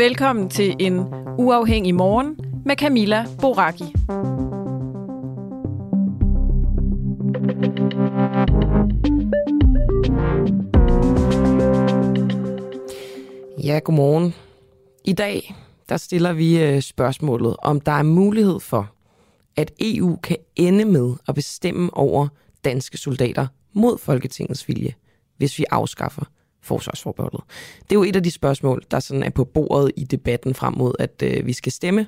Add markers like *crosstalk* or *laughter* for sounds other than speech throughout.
Velkommen til en uafhængig morgen med Camilla Boraki. Ja, godmorgen. I dag der stiller vi øh, spørgsmålet, om der er mulighed for, at EU kan ende med at bestemme over danske soldater mod Folketingets vilje, hvis vi afskaffer forsvarsforbeholdet. Det er jo et af de spørgsmål, der sådan er på bordet i debatten frem mod, at øh, vi skal stemme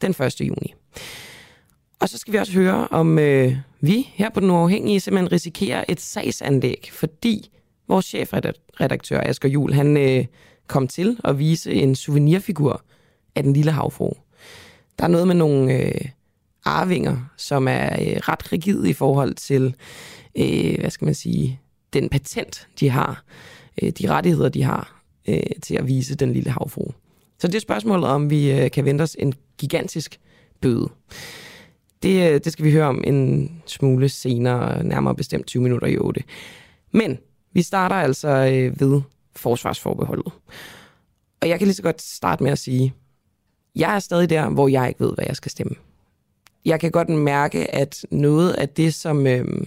den 1. juni. Og så skal vi også høre, om øh, vi her på Den Uafhængige simpelthen risikerer et sagsanlæg, fordi vores chefredaktør Asger Jul, han øh, kom til at vise en souvenirfigur af den lille havfru. Der er noget med nogle øh, arvinger, som er øh, ret rigide i forhold til, øh, hvad skal man sige, den patent, de har øh, de rettigheder, de har øh, til at vise den lille havfru. Så det er spørgsmålet, om vi øh, kan vente os en gigantisk bøde. Det, øh, det skal vi høre om en smule senere, nærmere bestemt 20 minutter i 8. Men vi starter altså øh, ved forsvarsforbeholdet. Og jeg kan lige så godt starte med at sige, jeg er stadig der, hvor jeg ikke ved, hvad jeg skal stemme. Jeg kan godt mærke, at noget af det, som, øh,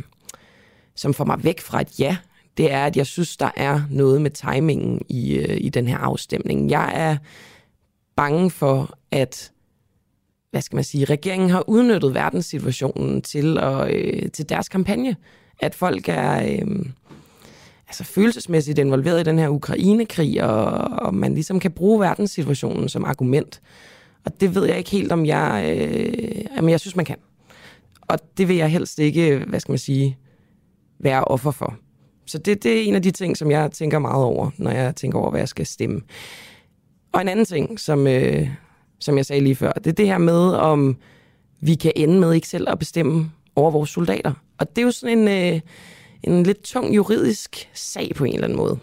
som får mig væk fra et ja, det er, at jeg synes, der er noget med timingen i, øh, i den her afstemning. Jeg er bange for, at hvad skal man sige, regeringen har udnyttet verdenssituationen til, at, øh, til deres kampagne. At folk er øh, altså følelsesmæssigt involveret i den her Ukraine-krig, og, og man ligesom kan bruge verdenssituationen som argument. Og det ved jeg ikke helt, om jeg, øh, men jeg synes, man kan. Og det vil jeg helst ikke, hvad skal man sige, være offer for. Så det, det er en af de ting, som jeg tænker meget over, når jeg tænker over, hvad jeg skal stemme. Og en anden ting, som, øh, som jeg sagde lige før, det er det her med, om vi kan ende med ikke selv at bestemme over vores soldater. Og det er jo sådan en, øh, en lidt tung juridisk sag på en eller anden måde.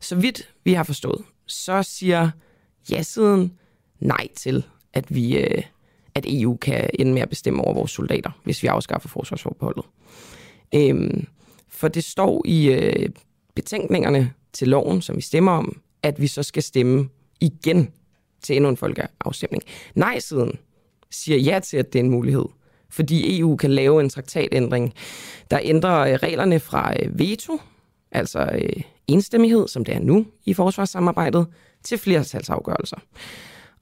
Så vidt vi har forstået, så siger ja-siden nej til, at vi øh, at EU kan ende med at bestemme over vores soldater, hvis vi afskaffer forsvarsforbeholdet. Øhm, for det står i øh, betænkningerne til loven, som vi stemmer om, at vi så skal stemme igen til endnu en folkeafstemning. Nej-siden siger ja til, at det er en mulighed, fordi EU kan lave en traktatændring, der ændrer øh, reglerne fra øh, veto, altså øh, enstemmighed, som det er nu i forsvarssamarbejdet, til flertalsafgørelser.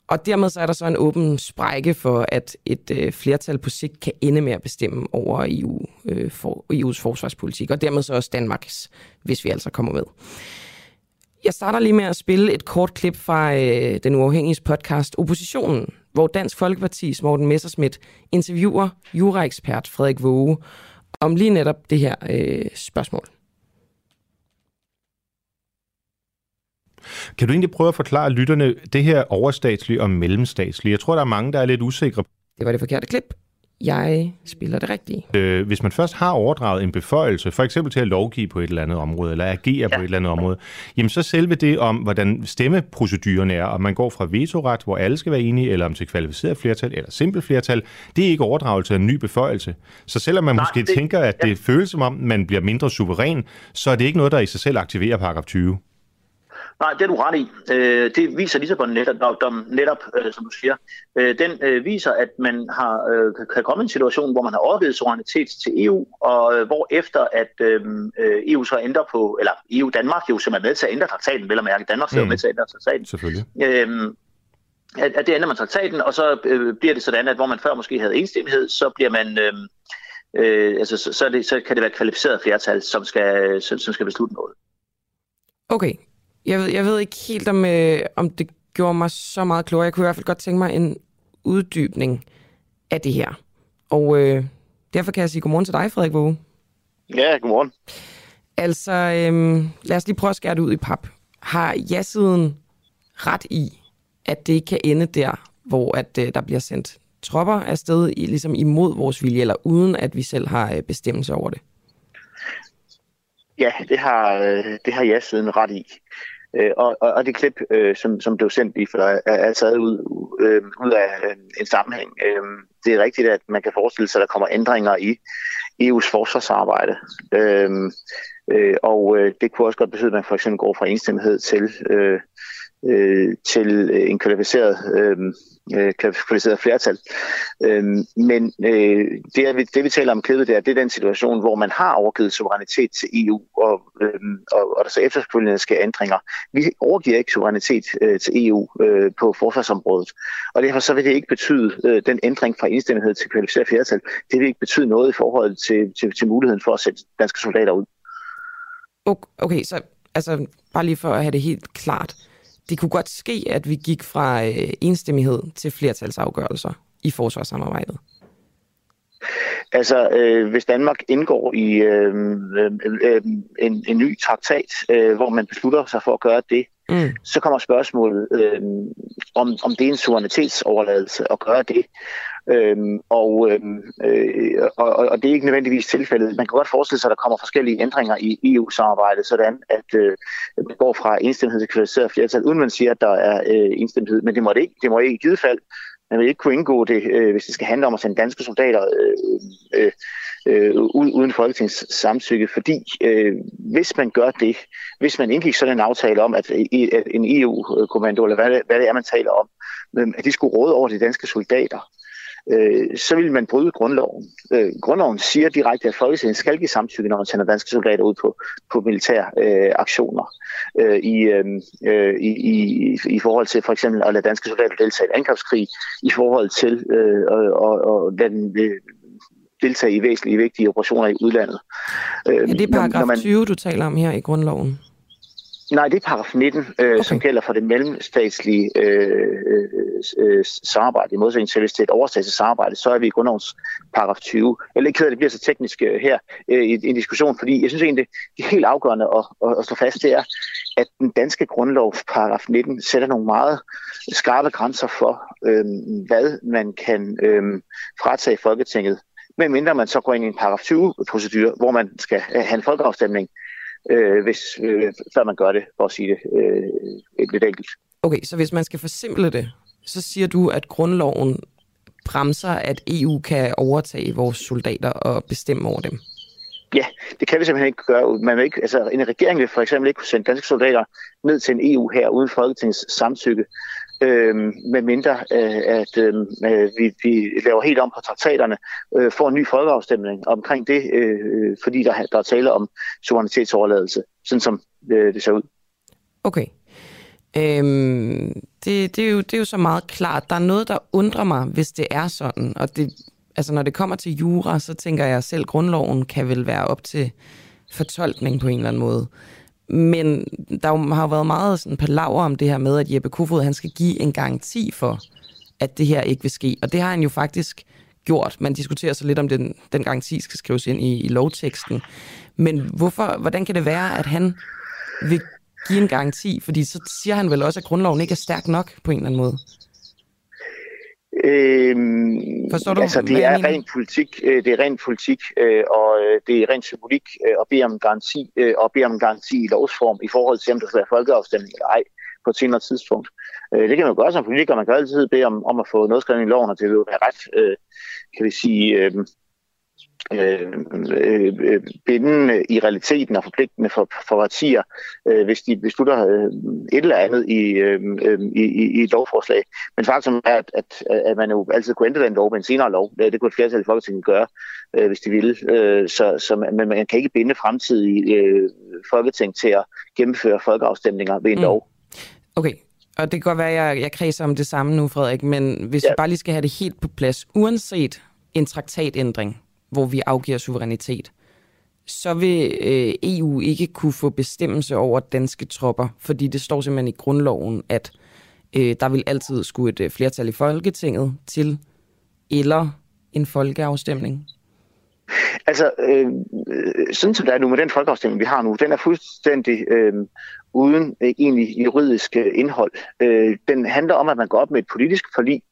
Og dermed så er der så en åben sprække for, at et øh, flertal på sigt kan ende med at bestemme over EU, øh, for, EU's forsvarspolitik, og dermed så også Danmarks, hvis vi altså kommer med. Jeg starter lige med at spille et kort klip fra øh, den uafhængige podcast Oppositionen, hvor Dansk Folkeparti's Morten Messerschmidt interviewer juraekspert Frederik Våge om lige netop det her øh, spørgsmål. Kan du egentlig prøve at forklare lytterne det her overstatslige og mellemstatslige? Jeg tror, der er mange, der er lidt usikre. Det var det forkerte klip. Jeg spiller det rigtige. Øh, hvis man først har overdraget en beføjelse, for eksempel til at lovgive på et eller andet område, eller agere ja. på et eller andet område, jamen så selve det om, hvordan stemmeproceduren er, om man går fra vetoret, hvor alle skal være enige, eller om til kvalificeret flertal, eller simpelt flertal, det er ikke overdragelse af en ny beføjelse. Så selvom man Nej, måske det, tænker, at det ja. føles som om, man bliver mindre suveræn, så er det ikke noget, der i sig selv aktiverer paragraf 20. Nej, det er du ret i. Øh, det viser Lissabon netop, øh, som du siger. Øh, den øh, viser, at man har, øh, kan komme i en situation, hvor man har overgivet suverænitet til EU, og øh, hvor efter at øh, EU så ændrer på, eller EU Danmark jo som er med til at ændre traktaten, vel at mærke, Danmark er mm. med til at ændre traktaten. Selvfølgelig. Øh, at, at det ændrer man traktaten, og så øh, bliver det sådan, at hvor man før måske havde enstemmighed, så bliver man... Øh, øh, altså, så, så, det, så kan det være kvalificeret flertal, som skal, som, som skal beslutte noget. Okay. Jeg ved, jeg ved ikke helt, om, øh, om det gjorde mig så meget klogere. Jeg kunne i hvert fald godt tænke mig en uddybning af det her. Og øh, derfor kan jeg sige godmorgen til dig, Frederik Våge. Ja, godmorgen. Altså, øh, lad os lige prøve at skære det ud i pap. Har ja-siden ret i, at det kan ende der, hvor at, øh, der bliver sendt tropper afsted i, ligesom imod vores vilje, eller uden at vi selv har øh, bestemmelse over det? Ja, det har, øh, det har jeg siden ret i. Øh, og, og, og det klip, øh, som, som blev sendt lige for dig, er, er taget ud, øh, ud af øh, en sammenhæng. Øh, det er rigtigt, at man kan forestille sig, at der kommer ændringer i EU's forsvarsarbejde. Øh, øh, og øh, det kunne også godt betyde, at man for eksempel går fra enstemmighed til øh, øh, til en kvalificeret, øh, øh, kvalificeret flertal. Øh, men øh, det, vi, det vi taler om klippet der, det er den situation, hvor man har overgivet suverænitet til EU, og, øh, og, og der så efterfølgende skal ændringer. Vi overgiver ikke suverænitet øh, til EU øh, på forsvarsområdet, og derfor så vil det ikke betyde øh, den ændring fra enstemmighed til kvalificeret flertal. Det vil ikke betyde noget i forhold til, til, til muligheden for at sætte danske soldater ud. Okay, så altså, bare lige for at have det helt klart det kunne godt ske, at vi gik fra øh, enstemmighed til flertalsafgørelser i forsvarssamarbejdet. Altså, øh, hvis Danmark indgår i øh, øh, øh, en, en ny traktat, øh, hvor man beslutter sig for at gøre det, mm. så kommer spørgsmålet, øh, om, om det er en suverænitetsoverladelse at gøre det. Øhm, og, øhm, øh, og, og det er ikke nødvendigvis tilfældet. Man kan godt forestille sig, at der kommer forskellige ændringer i EU-samarbejdet, sådan at øh, man går fra enstemmighed til kvalificeret flertal, uden man siger, at der er øh, enstemmighed. Men det må det ikke. Det må ikke i givet fald. Man vil ikke kunne indgå det, øh, hvis det skal handle om at sende danske soldater øh, øh, øh, uden Folketingets samtykke, fordi øh, hvis man gør det, hvis man indgik sådan en aftale om, at, at en EU-kommando, eller hvad det, hvad det er, man taler om, at de skulle råde over de danske soldater, øh, så vil man bryde grundloven. Øh, grundloven siger direkte, at Folketinget skal give samtykke, når man sender danske soldater ud på, på militære øh, aktioner. Øh, i, øh, øh i, i, I forhold til for eksempel at lade danske soldater deltage i angrebskrig, i forhold til øh, og, og den deltage i væsentlige vigtige operationer i udlandet. Øh, ja, det er paragraf når man, 20, du taler om her i grundloven. Nej, det er paragraf 19, øh, okay. som gælder for det mellemstatslige øh, øh, samarbejde. I modsætning til, hvis det er et overstatsligt samarbejde, så er vi i grundlovens paragraf 20. Jeg er ikke ked af, at det bliver så teknisk øh, her øh, i, i en diskussion, fordi jeg synes egentlig, det er helt afgørende at, at, at stå fast, det er, at den danske grundlov, paragraf 19, sætter nogle meget skarpe grænser for, øh, hvad man kan øh, fratage Folketinget medmindre man så går ind i en paragraf 20-procedur, hvor man skal have en folkeafstemning, øh, hvis, øh, før man gør det, for at sige det øh, lidt enkelt. Okay, så hvis man skal forsimple det, så siger du, at grundloven bremser, at EU kan overtage vores soldater og bestemme over dem? Ja, det kan vi simpelthen ikke gøre. Man vil ikke, altså, en regering vil for eksempel ikke kunne sende danske soldater ned til en EU her uden Folketingets samtykke øh, med mindre øh, at øhm, øh, vi, vi laver helt om på traktaterne, øh, får en ny folkeafstemning omkring det, øh, fordi der, der er tale om suverænitetsoverladelse, sådan som øh, det ser ud. Okay. Øhm, det, det, er jo, det er jo så meget klart. Der er noget, der undrer mig, hvis det er sådan. Og det, altså, når det kommer til jura, så tænker jeg selv, at grundloven kan vel være op til fortolkning på en eller anden måde. Men der har jo været meget sådan palaver om det her med, at Jeppe Kofod han skal give en garanti for, at det her ikke vil ske. Og det har han jo faktisk gjort. Man diskuterer så lidt om, den, den garanti skal skrives ind i, i lovteksten. Men hvorfor, hvordan kan det være, at han vil give en garanti? Fordi så siger han vel også, at grundloven ikke er stærk nok på en eller anden måde. Øhm, Forstår du, altså, det er ren politik, øh, det er ren politik, øh, og øh, det er ren symbolik at bede om garanti, og bede om garanti i lovsform i forhold til, om der skal være folkeafstemning eller ej på et senere tidspunkt. Det kan man gøre som politiker, man kan altid bede om, om at få noget skrevet i loven, og det vil være ret, kan vi sige, øh, øh, bindende i realiteten og forpligtende for, for partier, øh, hvis de beslutter øh, et eller andet i, øh, i, i, i et lovforslag. Men faktum er, at, at, at man jo altid kunne ændre den lov med en senere lov. Det kunne et flertal i Folketinget gøre, øh, hvis de ville. Øh, så, så man, man kan ikke binde fremtidige øh, Folketing til at gennemføre folkeafstemninger ved en mm. lov. Okay, og det kan godt være, at jeg, jeg kredser om det samme nu, Frederik, men hvis ja. vi bare lige skal have det helt på plads, uanset en traktatændring, hvor vi afgiver suverænitet, så vil øh, EU ikke kunne få bestemmelse over danske tropper, fordi det står simpelthen i grundloven, at øh, der vil altid skulle et øh, flertal i Folketinget til, eller en folkeafstemning. Altså, øh, øh, sådan som det er nu med den folkeafstemning, vi har nu, den er fuldstændig øh, uden øh, egentlig juridisk øh, indhold. Øh, den handler om, at man går op med et politisk forlig.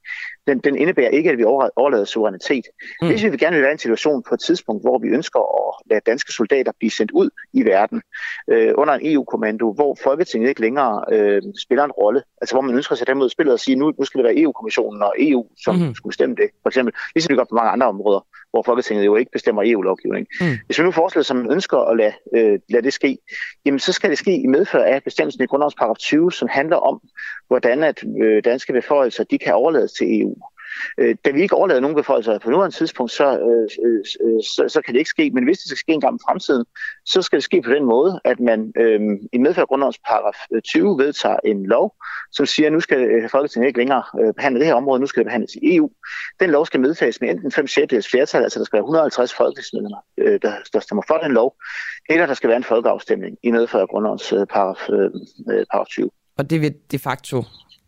Den, den indebærer ikke, at vi overlader suverænitet. Mm. Hvis vi vil gerne vil være i en situation på et tidspunkt, hvor vi ønsker at lade danske soldater blive sendt ud i verden øh, under en EU-kommando, hvor Folketinget ikke længere øh, spiller en rolle, altså hvor man ønsker sig dem ud spillet og sige, nu, nu skal det være EU-kommissionen og EU, som mm. skulle bestemme det, for eksempel, ligesom vi gør på mange andre områder hvor Folketinget jo ikke bestemmer EU-lovgivning. Mm. Hvis vi nu forestiller som man ønsker at lade, øh, lade det ske, jamen så skal det ske i medfør af bestemmelsen i grundlovens paragraf 20, som handler om, hvordan at øh, danske beføjelser de kan overlades til EU. Øh, da vi ikke overlader nogen beføjelser på nuværende tidspunkt, så, øh, øh, øh, så, så kan det ikke ske. Men hvis det skal ske en gang i fremtiden, så skal det ske på den måde, at man øh, i medfør grundlovens paragraf øh, 20 vedtager en lov, som siger, at nu skal øh, Folketinget ikke længere øh, behandle det her område, nu skal det behandles i EU. Den lov skal medtages med enten 5 6 flertal, altså der skal være 150 folketingsmedlemmer, øh, der, der stemmer for den lov, eller der skal være en folkeafstemning i medfør grundlovens øh, paragraf, øh, paragraf 20. Og det vil de facto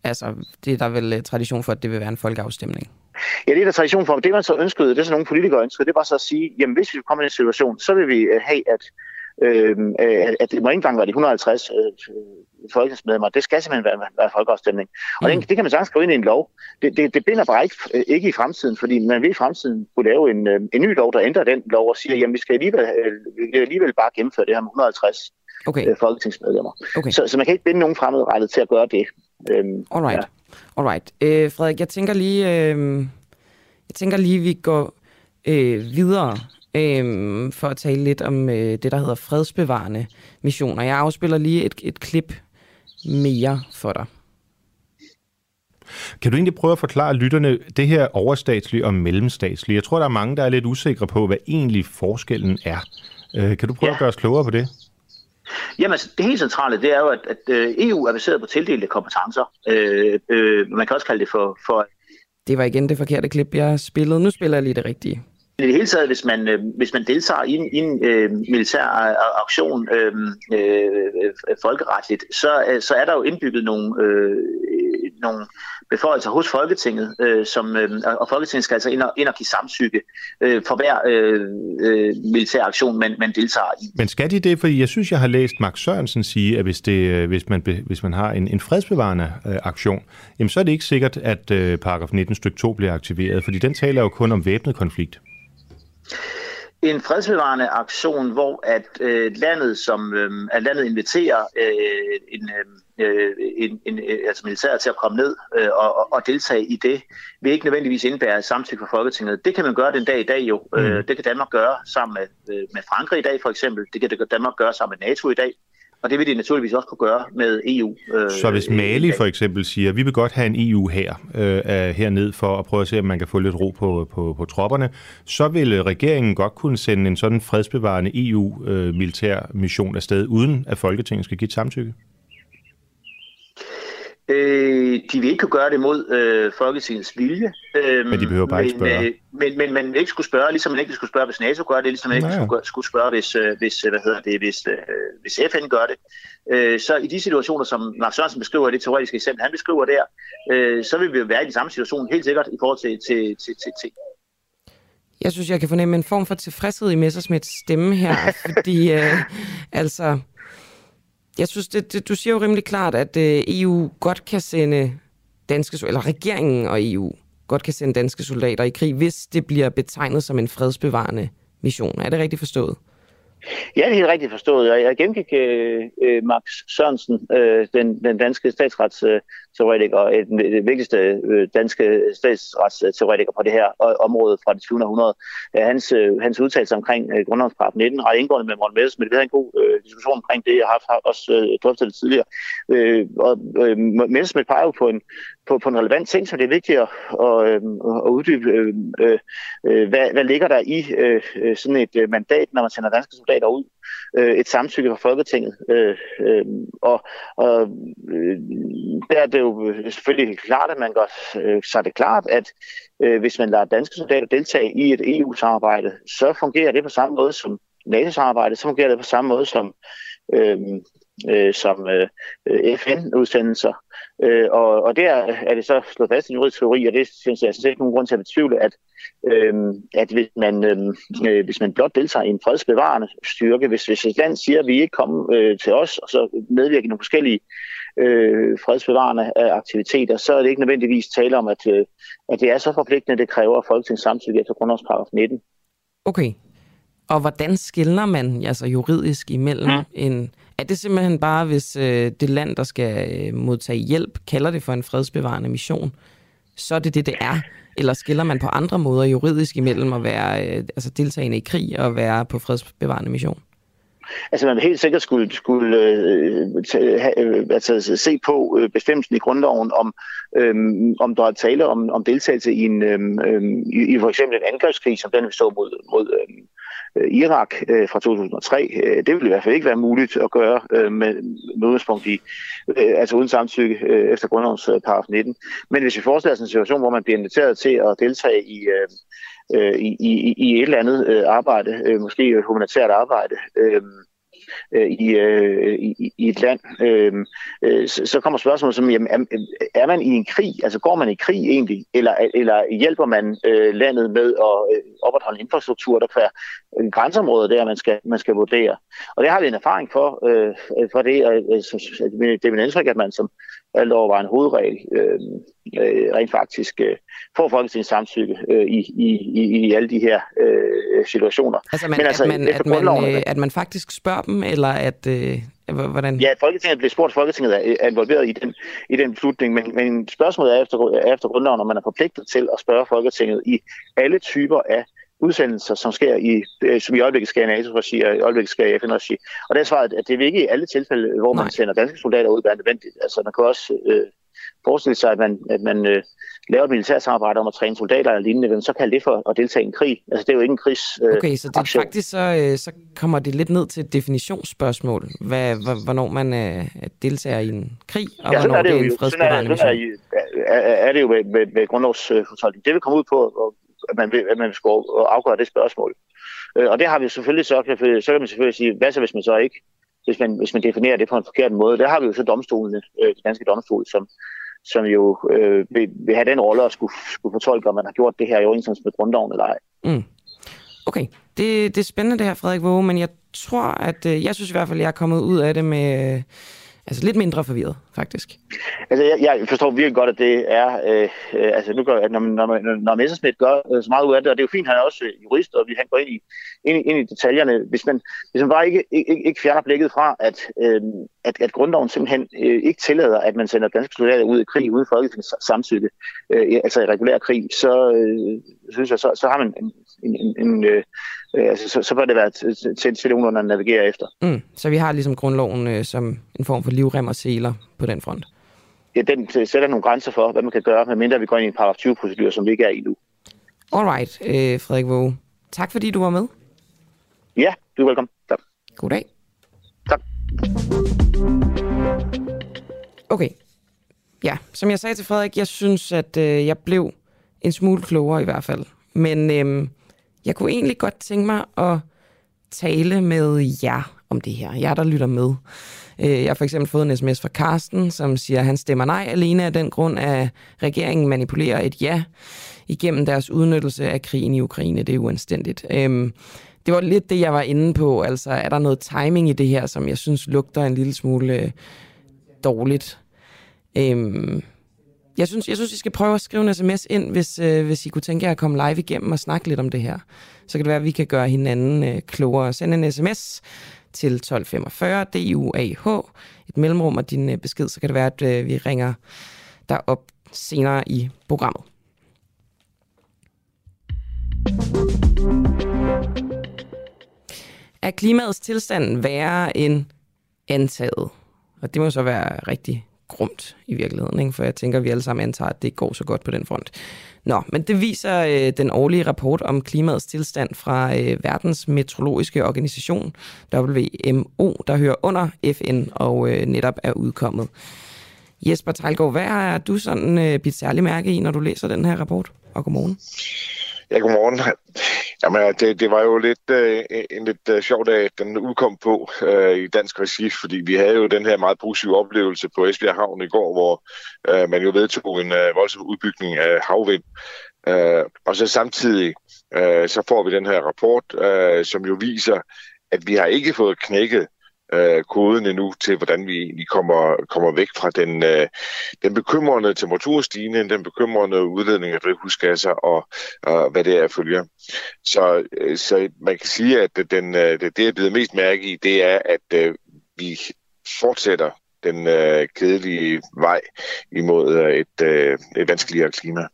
Altså, det er der vel uh, tradition for, at det vil være en folkeafstemning. Ja, det er der tradition for. Det man så ønskede, det er så nogle politikere ønskede, det var så at sige, jamen hvis vi kommer i en situation, så vil vi uh, have, at, øh, at det må ikke engang være de 150 øh, folketingsmedlemmer. Det skal simpelthen være, være folkeafstemning. Og mm. det, det kan man sagtens skrive ind i en lov. Det, det, det binder bare ikke, ikke i fremtiden, fordi man vil i fremtiden kunne lave en, en ny lov, der ændrer den lov og siger, jamen vi skal alligevel, vi skal alligevel bare gennemføre det her med 150 okay. øh, folketingsmedlemmer. Okay. Så, så man kan ikke binde nogen fremadrettet til at gøre det. Øhm, Alright. Ja. Alright. Øh, Frederik, jeg tænker lige, øh, jeg tænker lige, vi går øh, videre øh, for at tale lidt om øh, det, der hedder fredsbevarende missioner. Jeg afspiller lige et, et klip mere for dig. Kan du egentlig prøve at forklare lytterne det her overstatslige og mellemstatslige? Jeg tror, der er mange, der er lidt usikre på, hvad egentlig forskellen er. Øh, kan du prøve ja. at gøre os klogere på det? Jamen, altså, det helt centrale, det er jo, at, at øh, EU er baseret på tildelte kompetencer. Øh, øh, man kan også kalde det for, for... Det var igen det forkerte klip, jeg spillede. Nu spiller jeg lige det rigtige. I det hele taget, hvis man, øh, hvis man deltager i en, i en øh, militær aktion øh, øh, folkeretligt, så, øh, så er der jo indbygget nogle, øh, nogle beføjelser hos Folketinget, øh, som, øh, og Folketinget skal altså ind og, ind og give samtykke øh, for hver øh, øh, militær aktion, man, man deltager i. Men skal de det? Fordi jeg synes, jeg har læst Max Sørensen sige, at hvis, det, øh, hvis, man, hvis man har en, en fredsbevarende øh, aktion, jamen så er det ikke sikkert, at øh, paragraf 19 stykke 2 bliver aktiveret, fordi den taler jo kun om væbnet konflikt en fredsbevarende aktion, hvor at øh, landet som øh, at landet inviterer øh, en, øh, en, en, altså militær til at komme ned øh, og, og deltage i det, vil ikke nødvendigvis indbære samtykke fra Folketinget. Det kan man gøre den dag i dag jo. Øh, mm. Øh, det kan Danmark gøre sammen med, øh, med Frankrig i dag for eksempel. Det kan Danmark gøre sammen med NATO i dag. Og det vil de naturligvis også kunne gøre med EU. Øh, så hvis Mali for eksempel siger, at vi vil godt have en EU her øh, herned for at prøve at se, om man kan få lidt ro på, på, på tropperne, så vil regeringen godt kunne sende en sådan fredsbevarende EU-militær øh, mission afsted, uden at Folketinget skal give et samtykke? Øh, de vil ikke kunne gøre det mod øh, Folketingets vilje. Øh, men de behøver bare men, ikke spørge. Øh, men, men man ikke skulle spørge, ligesom man ikke skulle spørge, hvis NATO gør det, ligesom man ikke skulle, skulle spørge, hvis, øh, hvis, hvad hedder det, hvis, øh, hvis FN gør det. Øh, så i de situationer, som Mark Sørensen beskriver, det teoretiske eksempel, han beskriver der, øh, så vil vi være i den samme situation helt sikkert i forhold til, til, til, til, til jeg synes, jeg kan fornemme en form for tilfredshed i Messersmiths stemme her, *laughs* fordi øh, altså, jeg synes, det, det, du siger jo rimelig klart, at øh, EU godt kan sende danske, eller regeringen og EU godt kan sende danske soldater i krig, hvis det bliver betegnet som en fredsbevarende mission. Er det rigtigt forstået? Ja, det er helt rigtigt forstået. Jeg, jeg gennemgik øh, øh Max Sørensen, øh, den, den danske statsrets øh, den, den vigtigste øh, danske statsretsteoretiker på det her øh, område fra det 20. århundrede. Øh, hans, øh, hans udtalelse omkring øh, grundlovsparagraf 19 har indgået med Morten Messers, men vi havde en god øh, diskussion omkring det. Jeg har, har også øh, drøftet det tidligere. Øh, og øh, Messersmith peger jo på en, på, på en relevant ting, så det er vigtigt at, at, øh, at uddybe, øh, øh, hvad, hvad ligger der i øh, sådan et mandat, når man sender danske soldater ud øh, et samtykke fra Folketinget. Øh, øh, og og øh, der er det jo selvfølgelig klart, at man gør øh, så er det klart, at øh, hvis man lader danske soldater deltage i et EU-samarbejde, så fungerer det på samme måde som NATO-samarbejde, så fungerer det på samme måde som øh, øh, som øh, FN-udsendelser. Øh, og, og der er det så slået fast i en juridisk teori, og det synes jeg, synes ikke nogen grund til at betvivle, at, øh, at hvis, man, øh, øh, hvis man blot deltager i en fredsbevarende styrke, hvis, hvis et land siger, at vi ikke kommer øh, til os, og så medvirker nogle forskellige øh, fredsbevarende aktiviteter, så er det ikke nødvendigvis tale om, at, øh, at det er så forpligtende, det kræver Folketingets samtykke efter grundlovsparagraf 19. Okay. Og hvordan skiller man altså juridisk imellem mm. en er det simpelthen bare, hvis øh, det land, der skal øh, modtage hjælp, kalder det for en fredsbevarende mission, så er det det, det er? Eller skiller man på andre måder juridisk imellem at være øh, altså deltagende i krig og være på fredsbevarende mission? Altså man vil helt sikkert skulle, skulle øh, tage, øh, altså, se på øh, bestemmelsen i grundloven, om, øh, om der er tale om, om deltagelse i, en, øh, i, i for eksempel en angrebskrig, som den vi så mod, mod, øh, øh, Irak øh, fra 2003. Øh, det ville i hvert fald ikke være muligt at gøre øh, med, med udgangspunkt i, øh, altså uden samtykke øh, efter grundlovens øh, paragraf 19. Men hvis vi forestiller os en situation, hvor man bliver inviteret til at deltage i, øh, øh i, i, i et eller andet øh, arbejde, øh, måske humanitært arbejde, øh, øh, i, øh, i, i et land, øh, øh, så, så kommer spørgsmålet som, jamen, er, er man i en krig? Altså går man i krig egentlig? Eller, eller hjælper man øh, landet med at øh, opretholde infrastruktur, der kan grænseområder der, man skal, man skal vurdere? Og det har vi en erfaring for, øh, for det, og øh, det er min indtryk, at man som alt overvejende hovedregel øh, øh, rent faktisk øh, får Folketingets samtykke øh, i, i, i, i alle de her øh, situationer. Altså, man, Men altså, at, man, at, man, øh, at man faktisk spørger dem, eller at... Øh, hvordan? Ja, Folketinget bliver spurgt, Folketinget er involveret i den, i den beslutning, men, men spørgsmålet er efter, er efter grundloven, om man er forpligtet til at spørge Folketinget i alle typer af udsendelser, som sker i, øh, som i øjeblikket sker i NATO-regi og i øjeblikket sker i FN-regi. Og det er svaret, at det vil ikke i alle tilfælde, hvor man Nej. sender danske soldater ud, være nødvendigt. Altså man kan også øh, forestille sig, at man, at man øh, laver et militært samarbejde om at træne soldater eller lignende, så kalder det for at deltage i en krig. Altså det er jo ikke en krigs øh, Okay, så det er faktisk så, øh, så kommer det lidt ned til et definitionsspørgsmål, hvad, hvornår man øh, deltager i en krig, og ja, hvornår er det, det er en fredsbevarende mission. Er, er, er det jo med, med, med grundlovsfortolkning. Det vil komme ud på, at man, at man skal afgøre det spørgsmål. Øh, og det har vi selvfølgelig så, så kan man selvfølgelig sige, hvad så hvis man så ikke, hvis man, hvis man definerer det på en forkert måde. Der har vi jo så domstolene, øh, de danske domstol, som, som jo øh, vil, vil have den rolle at skulle, skulle fortolke, om man har gjort det her i overensstemmelse med grundloven eller ej. Mm. Okay, det, det er spændende det her, Frederik Våge, men jeg tror, at øh, jeg synes i hvert fald, at jeg er kommet ud af det med... Øh, Altså lidt mindre forvirret, faktisk. Altså, jeg, jeg forstår virkelig godt, at det er... Øh, øh, altså, nu gør, når, når, når Messerschmidt gør øh, så meget ud af det, og det er jo fint, han er også øh, jurist, og vi han går ind i, ind, ind i detaljerne. Hvis man, hvis man bare ikke, ikke, ikke fjerner blikket fra, at, øh, at, at grundloven simpelthen øh, ikke tillader, at man sender danske soldater ud i krig uden folketingets samtykke, øh, altså i regulær krig, så øh, synes jeg, så, så har man en, en, en, en øh, øh, altså, så, så bør det være til, til, til nogen at navigere efter. Mm, så vi har ligesom grundloven øh, som en form for livrem og seler på den front? Ja, den sætter nogle grænser for, hvad man kan gøre, medmindre vi går ind i en paragraf 20-procedur, som vi ikke er i nu. Alright, øh, Frederik Våge. Tak fordi du var med. Ja, du er velkommen. Tak. God dag. Tak. Okay. Ja, som jeg sagde til Frederik, jeg synes, at øh, jeg blev en smule klogere i hvert fald. Men øh, jeg kunne egentlig godt tænke mig at tale med jer om det her. Jer, der lytter med. Øh, jeg har for eksempel fået en sms fra Karsten, som siger, at han stemmer nej alene af den grund, at regeringen manipulerer et ja igennem deres udnyttelse af krigen i Ukraine. Det er uanstændigt. Øhm, det var lidt det, jeg var inde på. Altså, er der noget timing i det her, som jeg synes lugter en lille smule øh, dårligt? Øhm, jeg synes, jeg synes, I skal prøve at skrive en sms ind, hvis, øh, hvis I kunne tænke jer at komme live igennem og snakke lidt om det her. Så kan det være, at vi kan gøre hinanden øh, klogere. Send en sms til 1245 DUAH, et mellemrum og din øh, besked, så kan det være, at øh, vi ringer dig op senere i programmet. Er klimaets tilstand værre end antaget? Og det må så være rigtig grumt i virkeligheden, ikke? for jeg tænker, at vi alle sammen antager, at det ikke går så godt på den front. Nå, men det viser øh, den årlige rapport om klimaets tilstand fra øh, Verdens Meteorologiske Organisation, WMO, der hører under FN og øh, netop er udkommet. Jesper Tejlgaard, hvad har du sådan øh, bidt særlig mærke i, når du læser den her rapport? Og godmorgen. Ja, godmorgen. Jamen, det, det var jo lidt øh, en lidt øh, sjov dag, den udkom på øh, i dansk regi, fordi vi havde jo den her meget positive oplevelse på Esbjerg Havn i går, hvor øh, man jo vedtog en øh, voldsom udbygning af havvind. Øh, og så samtidig øh, så får vi den her rapport, øh, som jo viser, at vi har ikke fået knækket øh, koden endnu til, hvordan vi, egentlig kommer, kommer væk fra den, øh, den bekymrende temperaturstigning, den bekymrende udledning af drivhusgasser og, og hvad det er følger. Så, øh, så man kan sige, at den, øh, det, det, jeg bliver mest mærke i, det er, at øh, vi fortsætter den øh, kedelige vej imod øh, et, øh, et vanskeligere klima.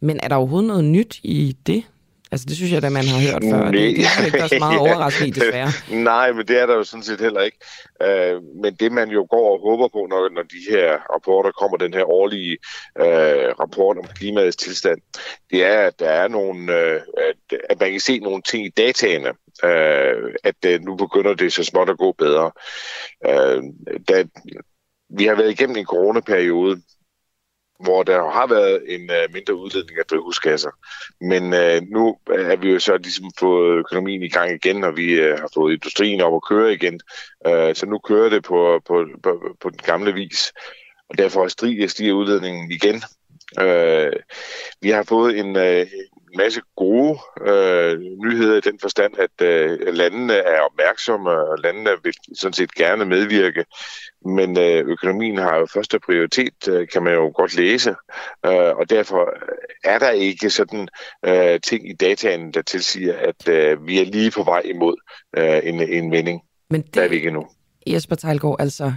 Men er der overhovedet noget nyt i det? Altså, det synes jeg, at man har hørt før. Nej. Det, det er ikke så meget *laughs* overraskende i, desværre. *laughs* Nej, men det er der jo sådan set heller ikke. Uh, men det, man jo går og håber på, når, når de her rapporter kommer, den her årlige uh, rapport om klimaets tilstand, det er, at der er nogle, uh, at, at man kan se nogle ting i dataene, uh, at uh, nu begynder det så småt at gå bedre. Uh, da, vi har været igennem en coronaperiode, hvor der har været en øh, mindre udledning af drivhusgasser. Men øh, nu er vi jo så ligesom fået økonomien i gang igen, og vi øh, har fået industrien op at køre igen. Øh, så nu kører det på, på, på, på den gamle vis, og derfor stiger, stiger udledningen igen. Øh, vi har fået en, øh, masse gode øh, nyheder i den forstand, at øh, landene er opmærksomme, og landene vil sådan set gerne medvirke. Men øh, økonomien har jo første prioritet, øh, kan man jo godt læse, øh, og derfor er der ikke sådan øh, ting i dataen, der tilsiger, at øh, vi er lige på vej imod øh, en, en vending. Men det, der er vi ikke endnu. Jesper Tejlgaard, altså,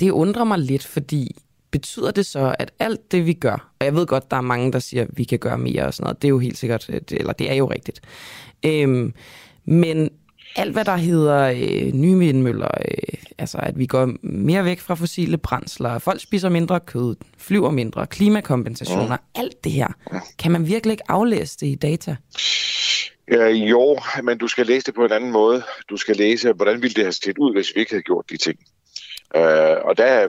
det undrer mig lidt, fordi betyder det så, at alt det, vi gør, og jeg ved godt, der er mange, der siger, at vi kan gøre mere og sådan noget, det er jo helt sikkert, eller det er jo rigtigt. Øhm, men alt, hvad der hedder øh, nye vindmøller, øh, altså at vi går mere væk fra fossile brændsler, folk spiser mindre kød, flyver mindre, klimakompensationer, mm. alt det her, kan man virkelig ikke aflæse det i data? Ja, jo, men du skal læse det på en anden måde. Du skal læse, hvordan ville det have set ud, hvis vi ikke havde gjort de ting. Øh, og der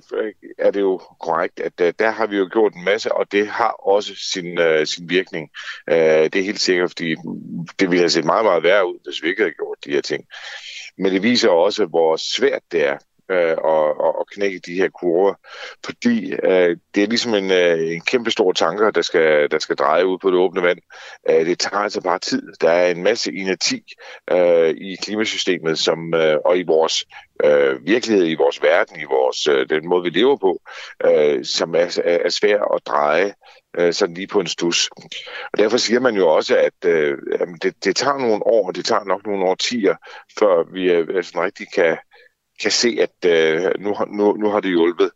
er det jo korrekt, at øh, der har vi jo gjort en masse, og det har også sin, øh, sin virkning. Øh, det er helt sikkert, fordi det ville have set meget, meget værre ud, hvis vi ikke havde gjort de her ting. Men det viser også, hvor svært det er øh, og, og, og knække de her kurver, fordi øh, det er ligesom en, øh, en kæmpe stor tanker, der skal, der skal dreje ud på det åbne vand. Øh, det tager altså bare tid. Der er en masse inerti øh, i klimasystemet som, øh, og i vores øh, virkelighed, i vores verden, i vores øh, den måde, vi lever på, øh, som er, er svær at dreje øh, sådan lige på en stus. Og derfor siger man jo også, at øh, det, det tager nogle år, det tager nok nogle årtier, før vi øh, sådan rigtig kan, kan se, at øh, nu, nu, nu har det hjulpet.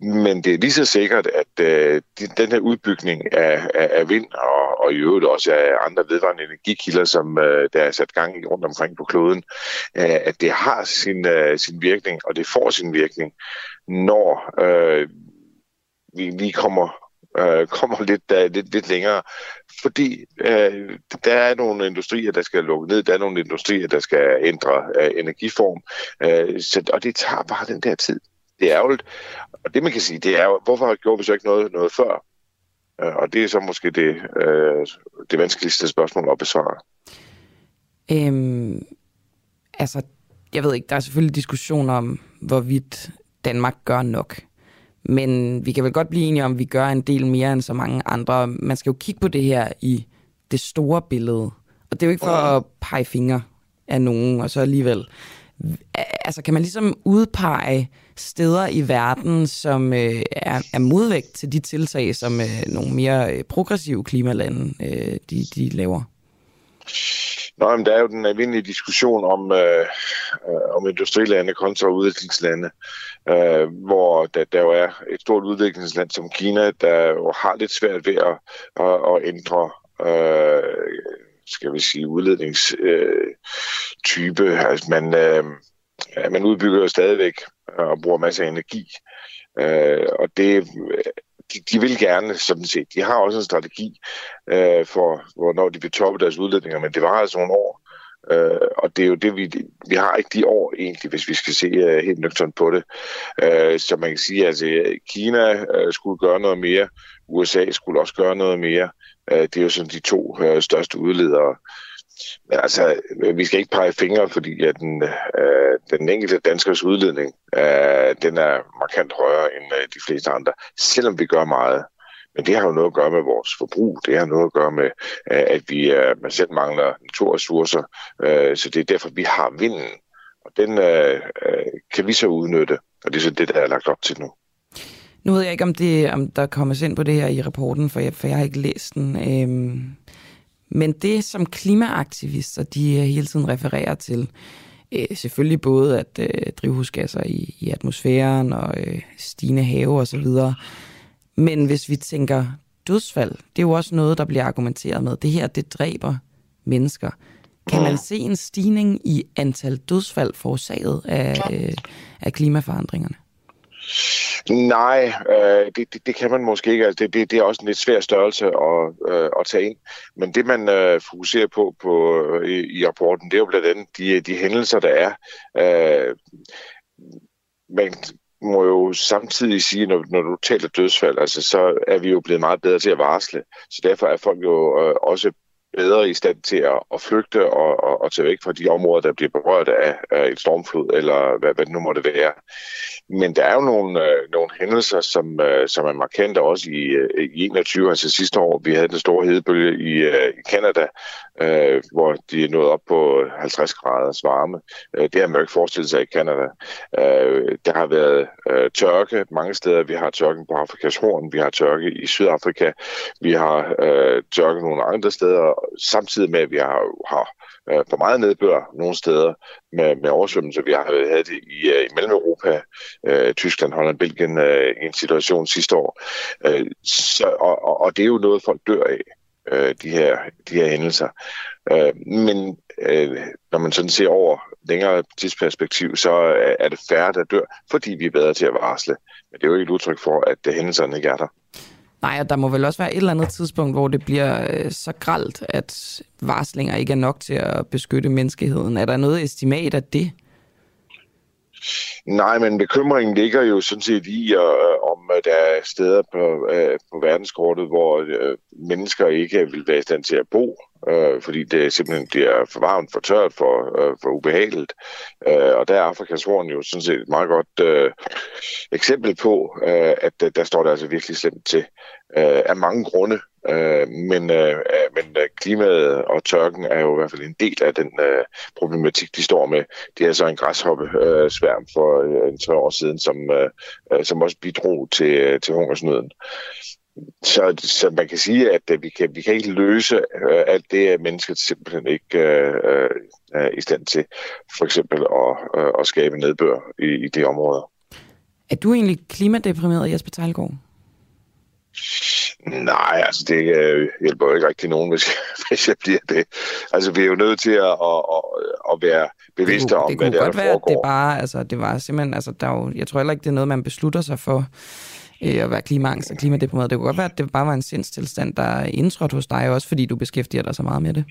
Men det er lige så sikkert, at øh, den her udbygning af, af, af vind og, og i øvrigt også af andre vedvarende energikilder, som øh, der er sat gang i rundt omkring på kloden, øh, at det har sin, øh, sin virkning, og det får sin virkning, når øh, vi lige kommer øh, kommer *laughs* lidt, der, lidt, lidt længere. Fordi øh, der er nogle industrier, der skal lukke ned, der er nogle industrier, der skal ændre øh, energiform, øh, så, og det tager bare den der tid. Det er ærgerligt. Og det man kan sige, det er jo, hvorfor gjorde vi så ikke noget, noget før? Øh, og det er så måske det, øh, det vanskeligste spørgsmål at besvare. Øhm, altså, jeg ved ikke, der er selvfølgelig diskussion om, hvorvidt Danmark gør nok. Men vi kan vel godt blive enige om, at vi gør en del mere end så mange andre. Man skal jo kigge på det her i det store billede. Og det er jo ikke for at pege fingre af nogen, og så alligevel. altså kan man ligesom udpege steder i verden, som øh, er, er modvægt til de tiltag, som øh, nogle mere øh, progressive klimalande øh, de, de laver? Nå, men der er jo den almindelige diskussion om, øh, øh, om industrilande kontra udviklingslande, øh, hvor der, der jo er et stort udviklingsland som Kina, der jo har lidt svært ved at, at, at ændre øh, skal vi sige, udledningstype. Øh, altså man, øh, man udbygger jo stadigvæk og bruger masser af energi. Øh, og det de, de vil gerne, sådan set. De har også en strategi øh, for, hvornår de vil toppe deres udledninger, men det var altså nogle år. Øh, og det er jo det, vi, vi har ikke de år egentlig, hvis vi skal se øh, helt nøgternt på det. Øh, så man kan sige, at altså, Kina øh, skulle gøre noget mere, USA skulle også gøre noget mere. Øh, det er jo sådan de to øh, største udledere. Men altså, øh, vi skal ikke pege fingre, fordi at den, øh, den enkelte danskers udledning, øh, den er markant højere end øh, de fleste andre, selvom vi gør meget. Men det har jo noget at gøre med vores forbrug. Det har noget at gøre med, øh, at vi øh, man selv mangler naturressourcer. Øh, så det er derfor, vi har vinden. Og den øh, kan vi så udnytte. Og det er så det, der er lagt op til nu. Nu ved jeg ikke, om, det, om der kommer ind på det her i rapporten, for jeg, for jeg har ikke læst den. Øhm, men det, som klimaaktivister de hele tiden refererer til, øh, selvfølgelig både at øh, drivhusgasser i, i atmosfæren og øh, stigende have osv., men hvis vi tænker dødsfald, det er jo også noget, der bliver argumenteret med. Det her, det dræber mennesker. Kan man se en stigning i antal dødsfald forårsaget af, øh, af klimaforandringerne? Nej, øh, det, det, det kan man måske ikke. Altså, det, det, det er også en lidt svær størrelse at, øh, at tage ind. Men det, man øh, fokuserer på, på øh, i, i rapporten, det er jo blandt andet de, de hændelser, der er. Øh, man må jo samtidig sige, når, når du taler dødsfald, altså, så er vi jo blevet meget bedre til at varsle. Så derfor er folk jo øh, også bedre i stand til at, at flygte og, og, og tage væk fra de områder, der bliver berørt af, af et stormflod, eller hvad, hvad det nu måtte være. Men der er jo nogle, øh, nogle hændelser, som, øh, som er markante også i, øh, i 21, altså sidste år. Vi havde den store hedebølge i, øh, i Canada, øh, hvor de er nået op på 50 graders varme. Øh, det har man jo ikke forestillet sig i Canada. Øh, der har været øh, tørke mange steder. Vi har tørken på Afrikas Horn, vi har tørke i Sydafrika, vi har øh, tørke nogle andre steder, samtidig med, at vi har, har øh, for meget nedbør nogle steder med, med oversvømmelser. Vi har havde det i, øh, i Mellem-Europa, øh, Tyskland, Holland, Belgien øh, i en situation sidste år. Øh, så, og, og det er jo noget, folk dør af, øh, de, her, de her hændelser. Øh, men øh, når man sådan ser over længere tidsperspektiv, så er det færre, der dør, fordi vi er bedre til at varsle. Men det er jo ikke et udtryk for, at øh, hændelserne ikke er der. Nej, og der må vel også være et eller andet tidspunkt, hvor det bliver øh, så gralt, at varslinger ikke er nok til at beskytte menneskeheden. Er der noget estimat af det? Nej, men bekymringen ligger jo sådan set i, øh, om der er steder på, øh, på verdenskortet, hvor øh, mennesker ikke vil være i stand til at bo, øh, fordi det simpelthen bliver for varmt, for tørt, for, øh, for ubehageligt. Øh, og der er Afrikas Horn jo sådan set et meget godt øh, eksempel på, øh, at øh, der står der altså virkelig slemt til øh, af mange grunde. Øh, men øh, øh, men øh, klimaet og tørken er jo i hvert fald en del af den øh, problematik, de står med. Det er så en græshoppe øh, sværm for øh, en tre år siden, som, øh, øh, som også bidrog til, øh, til hungersnøden. Så, så man kan sige, at øh, vi kan, vi kan ikke løse øh, alt det, at mennesket simpelthen ikke øh, øh, er i stand til, for eksempel at, øh, at skabe nedbør i, i de områder. Er du egentlig klimadeprimeret, Jesper Tejlgaard? Nej, altså det øh, hjælper jo ikke rigtig nogen, hvis, *laughs* hvis jeg bliver det. Altså vi er jo nødt til at, at, at, at være bevidste det kunne, om, det hvad det er, der foregår. Det kunne godt være, at det bare, altså det var simpelthen, altså der er jo, jeg tror heller ikke, det er noget, man beslutter sig for øh, at være klimaangst og klimadeprimeret. Det kunne godt være, at det bare var en sindstilstand, der er indtrådt hos dig, også fordi du beskæftiger dig så meget med det.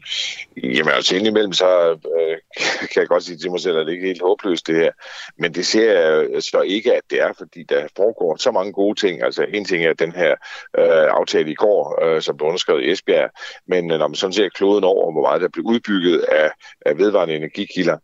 Jamen altså indimellem, så øh, *laughs* kan jeg godt sige til mig selv, at det ikke er helt håbløst det her. Men det ser jeg så ikke, at det er, fordi der foregår så mange gode ting. Altså en ting er den her øh, aftale i går, øh, som blev underskrevet i Esbjerg. Men øh, når man sådan ser kloden over, hvor meget der bliver udbygget af, af vedvarende energikilder,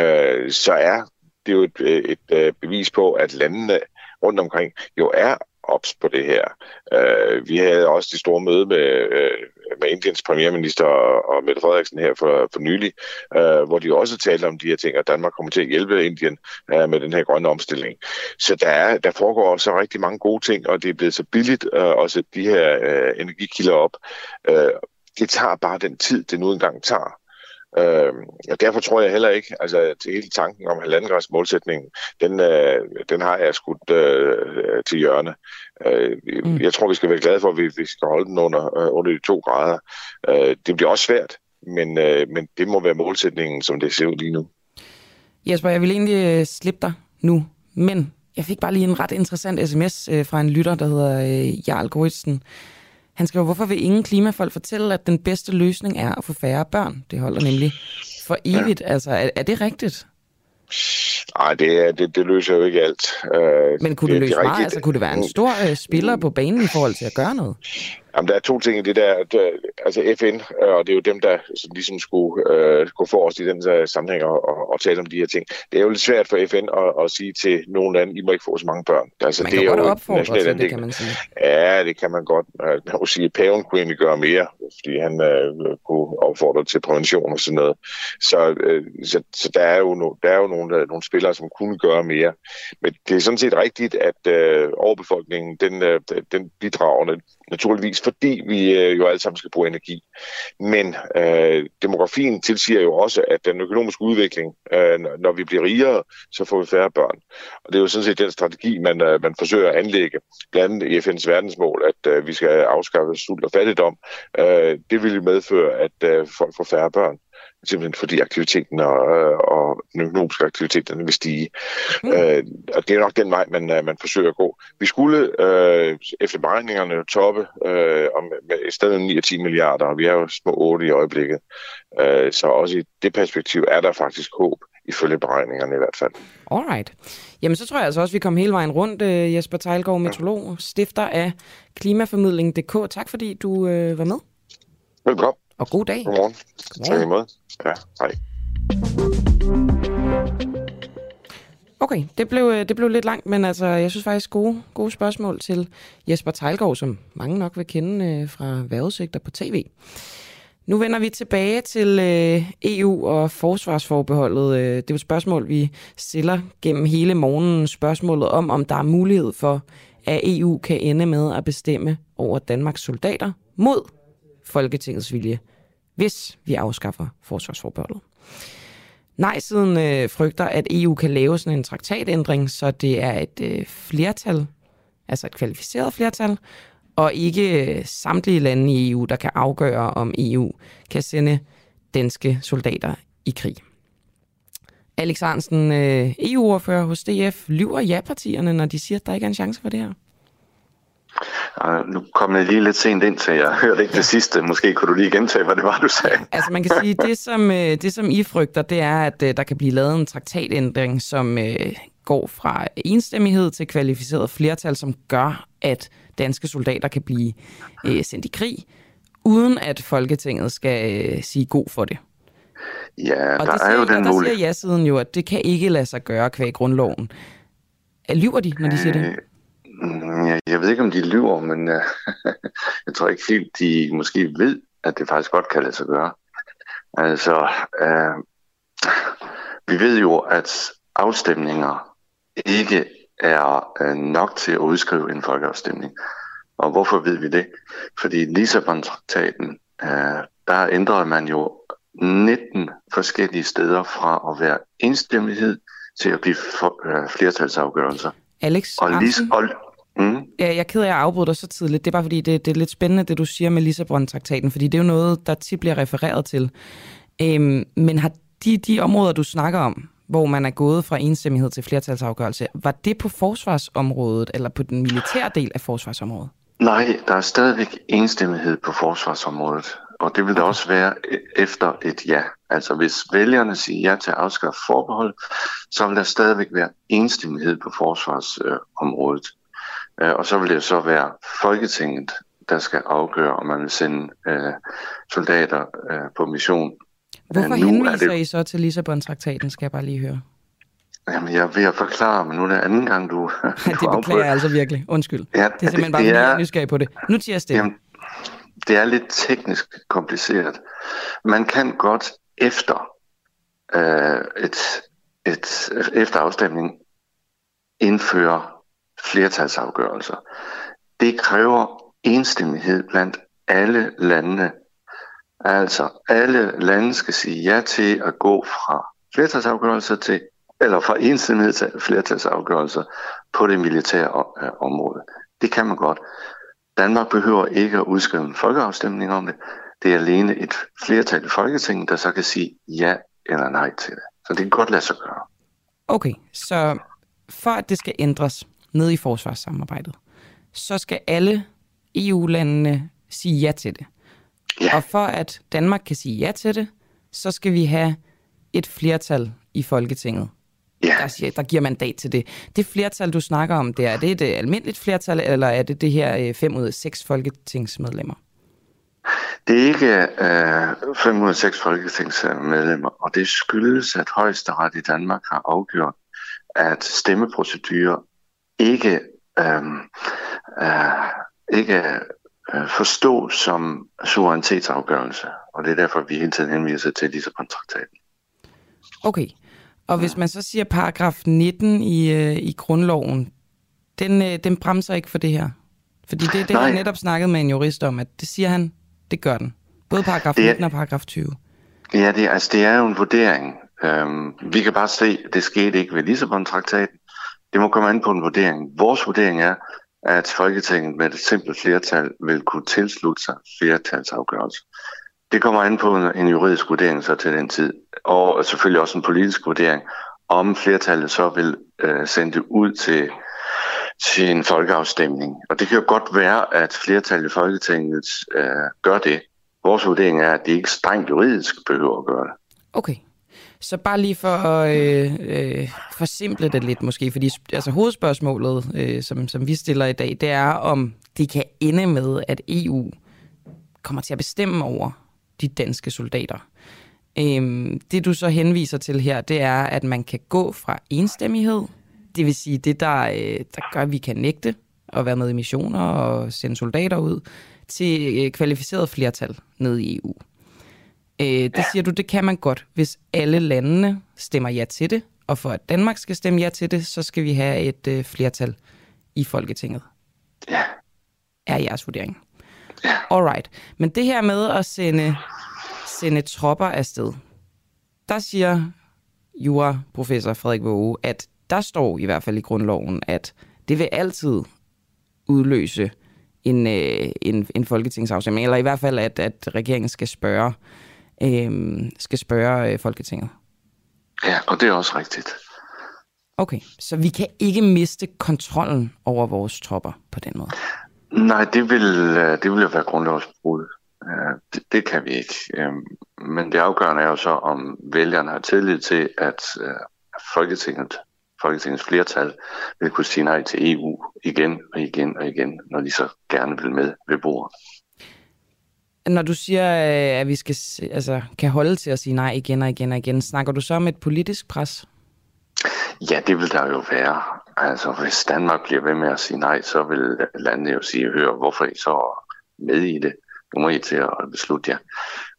øh, så er det jo et, øh, et, et bevis på, at landene rundt omkring jo er ops på det her. Øh, vi havde også det store møde med, øh, med Indiens premierminister og, og Mette Frederiksen her for, for nylig, øh, hvor de også talte om de her ting, at Danmark kommer til at hjælpe Indien øh, med den her grønne omstilling. Så der, er, der foregår så rigtig mange gode ting, og det er blevet så billigt øh, at sætte de her øh, energikilder op. Øh, det tager bare den tid, det nu engang tager. Øh, og derfor tror jeg heller ikke, altså til hele tanken om halvandengrads målsætningen, den, øh, den har jeg skudt øh, til hjørne. Øh, mm. Jeg tror, vi skal være glade for, at vi, vi skal holde den under, øh, under de to grader. Øh, det bliver også svært, men, øh, men det må være målsætningen, som det ser ud lige nu. Jesper, jeg vil egentlig øh, slippe dig nu, men jeg fik bare lige en ret interessant sms øh, fra en lytter, der hedder øh, Jarl Goritsen. Han skriver, hvorfor vil ingen klimafolk fortælle, at den bedste løsning er at få færre børn? Det holder nemlig for evigt. Ja. Altså, er, er det rigtigt? Nej, det, det, det løser jo ikke alt. Uh, Men kunne det, det løse meget? Altså, kunne det være en stor uh, spiller på banen i forhold til at gøre noget? Jamen, der er to ting i det der. der altså FN, øh, og det er jo dem, der som ligesom skulle øh, gå for os i den der sammenhæng og, og, og tale om de her ting. Det er jo lidt svært for FN at, at sige til nogle lande, I må ikke få så mange børn. Altså, man det kan er godt jo opfordre til det, kan man sige. Ja, det kan man godt. Man kan sige, at paven kunne egentlig gøre mere, fordi han øh, kunne opfordre til prævention og sådan noget. Så, øh, så, så der er jo, no, der er jo nogle, der, nogle spillere, som kunne gøre mere. Men det er sådan set rigtigt, at øh, overbefolkningen, den, øh, den bidrager naturligvis, fordi vi øh, jo alle sammen skal bruge energi. Men øh, demografien tilsiger jo også, at den økonomiske udvikling, øh, når vi bliver rigere, så får vi færre børn. Og det er jo sådan set den strategi, man, øh, man forsøger at anlægge, blandt andet i FN's verdensmål, at øh, vi skal afskaffe sult og fattigdom. Øh, det vil medføre, at øh, folk får færre børn simpelthen fordi aktiviteten og, øh, og den økonomiske aktivitet den vil stige. Mm. Øh, og det er nok den vej, man, øh, man forsøger at gå. Vi skulle øh, efter beregningerne toppe øh, om, med et sted 9 10 milliarder, og vi er jo små 8 i øjeblikket. Øh, så også i det perspektiv er der faktisk håb, ifølge beregningerne i hvert fald. Alright. Jamen så tror jeg altså også, at vi kom hele vejen rundt. Øh, Jesper Tejlgaard, meteorolog, stifter af Klimaformidling.dk. Tak fordi du øh, var med. Velkommen. Og god dag. Godmorgen. Godmorgen. Tak imod. Ja, hej. Okay, det blev, øh, det blev lidt langt, men altså, jeg synes faktisk gode, gode spørgsmål til Jesper Tejlgaard, som mange nok vil kende øh, fra vejrudsigter på tv. Nu vender vi tilbage til øh, EU og forsvarsforbeholdet. Øh, det er et spørgsmål, vi stiller gennem hele morgenen. Spørgsmålet om, om der er mulighed for, at EU kan ende med at bestemme over Danmarks soldater mod Folketingets vilje, hvis vi afskaffer forsvarsforbeholdet. Nej-siden øh, frygter, at EU kan lave sådan en traktatændring, så det er et øh, flertal, altså et kvalificeret flertal, og ikke øh, samtlige lande i EU, der kan afgøre, om EU kan sende danske soldater i krig. Alex Arnsen, øh, EU-ordfører hos DF, lyver ja-partierne, når de siger, at der ikke er en chance for det her? Uh, nu kom jeg lige lidt sent ind til, jeg hørte ikke det sidste. Måske kunne du lige gentage, hvad det var, du sagde. *laughs* Altså man kan sige, det som, øh, det som I frygter, det er, at øh, der kan blive lavet en traktatændring, som øh, går fra enstemmighed til kvalificeret flertal, som gør, at danske soldater kan blive sendt i krig, uden at Folketinget skal sige god for det. Ja, og der siger, er jo den mulighed. der siger ja-siden jo, at det kan ikke lade sig gøre kvæg grundloven. Lyver de, når de siger det? Mm, jeg, jeg ved ikke, om de lyver, men uh, *laughs* jeg tror ikke helt, de måske ved, at det faktisk godt kan lade sig gøre. Altså, uh, vi ved jo, at afstemninger ikke er uh, nok til at udskrive en folkeafstemning. Og hvorfor ved vi det? Fordi Lissabon-traktaten, uh, der ændrede man jo 19 forskellige steder fra at være enstemmighed til at blive for, uh, flertalsafgørelser. Alex og, Lis, og, mm. ja, jeg er ked af at afbryde dig så tidligt. Det er bare fordi, det, det er lidt spændende, det du siger med Lissabon-traktaten, fordi det er jo noget, der tit bliver refereret til. Øhm, men har de, de områder, du snakker om, hvor man er gået fra enstemmighed til flertalsafgørelse, var det på forsvarsområdet, eller på den militære del af forsvarsområdet? Nej, der er stadigvæk enstemmighed på forsvarsområdet. Og det vil der også være efter et ja. Altså hvis vælgerne siger ja til at afskaffe forbehold, så vil der stadigvæk være enstemmighed på forsvarsområdet. Øh, og så vil det så være Folketinget, der skal afgøre, om man vil sende øh, soldater øh, på mission. Hvorfor nu henviser det... I så til Lissabon-traktaten, skal jeg bare lige høre? Jamen, jeg er ved at forklare, men nu er det anden gang, du... *laughs* *laughs* det beklager jeg altså virkelig. Undskyld. Ja, det er simpelthen det, bare, det er, nysgerrig på det. Nu siger jeg stille. Jamen, det er lidt teknisk kompliceret. Man kan godt efter øh, et, et, efter afstemning indføre flertalsafgørelser. Det kræver enstemmighed blandt alle landene. Altså, alle lande skal sige ja til at gå fra flertalsafgørelser til, eller fra enstemmighed til flertalsafgørelser på det militære øh, område. Det kan man godt. Danmark behøver ikke at udskrive en folkeafstemning om det. Det er alene et flertal i Folketinget, der så kan sige ja eller nej til det. Så det kan godt lade sig gøre. Okay, så for at det skal ændres ned i forsvarssamarbejdet, så skal alle EU-landene sige ja til det. Ja. Og for at Danmark kan sige ja til det, så skal vi have et flertal i Folketinget, ja. der, siger, der giver mandat til det. Det flertal, du snakker om, det er det et øh, almindeligt flertal, eller er det det her øh, fem ud af seks folketingsmedlemmer? Det er ikke øh, fem ud af seks folketingsmedlemmer, og det skyldes, at højesteret i Danmark har afgjort, at stemmeprocedurer ikke, øh, øh, ikke øh, forstås som suverænitetsafgørelse, og det er derfor, vi hele tiden henviser til Lissabon-traktaten. Okay, og hvis man så siger paragraf 19 i, øh, i grundloven, den, øh, den bremser ikke for det her? Fordi det, det har jeg netop snakket med en jurist om, at det siger han, det gør den. Både paragraf det er, 19 og paragraf 20. Ja, det, altså, det er jo en vurdering. Øhm, vi kan bare se, at det skete ikke ved Lissabon-traktaten. Det må komme an på en vurdering. Vores vurdering er, at Folketinget med et simpelt flertal vil kunne tilslutte sig flertalsafgørelse. Det kommer an på en, juridisk vurdering så til den tid, og selvfølgelig også en politisk vurdering, om flertallet så vil øh, sende det ud til, til en folkeafstemning. Og det kan jo godt være, at flertallet i Folketinget øh, gør det. Vores vurdering er, at det ikke strengt juridisk behøver at gøre det. Okay. Så bare lige for at øh, øh, forsimple det lidt måske, fordi altså, hovedspørgsmålet, øh, som, som vi stiller i dag, det er, om det kan ende med, at EU kommer til at bestemme over de danske soldater. Øhm, det du så henviser til her, det er, at man kan gå fra enstemmighed, det vil sige det, der, øh, der gør, at vi kan nægte at være med i missioner og sende soldater ud, til øh, kvalificeret flertal ned i EU. Øh, det siger du, det kan man godt, hvis alle landene stemmer ja til det, og for at Danmark skal stemme ja til det, så skal vi have et øh, flertal i Folketinget. Ja. Er jeres vurdering. Ja. Alright. Men det her med at sende, sende tropper afsted, der siger juraprofessor Frederik Våge, at der står i hvert fald i grundloven, at det vil altid udløse en, øh, en, en folketingsafstemning, eller i hvert fald, at, at regeringen skal spørge, øh, skal spørge øh, Folketinget. Ja, og det er også rigtigt. Okay, så vi kan ikke miste kontrollen over vores tropper på den måde? Nej, det vil, øh, det vil jo være grundlovsbrud. Øh, det, det kan vi ikke. Øhm, men det afgørende er jo så, om vælgerne har tillid til, at øh, Folketinget, Folketingets flertal vil kunne sige nej til EU igen og igen og igen, når de så gerne vil med ved bordet. Når du siger, øh, at vi skal, altså, kan holde til at sige nej igen og igen og igen, snakker du så om et politisk pres? Ja, det vil der jo være. Altså, hvis Danmark bliver ved med at sige nej, så vil landet jo sige, hør, hvorfor er I så med i det? Nu må I til at beslutte jer.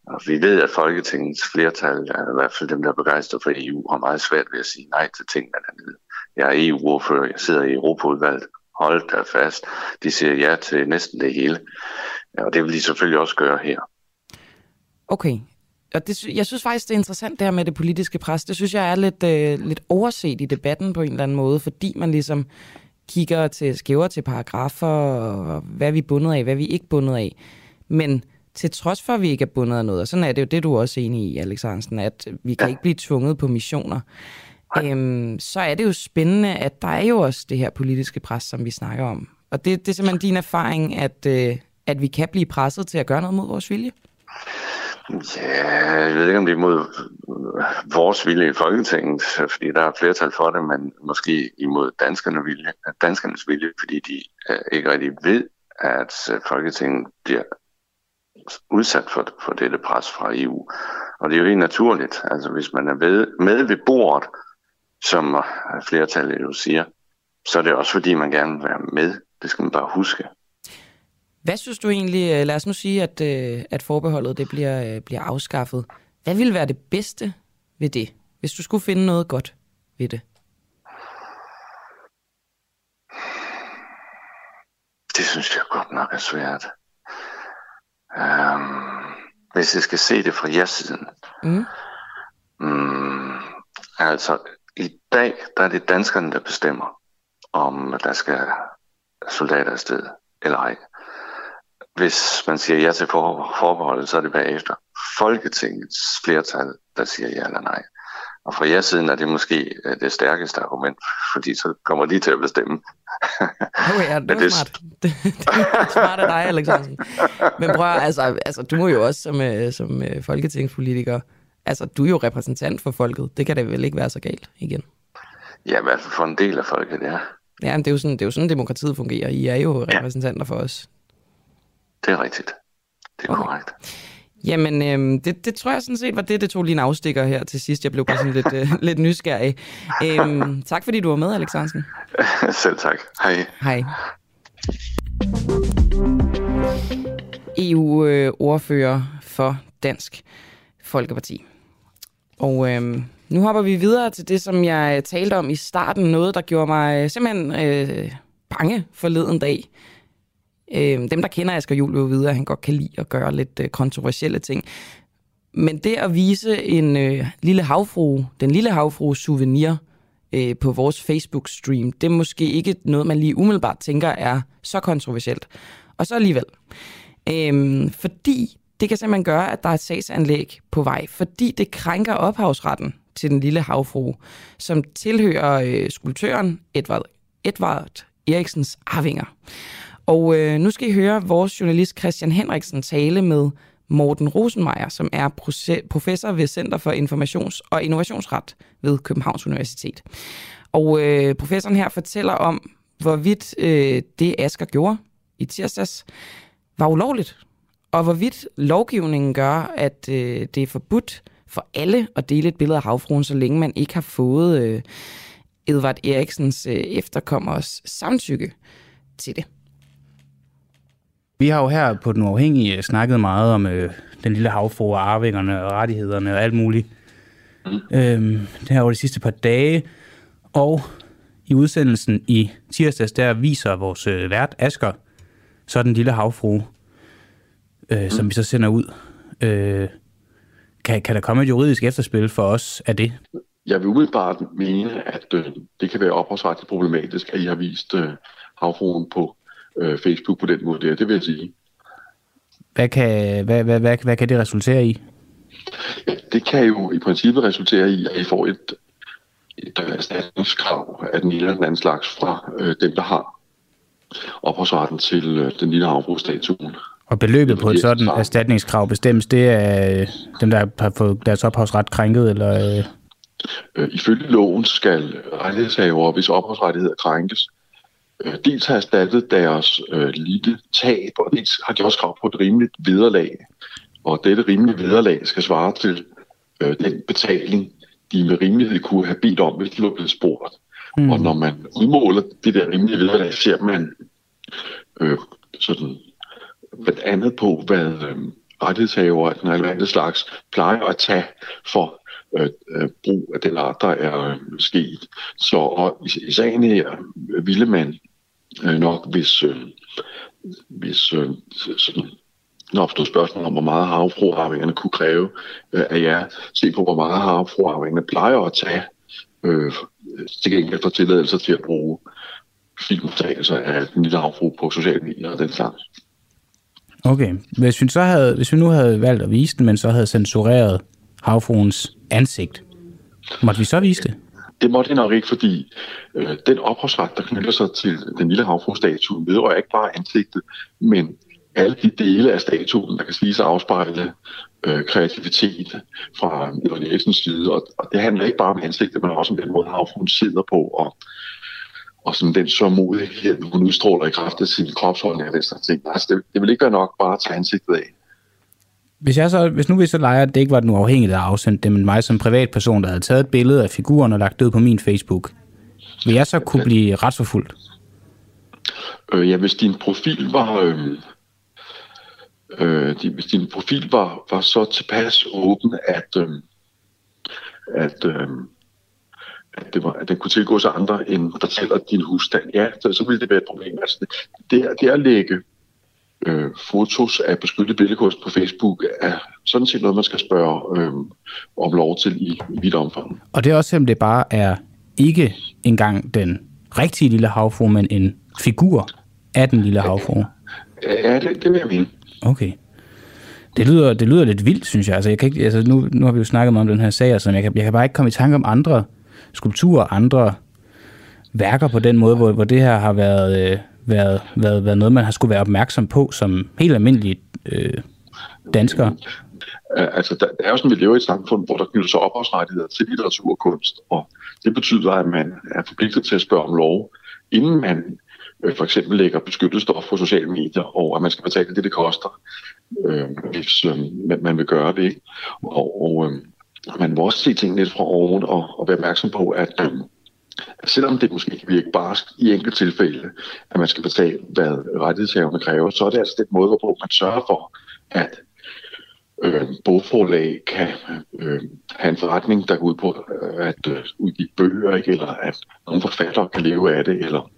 Og vi ved, at Folketingets flertal, i hvert fald dem, der er begejstret for EU, har meget svært ved at sige nej til tingene dernede. Jeg er EU-ordfører, jeg sidder i Europaudvalget, hold da fast. De siger ja til næsten det hele. Og det vil de selvfølgelig også gøre her. Okay, og det, jeg synes faktisk, det er interessant det her med det politiske pres. Det synes jeg er lidt, øh, lidt overset i debatten på en eller anden måde, fordi man ligesom kigger til, skæver til paragrafer, og hvad vi er bundet af, hvad vi er ikke bundet af. Men til trods for, at vi ikke er bundet af noget, og sådan er det jo det, du er også enig i, Alex Hansen, at vi kan ja. ikke blive tvunget på missioner, øhm, så er det jo spændende, at der er jo også det her politiske pres, som vi snakker om. Og det, det er simpelthen din erfaring, at, øh, at vi kan blive presset til at gøre noget mod vores vilje? Ja, jeg ved ikke, om det er imod vores vilje i Folketinget, fordi der er flertal for det, men måske imod danskernes vilje, danskernes vilje fordi de øh, ikke rigtig ved, at øh, Folketinget bliver udsat for, for dette pres fra EU. Og det er jo helt naturligt. Altså, hvis man er ved, med ved bordet, som flertallet jo siger, så er det også fordi, man gerne vil være med. Det skal man bare huske. Hvad synes du egentlig, øh, lad os nu sige, at, øh, at forbeholdet det bliver, øh, bliver afskaffet. Hvad vil være det bedste ved det, hvis du skulle finde noget godt ved det? Det synes jeg godt nok er svært. Um, hvis jeg skal se det fra jeres siden. Mm. Um, altså, i dag der er det danskerne, der bestemmer, om der skal soldater afsted eller ej. Hvis man siger ja til forbeholdet, så er det bagefter Folketingets flertal, der siger ja eller nej. Og fra jeres siden er det måske øh, det stærkeste argument, fordi så kommer de til at bestemme. Okay, ja, *laughs* det er smart. *laughs* Det, det er smart af dig, Alexander. Men prøv altså, altså, du må jo også som, øh, som øh, folketingspolitiker, altså du er jo repræsentant for folket. Det kan da vel ikke være så galt igen? Ja, i hvert fald for en del af folket, ja. Ja, men det er jo sådan, det er jo sådan demokratiet fungerer. I er jo repræsentanter ja. for os. Det er rigtigt. Det er okay. korrekt. Jamen, øhm, det, det tror jeg sådan set var det, det tog lige en afstikker her til sidst. Jeg blev bare sådan lidt, øh, *laughs* lidt nysgerrig. Øhm, tak fordi du var med, Alexandersen. *laughs* Selv tak. Hej. Hej. EU-ordfører for Dansk Folkeparti. Og øhm, nu hopper vi videre til det, som jeg talte om i starten. Noget, der gjorde mig simpelthen øh, bange forleden dag. Øh, dem, der kender Asger Juhl, vil vide, at han godt kan lide at gøre lidt øh, kontroversielle ting. Men det at vise en øh, lille havfru, den lille havfru souvenir øh, på vores Facebook-stream, det er måske ikke noget, man lige umiddelbart tænker er så kontroversielt. Og så alligevel. Øh, fordi det kan simpelthen gøre, at der er et sagsanlæg på vej, fordi det krænker ophavsretten til den lille havfru, som tilhører øh, skulptøren Edvard, Edvard Eriksens arvinger. Og øh, nu skal I høre vores journalist Christian Henriksen tale med Morten Rosenmeier, som er professor ved Center for Informations- og Innovationsret ved Københavns Universitet. Og øh, professoren her fortæller om, hvorvidt øh, det Asker gjorde i tirsdags var ulovligt, og hvorvidt lovgivningen gør, at øh, det er forbudt for alle at dele et billede af havfruen, så længe man ikke har fået øh, Edvard Eriksens øh, efterkommers samtykke til det. Vi har jo her på Den Uafhængige snakket meget om øh, den lille havfru og arvingerne og rettighederne og alt muligt. Mm. Øhm, det her over de sidste par dage. Og i udsendelsen i tirsdags, der viser vores øh, vært Asker, så den lille havfru, øh, mm. som vi så sender ud. Øh, kan, kan der komme et juridisk efterspil for os af det? Jeg vil umiddelbart mene, at øh, det kan være ophavsretligt problematisk, at I har vist øh, havfruen på øh, Facebook på den måde der, det vil jeg sige. Hvad kan, hvad, hvad, hvad, hvad kan det resultere i? Ja, det kan jo i princippet resultere i, at I får et, et erstatningskrav af den ene eller den anden slags fra øh, dem, der har ophavsretten til øh, den lille havbrugsstatuen. Og beløbet på et sådan erstatningskrav bestemmes, det er øh, dem, der har fået deres ophavsret krænket, eller... Øh... Øh, ifølge loven skal rettighedshavere, hvis ophavsrettigheder krænkes, dels har erstattet deres øh, lille tab, og dels har de også krav på et rimeligt vederlag. Og dette rimelige vederlag skal svare til øh, den betaling, de med rimelighed kunne have bedt om, hvis de var blevet spurgt. Mm. Og når man udmåler det der rimelige vederlag, ser man øh, sådan blandt andet på, hvad øh, rettighedshaver af den relevante slags plejer at tage for øh, brug af den art, der er øh, sket. Så og i, i sagen her ville man øh, nok, hvis, øh, hvis øh, sådan, når opstod spørgsmål om, hvor meget havfruarvingerne kunne kræve øh, af jer, se på, hvor meget havfruarvingerne plejer at tage øh, til gengæld for tilladelser til at bruge filmoptagelser af den lille havfru på sociale medier og den slags. Okay, hvis vi, så havde, hvis vi nu havde valgt at vise den, men så havde censureret havfruens ansigt, måtte vi så vise det? Det måtte det nok ikke, fordi øh, den ophavsret, der knytter sig til den lille havfruestatue, vedrører ikke bare ansigtet, men alle de dele af statuen, der kan siges at afspejle øh, kreativitet fra Edvard Eriksens side. Og, og det handler ikke bare om ansigtet, men også om den måde, havfruen sidder på, og, og sådan den sørmodighed, hun udstråler i kraft af sin kropsholdning og den slags ting. Altså, det, det vil ikke være nok bare at tage ansigtet af. Hvis, jeg så, hvis nu vi så leger, at det ikke var den uafhængige, der afsendt det, men mig som privatperson, der havde taget et billede af figuren og lagt det ud på min Facebook, vil jeg så kunne blive retsforfulgt? Øh, ja, hvis din profil var... Øh, øh, hvis din profil var, var så tilpas åben, at, øh, at, øh, at, det var, at den kunne tilgås andre end der tæller din husstand, ja, så, så ville det være et problem. Altså, det, det at lægge øh, fotos af beskyttet billedkunst på Facebook er sådan set noget, man skal spørge øh, om lov til i, i vidt omfang. Og det er også selvom det bare er ikke engang den rigtige lille havfru, men en figur af den lille havfru. Ja, det, det vil jeg mene. Okay. Det lyder, det lyder lidt vildt, synes jeg. Altså, jeg kan ikke, altså nu, nu har vi jo snakket om den her sag, så jeg kan, jeg kan bare ikke komme i tanke om andre skulpturer, andre værker på den måde, hvor, hvor det her har været, øh, været, været, været noget, man har skulle være opmærksom på som helt almindelige øh, danskere. Altså, der er jo sådan, vi lever i et samfund, hvor der knytter sig ophavsrettigheder til litteratur og kunst, og det betyder, at man er forpligtet til at spørge om lov, inden man øh, for eksempel lægger beskyttet stof på sociale medier, og at man skal betale det, det koster, øh, hvis øh, man vil gøre det. Ikke? Og, og øh, man må også se tingene lidt fra oven og, og være opmærksom på, at øh, selvom det måske kan virke barsk i enkelt tilfælde, at man skal betale, hvad rettighedshaverne kræver, så er det altså den måde, hvorpå man sørger for, at øh, bogforlag kan øh, have en forretning, der går ud på at øh, udgive bøger, ikke? eller at nogle forfattere kan leve af det, eller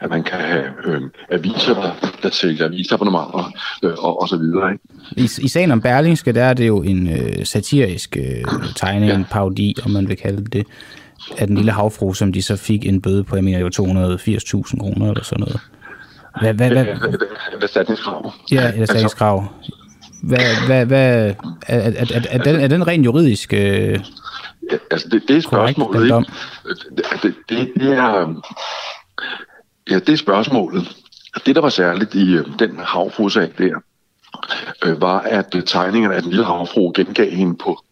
at man kan have øh, aviser, der, der sælger avisabonnementer øh, og, og så videre. Ikke? I, I sagen om Berlingske, der er det jo en øh, satirisk øh, tegning, ja. en parodi, om man vil kalde det, af den lille havfru, som de så fik en bøde på, jeg mener jo 280.000 kroner eller sådan noget. Hvad, hvad, hvad? Erstatningskrav. Ja, erstatningskrav. Hvad, hvad, hvad, er, er, er, er, den, er den rent juridisk øh, altså det, det er spørgsmålet, ikke? Det, det, det, er, ja, det er spørgsmålet. Det, der var særligt i øh, den havfru-sag der, øh, var, at øh, tegningerne af den lille havfru gengav hende på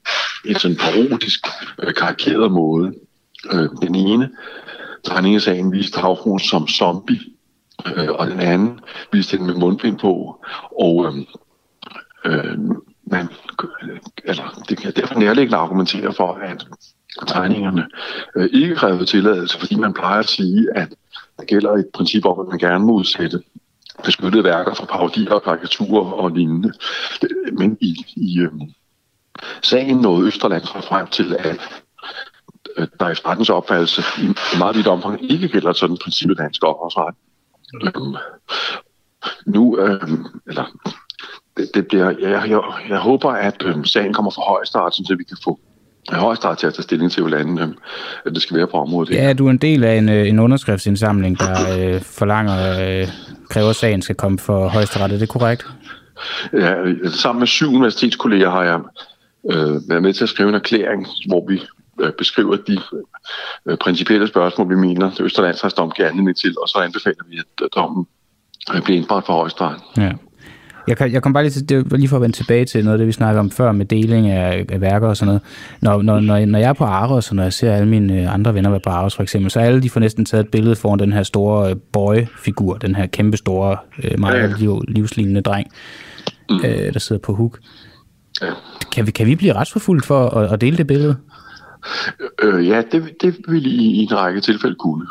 en sådan parodisk, øh, karikeret måde. Øh, den ene tegning af sagen viste havfruen som zombie, øh, og den anden viste den med mundbind på. Og øh, øh, man, eller, det kan derfor nærliggende argumentere for, at tegningerne øh, ikke krævede tilladelse, fordi man plejer at sige, at der gælder et princip om, at man gerne må udsætte beskyttede værker fra parodier og karikaturer og lignende. Men i, i øh, sagen nåede Østerland frem til, at der efter rettens opfattelse i meget vidt omfang ikke gælder sådan princippet dansk ophavsret. Øh, nu, øh, eller det, det bliver, jeg, jeg, jeg håber, at øh, sagen kommer fra højesteret, så vi kan få højesteret til at tage stilling til, hvordan øh, det skal være på området. Ja, du er en del af en, øh, en underskriftsindsamling, der øh, forlanger, øh, kræver, at sagen skal komme for højesteret. Er det korrekt? Ja, sammen med syv universitetskolleger har jeg øh, været med til at skrive en erklæring, hvor vi øh, beskriver de øh, principielle spørgsmål, vi mener, at Østerlandsretsdom giver anledning til, og så anbefaler vi, at dommen øh, bliver indbragt for højesteret. Ja. Jeg, kan, jeg kom bare lige til, det var lige for at vende tilbage til noget af det, vi snakkede om før med deling af, af værker og sådan noget. Når, når, når, når jeg er på Aros, og når jeg ser alle mine øh, andre venner være på Aros for eksempel, så alle de får næsten taget et billede foran den her store øh, boy-figur, den her kæmpe store, øh, meget liv, livslignende dreng, mm. øh, der sidder på hook. Ja. Kan, vi, kan vi blive retsforfulgt for at, at dele det billede? Øh, ja, det, det vil I i en række tilfælde kunne.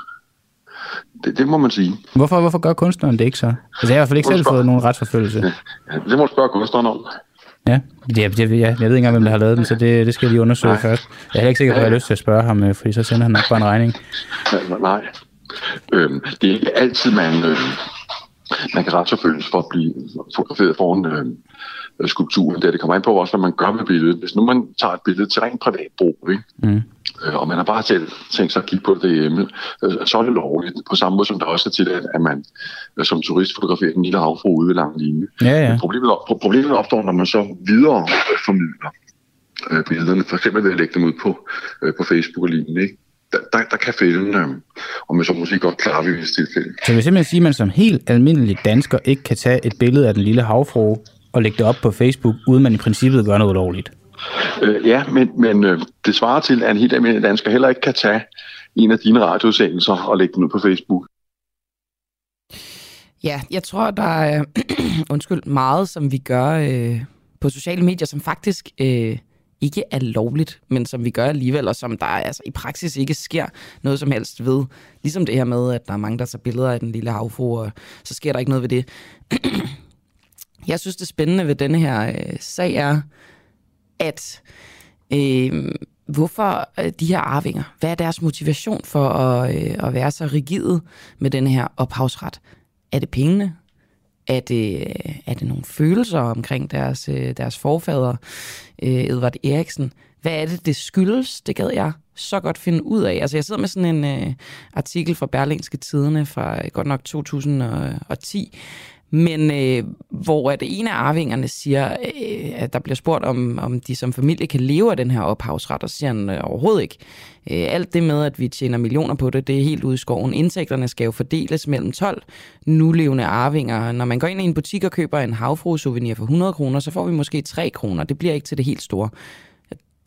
Det, det må man sige. Hvorfor, hvorfor gør kunstneren det ikke så? Altså, jeg har i hvert fald ikke selv fået nogen retsforfølgelse. Ja, det må du spørge kunstneren om. Ja, det, jeg, jeg, jeg ved ikke engang, hvem der har lavet den, så det, det skal jeg lige undersøge nej. først. Jeg er ikke sikker på, at jeg har lyst til at spørge ham, øh, fordi så sender han nok bare en regning. Ja, nej. Øhm, det er ikke altid, man, øh, man kan retsforfølges for at blive fotograferet foran øh, skulpturen. Der. Det kommer an på også, hvad man gør med billedet. Hvis nu man tager et billede til rent privat brug, ikke? Mm øh, og man har bare selv tænkt sig at kigge på det hjemme, øh, så er det lovligt. På samme måde som der også er til, at man øh, som turist fotograferer den lille havfru ude ved lang linje. Ja, ja. Problemet, problemet opstår, når man så videre formidler billederne, for eksempel ved at lægge dem ud på, på Facebook og lignende. Ikke? Der, der, der kan fælden, øh, og man så måske godt klare i visse tilfælde. Så vil simpelthen sige, at man som helt almindelig dansker ikke kan tage et billede af den lille havfru og lægge det op på Facebook, uden man i princippet gør noget ulovligt? Øh, ja, men, men øh, det svarer til, at en helt almindelig dansker heller ikke kan tage en af dine radioudsendelser og lægge den ud på Facebook. Ja, jeg tror, der er *clears throat* undskyld, meget, som vi gør øh, på sociale medier, som faktisk øh, ikke er lovligt, men som vi gør alligevel, og som der altså, i praksis ikke sker noget som helst ved. Ligesom det her med, at der er mange, der tager billeder af den lille havfru, og så sker der ikke noget ved det. *clears throat* Jeg synes, det spændende ved denne her øh, sag er, at øh, hvorfor øh, de her arvinger, hvad er deres motivation for at, øh, at være så rigide med den her ophavsret? Er det pengene? Er det, øh, er det nogle følelser omkring deres, øh, deres forfader, øh, Edvard Eriksen? Hvad er det, det skyldes? Det gad jeg så godt finde ud af. Altså, jeg sidder med sådan en øh, artikel fra Berlingske Tidene fra øh, godt nok 2010, men øh, hvor at en af arvingerne siger, øh, at der bliver spurgt, om, om de som familie kan leve af den her ophavsret, og så siger han øh, overhovedet ikke. Øh, alt det med, at vi tjener millioner på det, det er helt ude i skoven. Indtægterne skal jo fordeles mellem 12 nulevende arvinger. Når man går ind i en butik og køber en havfru-souvenir for 100 kroner, så får vi måske 3 kroner. Det bliver ikke til det helt store.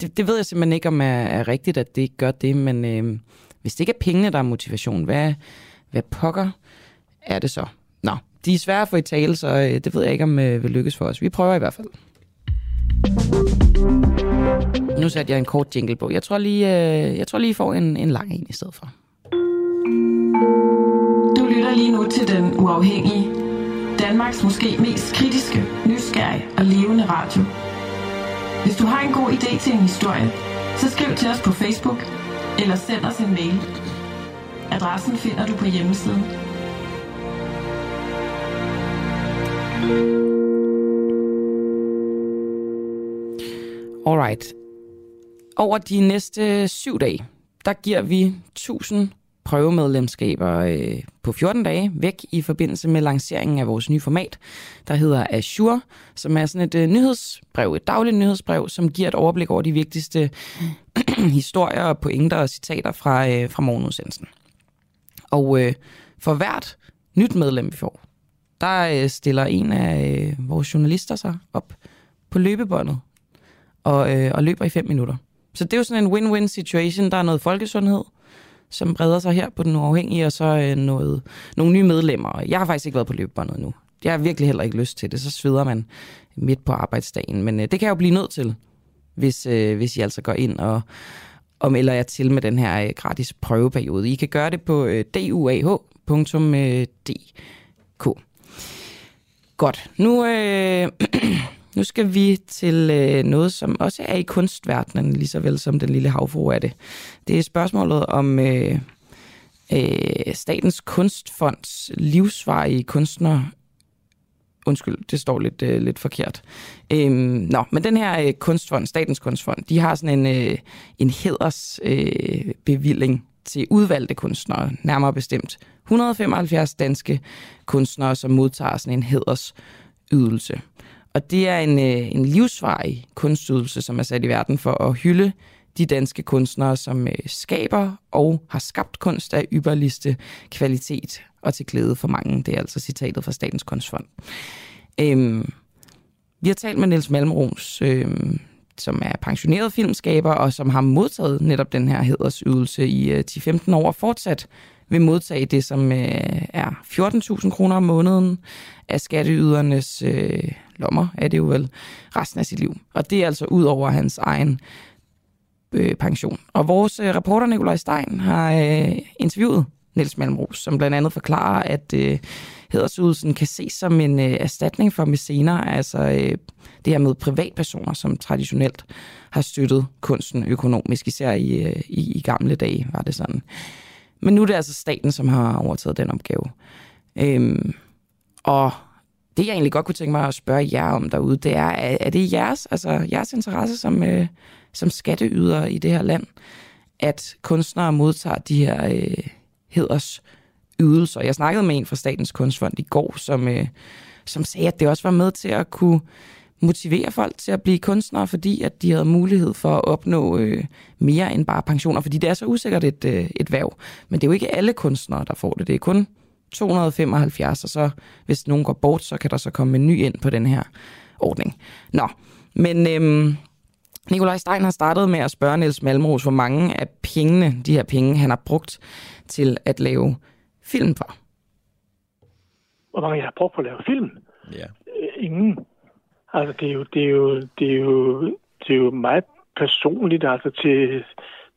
Det, det ved jeg simpelthen ikke, om er, er rigtigt, at det ikke gør det, men øh, hvis det ikke er pengene, der er motivation, hvad, hvad pokker er det så? Nå, de er svære at få i tale, så øh, det ved jeg ikke, om øh, vil lykkes for os. Vi prøver i hvert fald. Nu satte jeg en kort jingle på. Jeg tror lige, øh, jeg tror lige, I får en, en lang en i stedet for. Du lytter lige nu til Den Uafhængige. Danmarks måske mest kritiske, nysgerrige og levende radio. Hvis du har en god idé til en historie, så skriv til os på Facebook eller send os en mail. Adressen finder du på hjemmesiden Alright. Over de næste syv dage, der giver vi 1000 prøvemedlemskaber øh, på 14 dage væk i forbindelse med lanceringen af vores nye format, der hedder Azure, som er sådan et øh, nyhedsbrev, et dagligt nyhedsbrev, som giver et overblik over de vigtigste *clears throat* historier, pointer og citater fra, øh, fra morgenudsendelsen. Og øh, for hvert nyt medlem, vi får, der øh, stiller en af øh, vores journalister sig op på løbebåndet og, øh, og løber i fem minutter. Så det er jo sådan en win-win situation. Der er noget folkesundhed, som breder sig her på den uafhængige, og så øh, noget, nogle nye medlemmer. Jeg har faktisk ikke været på løbebåndet nu. Jeg har virkelig heller ikke lyst til det. Så sveder man midt på arbejdsdagen. Men øh, det kan jeg jo blive nødt til, hvis, øh, hvis I altså går ind og, og melder jer til med den her øh, gratis prøveperiode. I kan gøre det på øh, duah.dk. Godt. Nu, øh, *clears throat* nu skal vi til øh, noget, som også er i kunstverdenen, lige så vel som den lille havfru er det. Det er spørgsmålet om øh, øh, Statens Kunstfonds livsvarige kunstner Undskyld, det står lidt, øh, lidt forkert. Øhm, nå, men den her øh, kunstfond, Statens Kunstfond, de har sådan en, øh, en hedersbevilling øh, til udvalgte kunstnere, nærmere bestemt 175 danske kunstnere, som modtager sådan en hædersydelse. Og det er en, øh, en livsvarig kunstydelse, som er sat i verden for at hylde de danske kunstnere, som øh, skaber og har skabt kunst af ypperligste kvalitet og til glæde for mange. Det er altså citatet fra Statens Kunstfond. Øhm, vi har talt med Niels Malmros, øhm, som er pensioneret filmskaber, og som har modtaget netop den her hedersydelse i øh, 10-15 år, fortsat vil modtage det, som øh, er 14.000 kroner om måneden af skatteydernes øh, lommer, er det jo vel, resten af sit liv. Og det er altså ud over hans egen øh, pension. Og vores øh, reporter Nikolaj Stein har øh, interviewet Niels Malmros, som blandt andet forklarer, at øh, hedersydelsen kan ses som en øh, erstatning for mæscener, altså øh, det her med privatpersoner, som traditionelt har støttet kunsten økonomisk, især i, øh, i, i gamle dage var det sådan. Men nu er det altså staten, som har overtaget den opgave. Øhm, og det, jeg egentlig godt kunne tænke mig at spørge jer om derude, det er, er det jeres, altså jeres interesse som, øh, som skatteyder i det her land, at kunstnere modtager de her øh, heders ydelser. Jeg snakkede med en fra Statens Kunstfond i går, som, øh, som sagde, at det også var med til at kunne motivere folk til at blive kunstnere, fordi at de havde mulighed for at opnå øh, mere end bare pensioner, fordi det er så usikkert et, øh, et værv. Men det er jo ikke alle kunstnere, der får det. Det er kun 275, og så hvis nogen går bort, så kan der så komme en ny ind på den her ordning. Nå, men øhm, Nikolaj Stein har startet med at spørge Niels Malmros, hvor mange af pengene, de her penge, han har brugt til at lave film for. Hvor mange jeg har brugt på at lave film? Ja. Øh, ingen. Altså, det er jo, det er jo, det er jo, det er jo meget personligt, altså til,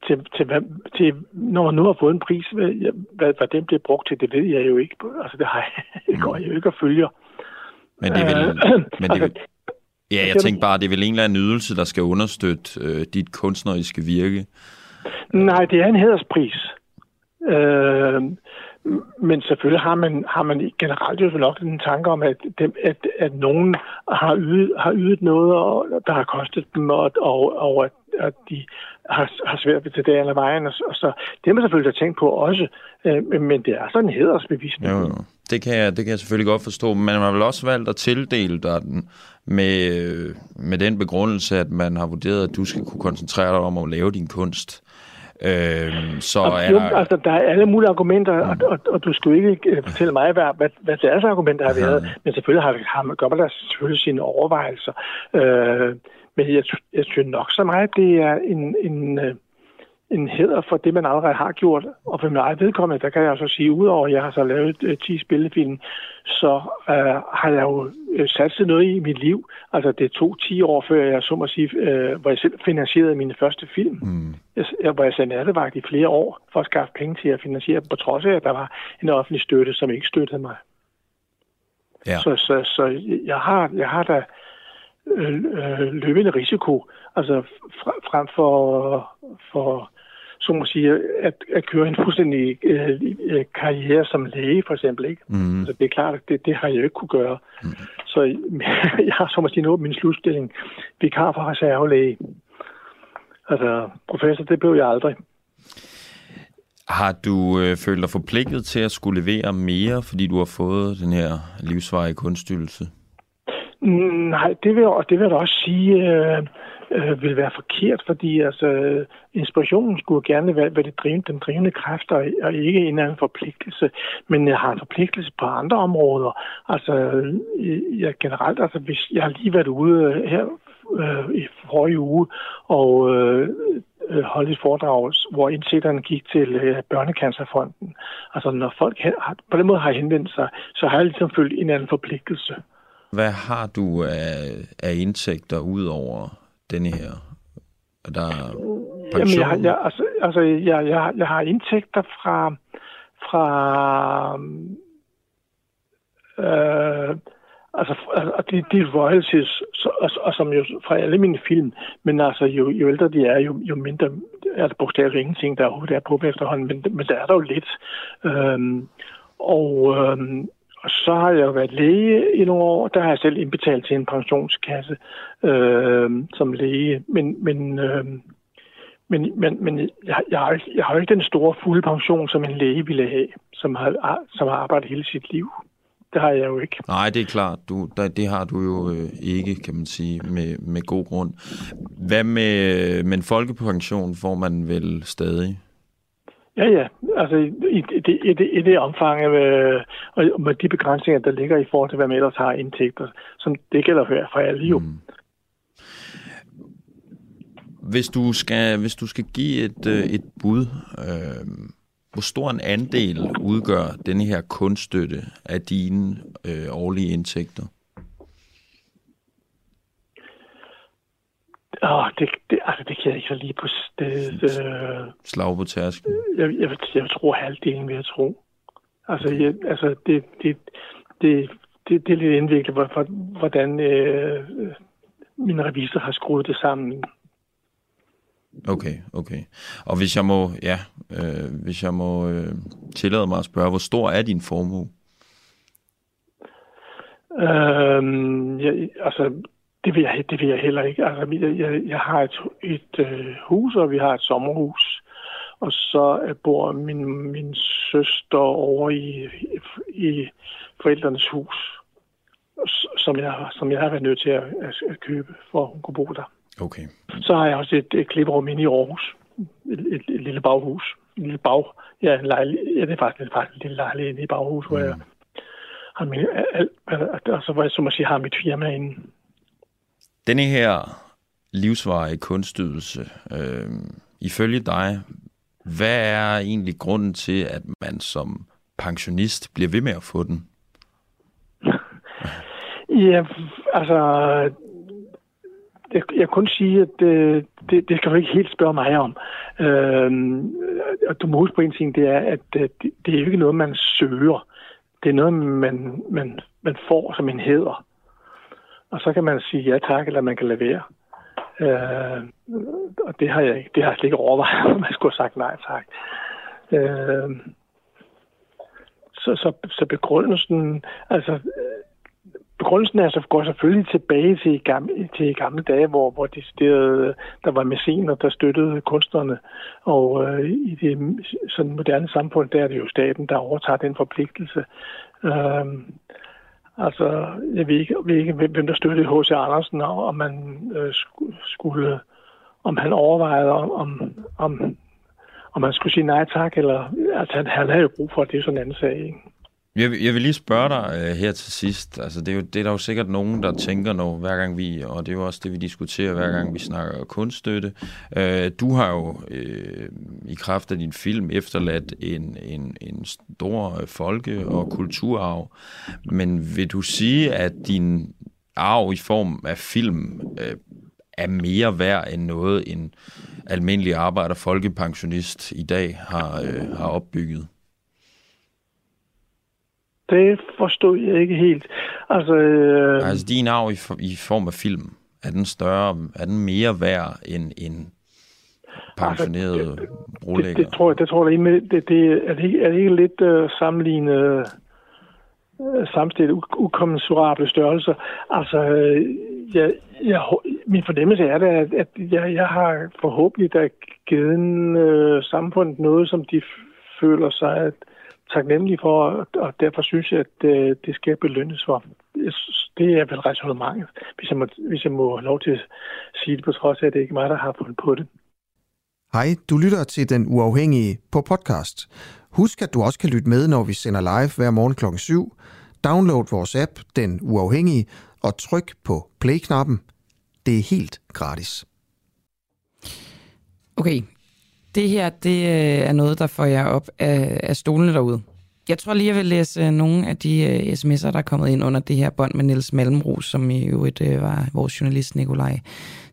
til, til, hvad, til, når man nu har fået en pris, hvad, hvad, hvad den bliver brugt til, det ved jeg jo ikke. Altså, det, har jeg, *laughs* det går jeg jo ikke at følge. Men det er vel, øh, men det er vel, ja, jeg tænker bare, det er vel en eller anden ydelse, der skal understøtte øh, dit kunstneriske virke? Nej, det er en hederspris. Øh, men selvfølgelig har man, har man generelt jo nok en tanke om, at, dem, at, at nogen har ydet, har ydet noget, og, der har kostet dem, og, og, og at, at de har, har svært ved til det eller vejen. Og, og så, det har man selvfølgelig tænkt på også, øh, men det er sådan en hedersbevisning. Jo, jo. Det kan, jeg, det kan jeg selvfølgelig godt forstå, men man har vel også valgt at tildele dig den med, øh, med den begrundelse, at man har vurderet, at du skal kunne koncentrere dig om at lave din kunst. Øhm, så og, er jo, der... Altså, der er alle mulige argumenter, mm. og, og, og du skal jo ikke øh, fortælle mig, hvad, hvad, hvad deres argumenter har været, men selvfølgelig har, har man, gør man der selvfølgelig sine overvejelser. Øh, men jeg, jeg synes nok så meget, det er en, en, øh, en heder for det, man allerede har gjort. Og for min eget vedkommende, der kan jeg så sige, udover at jeg har så lavet uh, 10 spillefilm, så uh, har jeg jo uh, sat sig noget i mit liv. Altså det tog 10 år før jeg så må sige, uh, hvor jeg selv finansierede mine første film. Mm. Jeg, hvor jeg sagde nattevagt i flere år for at skaffe penge til at finansiere, på trods af, at der var en offentlig støtte, som ikke støttede mig. Ja. Så, så, så jeg har, jeg har da øh, løbende risiko, altså frem for, for så må sige, at, at køre en fuldstændig øh, øh, karriere som læge, for eksempel. Ikke? Mm. Altså, det er klart, at det, det har jeg jo ikke kunne gøre. Mm. Så *laughs* jeg har, så må sige, nået min slutstilling. Vikar for reservelæge. Altså, professor, det blev jeg aldrig. Har du øh, følt dig forpligtet til at skulle levere mere, fordi du har fået den her livsvarige kunststyrelse? Nej, det vil, det vil jeg også sige. Øh, øh, vil være forkert, fordi altså, inspirationen skulle gerne være, være det drivende, den drivende kræft, og, og ikke en anden forpligtelse, men jeg har en forpligtelse på andre områder. Altså, øh, jeg generelt, altså, hvis jeg har lige været ude øh, her øh, i forrige uge, og øh, øh, holdt et foredrag, hvor indsigterne gik til øh, Børnecancerfonden. Altså, når folk har, på den måde har henvendt sig, så har jeg ligesom følt en anden forpligtelse. Hvad har du af, af indtægter ud over denne her? Er der pension? Jamen, jeg, jeg, altså, altså jeg, jeg, jeg har indtægter fra, fra øh, altså, altså de, de royalties, så, og, og, som jo fra alle mine film, men altså jo, jo ældre de er, jo, jo mindre er der bogstaveligt ingenting, der overhovedet er på efterhånden, men, men der er der jo lidt. Øhm, og øhm, og så har jeg jo været læge i nogle år. Der har jeg selv indbetalt til en pensionskasse øh, som læge. Men, men, øh, men, men, men jeg, jeg, har ikke, jeg har ikke den store fulde pension, som en læge ville have, som har, som har arbejdet hele sit liv. Det har jeg jo ikke. Nej, det er klart. Du, det har du jo øh, ikke, kan man sige, med, med god grund. Hvad med, øh, med en folkepension får man vel stadig? Ja, ja. Altså i, i, det, i, det, i det omfang, øh, og med de begrænsninger, der ligger i forhold til, hvad man ellers har indtægter, som det gælder for, for alle jo. Mm. Hvis du skal, hvis du skal give et, øh, et bud, øh, hvor stor en andel udgør denne her kunststøtte af dine øh, årlige indtægter? Åh, det, det, altså, det kan jeg ikke lige på det, øh, Slag på tærsken. Jeg, jeg, jeg tror halvdelen, vil jeg tro. Altså, jeg, altså det, det, det, det, det er lidt indviklet, hvordan øh, min revisor har skruet det sammen. Okay, okay. Og hvis jeg må, ja, øh, hvis jeg må øh, tillade mig at spørge, hvor stor er din formue? Øhm, jeg, altså, det vil jeg, det vil jeg heller ikke. Altså, jeg, jeg, jeg har et, et øh, hus, og vi har et sommerhus. Og så øh, bor min, min søster over i, i forældrenes hus, som jeg, som jeg har været nødt til at, at købe, for at hun kunne bo der. Okay. Så har jeg også et, et klipperum inde i Aarhus. Et, et, et lille baghus. En lille bag. Ja, en lejlighed. Ja, det er faktisk, det er faktisk en lille lejlighed inde i baghus, mm. hvor jeg har min, alt, altså, hvor jeg, som at sige, har mit firma inde. Denne her livsvarige kunstydelse, øh, ifølge dig, hvad er egentlig grunden til, at man som pensionist bliver ved med at få den? *laughs* Ja, altså, jeg, jeg kan kun sige, at det, det, det skal du ikke helt spørge mig om. Øh, og du må huske på en ting, det er, at øh, det, det er jo ikke noget, man søger. Det er noget, man, man, man får som en hæder. Og så kan man sige ja tak, eller man kan levere. Øh, og det har jeg ikke, det har jeg slet ikke overvejet, *laughs* om man skulle have sagt nej tak. Øh, så, så, så begrundelsen, altså begrundelsen er, så går selvfølgelig tilbage til gamle, til gamle dage, hvor, hvor de, der, der var mæscener, der støttede kunstnerne. Og øh, i det sådan moderne samfund, der er det jo staten, der overtager den forpligtelse. Øh, altså, jeg ved ikke, ved ikke hvem der støttede H.C. Andersen, og om man øh, skulle, om han overvejede, om, om, om man skulle sige nej tak, eller altså han, han havde jo brug for, at det er sådan en anden sag, ikke? Jeg, jeg vil lige spørge dig uh, her til sidst. Altså, det, er jo, det er der jo sikkert nogen, der tænker nu, hver gang vi, og det er jo også det, vi diskuterer, hver gang vi snakker kunststøtte. Uh, du har jo uh, i kraft af din film efterladt en, en, en stor folke- og kulturarv. Men vil du sige, at din arv i form af film uh, er mere værd end noget, en almindelig arbejder folkepensionist i dag har, uh, har opbygget? Det forstod jeg ikke helt. Altså, øh... altså din arv i, i form af film, er den større, er den mere værd end en pensioneret altså, brolægger? Det, det, tror jeg, det tror jeg det, det, det, er, det, er det ikke lidt uh, sammenlignet uh, samstillet ukommensurable størrelser. Altså, uh, jeg, jeg, min fornemmelse er det, at, at jeg, jeg har forhåbentlig da givet uh, samfundet noget, som de føler sig, at taknemmelig for, og derfor synes jeg, at øh, det skal belønnes for. Det er vel resonemanget, hvis jeg, må, hvis jeg må have lov til at sige det, på trods af, at det ikke er mig, der har fundet på det. Hej, du lytter til Den Uafhængige på podcast. Husk, at du også kan lytte med, når vi sender live hver morgen kl. 7. Download vores app, Den Uafhængige, og tryk på play-knappen. Det er helt gratis. Okay, det her, det øh, er noget, der får jer op af, af stolene derude. Jeg tror lige, jeg vil læse øh, nogle af de uh, sms'er, der er kommet ind under det her bånd med Niels Malmros, som i øvrigt uh, var vores journalist Nikolaj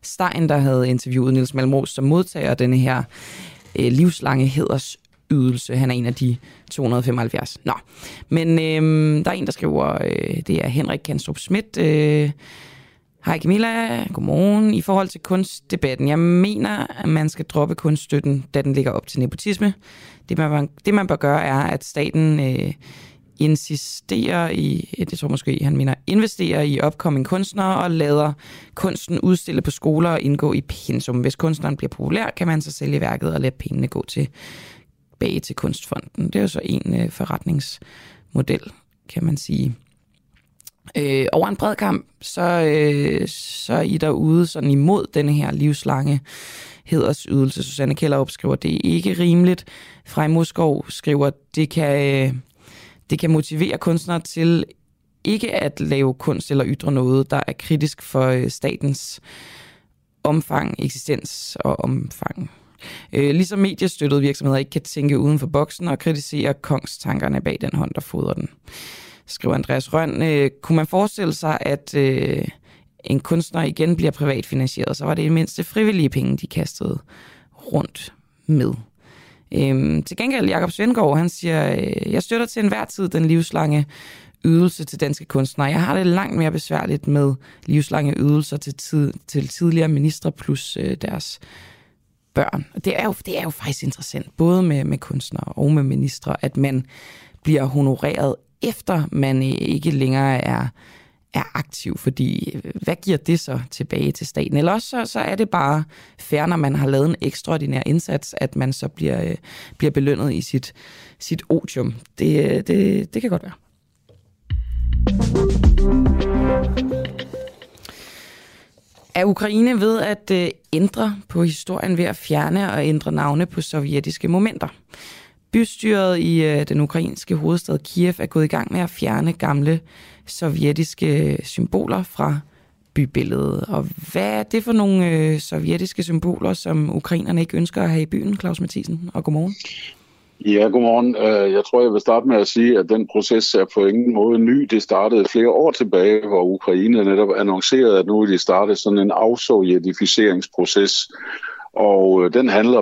Stein, der havde interviewet Niels Malmros, som modtager denne her uh, livslange hedersydelse. Han er en af de 275. Nå, men uh, der er en, der skriver, uh, det er Henrik Kanstrup Schmidt, uh, Hej Camilla, godmorgen. I forhold til kunstdebatten, jeg mener, at man skal droppe kunststøtten, da den ligger op til nepotisme. Det man, det man bør gøre er, at staten øh, insisterer i, øh, det tror måske han mener, investerer i opkommende kunstnere og lader kunsten udstille på skoler og indgå i pensum. Hvis kunstneren bliver populær, kan man så sælge værket og lade pengene gå til bag til kunstfonden. Det er jo så en øh, forretningsmodel, kan man sige. Øh, over en bred kamp, så, øh, så er I derude sådan imod denne her livslange hedersydelse. Susanne Kellerup skriver, det er ikke rimeligt. Frej Moskov skriver, det kan, øh, det kan motivere kunstnere til ikke at lave kunst eller ytre noget, der er kritisk for øh, statens omfang, eksistens og omfang. Øh, ligesom mediestøttede virksomheder ikke kan tænke uden for boksen og kritisere kongstankerne bag den hånd, der fodrer den skriver Andreas Røn. Øh, kunne man forestille sig, at øh, en kunstner igen bliver privatfinansieret, så var det i mindste frivillige penge, de kastede rundt med. Øhm, til gengæld, Jakob Svendgaard, han siger, øh, jeg støtter til enhver tid den livslange ydelse til danske kunstnere. Jeg har det langt mere besværligt med livslange ydelser til, tid, til tidligere ministre plus øh, deres børn. Og det er, jo, det er jo faktisk interessant, både med, med kunstnere og med ministre, at man bliver honoreret efter man ikke længere er, er aktiv, fordi øh, hvad giver det så tilbage til staten? Eller også så, så er det bare fair, når man har lavet en ekstraordinær indsats, at man så bliver, øh, bliver belønnet i sit, sit otium. Det, øh, det, det kan godt være. Er Ukraine ved at ændre på historien ved at fjerne og ændre navne på sovjetiske momenter? Bystyret i øh, den ukrainske hovedstad Kiev er gået i gang med at fjerne gamle sovjetiske øh, symboler fra bybilledet. Og hvad er det for nogle øh, sovjetiske symboler, som ukrainerne ikke ønsker at have i byen, Claus Mathisen? Og godmorgen. Ja, godmorgen. Øh, jeg tror, jeg vil starte med at sige, at den proces er på ingen måde ny. Det startede flere år tilbage, hvor Ukraine netop annoncerede, at nu vil de starte sådan en afsovjetificeringsproces, og øh, den handler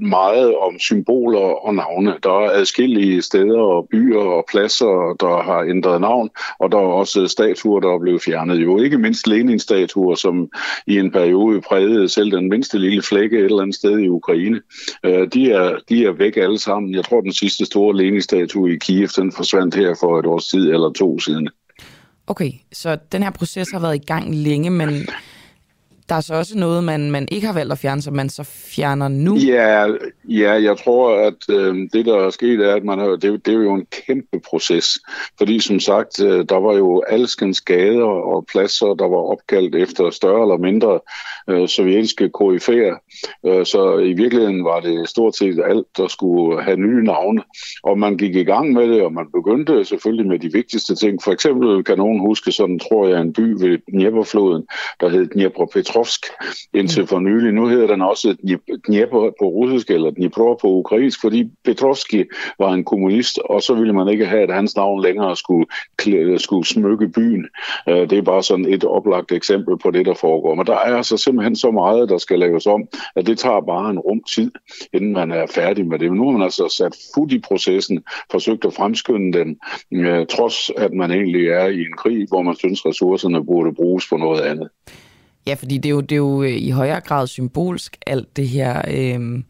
meget om symboler og navne. Der er adskillige steder og byer og pladser, der har ændret navn, og der er også statuer, der er blevet fjernet. Jo ikke mindst Lenin-statuer, som i en periode prægede selv den mindste lille flække et eller andet sted i Ukraine. Øh, de er, de er væk alle sammen. Jeg tror, den sidste store Lenin-statue i Kiev, den forsvandt her for et års tid eller to siden. Okay, så den her proces har været i gang længe, men der er så også noget, man, man ikke har valgt at fjerne, som man så fjerner nu. Ja, ja jeg tror, at øh, det, der er sket, er, at man har, det, det er jo en kæmpe proces. Fordi som sagt, øh, der var jo alskens gader og pladser, der var opkaldt efter større eller mindre øh, sovjetiske koryfæer. Øh, så i virkeligheden var det stort set alt, der skulle have nye navne. Og man gik i gang med det, og man begyndte selvfølgelig med de vigtigste ting. For eksempel kan nogen huske sådan, tror jeg, en by ved Dnieperfloden, der hed Dniepropetrovsk, Petrovsk indtil for nylig. Nu hedder den også Dnieper på russisk eller Dnipro på ukrainsk, fordi Petrovski var en kommunist, og så ville man ikke have, at hans navn længere skulle, skulle smykke byen. Øh, det er bare sådan et oplagt eksempel på det, der foregår. Men der er altså simpelthen så meget, der skal laves om, at det tager bare en rum tid, inden man er færdig med det. Men nu har man altså sat fod i processen, forsøgt at fremskynde den, øh, trods at man egentlig er i en krig, hvor man synes, ressourcerne burde bruges på noget andet. Ja, fordi det er jo, det er jo øh, i højere grad symbolsk, alt det her. Øh,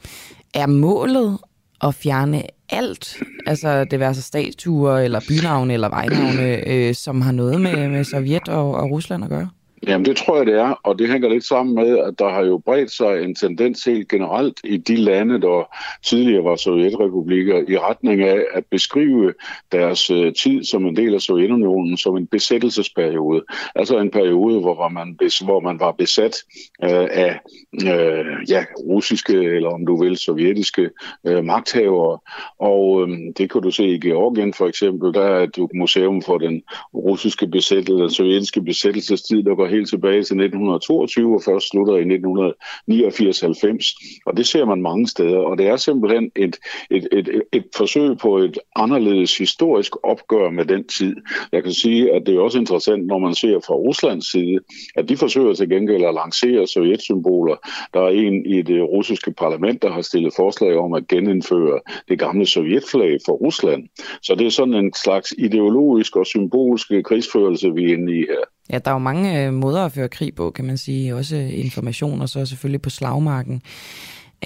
er målet at fjerne alt, altså det være så statuer, eller bynavne, eller vejnavne, øh, som har noget med, med Sovjet og, og Rusland at gøre? Jamen det tror jeg, det er, og det hænger lidt sammen med, at der har jo bredt sig en tendens helt generelt i de lande, der tidligere var sovjetrepublikker, i retning af at beskrive deres øh, tid som en del af Sovjetunionen som en besættelsesperiode. Altså en periode, hvor man, hvor man var besat øh, af øh, ja, russiske, eller om du vil, sovjetiske øh, magthavere. Og øh, det kan du se i Georgien for eksempel, der er et museum for den russiske besættelse, den sovjetiske besættelsestid, der går helt tilbage til 1922 og først slutter i 1989-90. Og det ser man mange steder, og det er simpelthen et, et, et, et, et forsøg på et anderledes historisk opgør med den tid. Jeg kan sige, at det er også interessant, når man ser fra Ruslands side, at de forsøger til gengæld at lancere sovjetsymboler. Der er en i det russiske parlament, der har stillet forslag om at genindføre det gamle sovjetflag for Rusland. Så det er sådan en slags ideologisk og symbolsk krigsførelse, vi er inde i her. Ja, der er jo mange øh, måder at føre krig på, kan man sige. Også øh, information, og så selvfølgelig på slagmarken.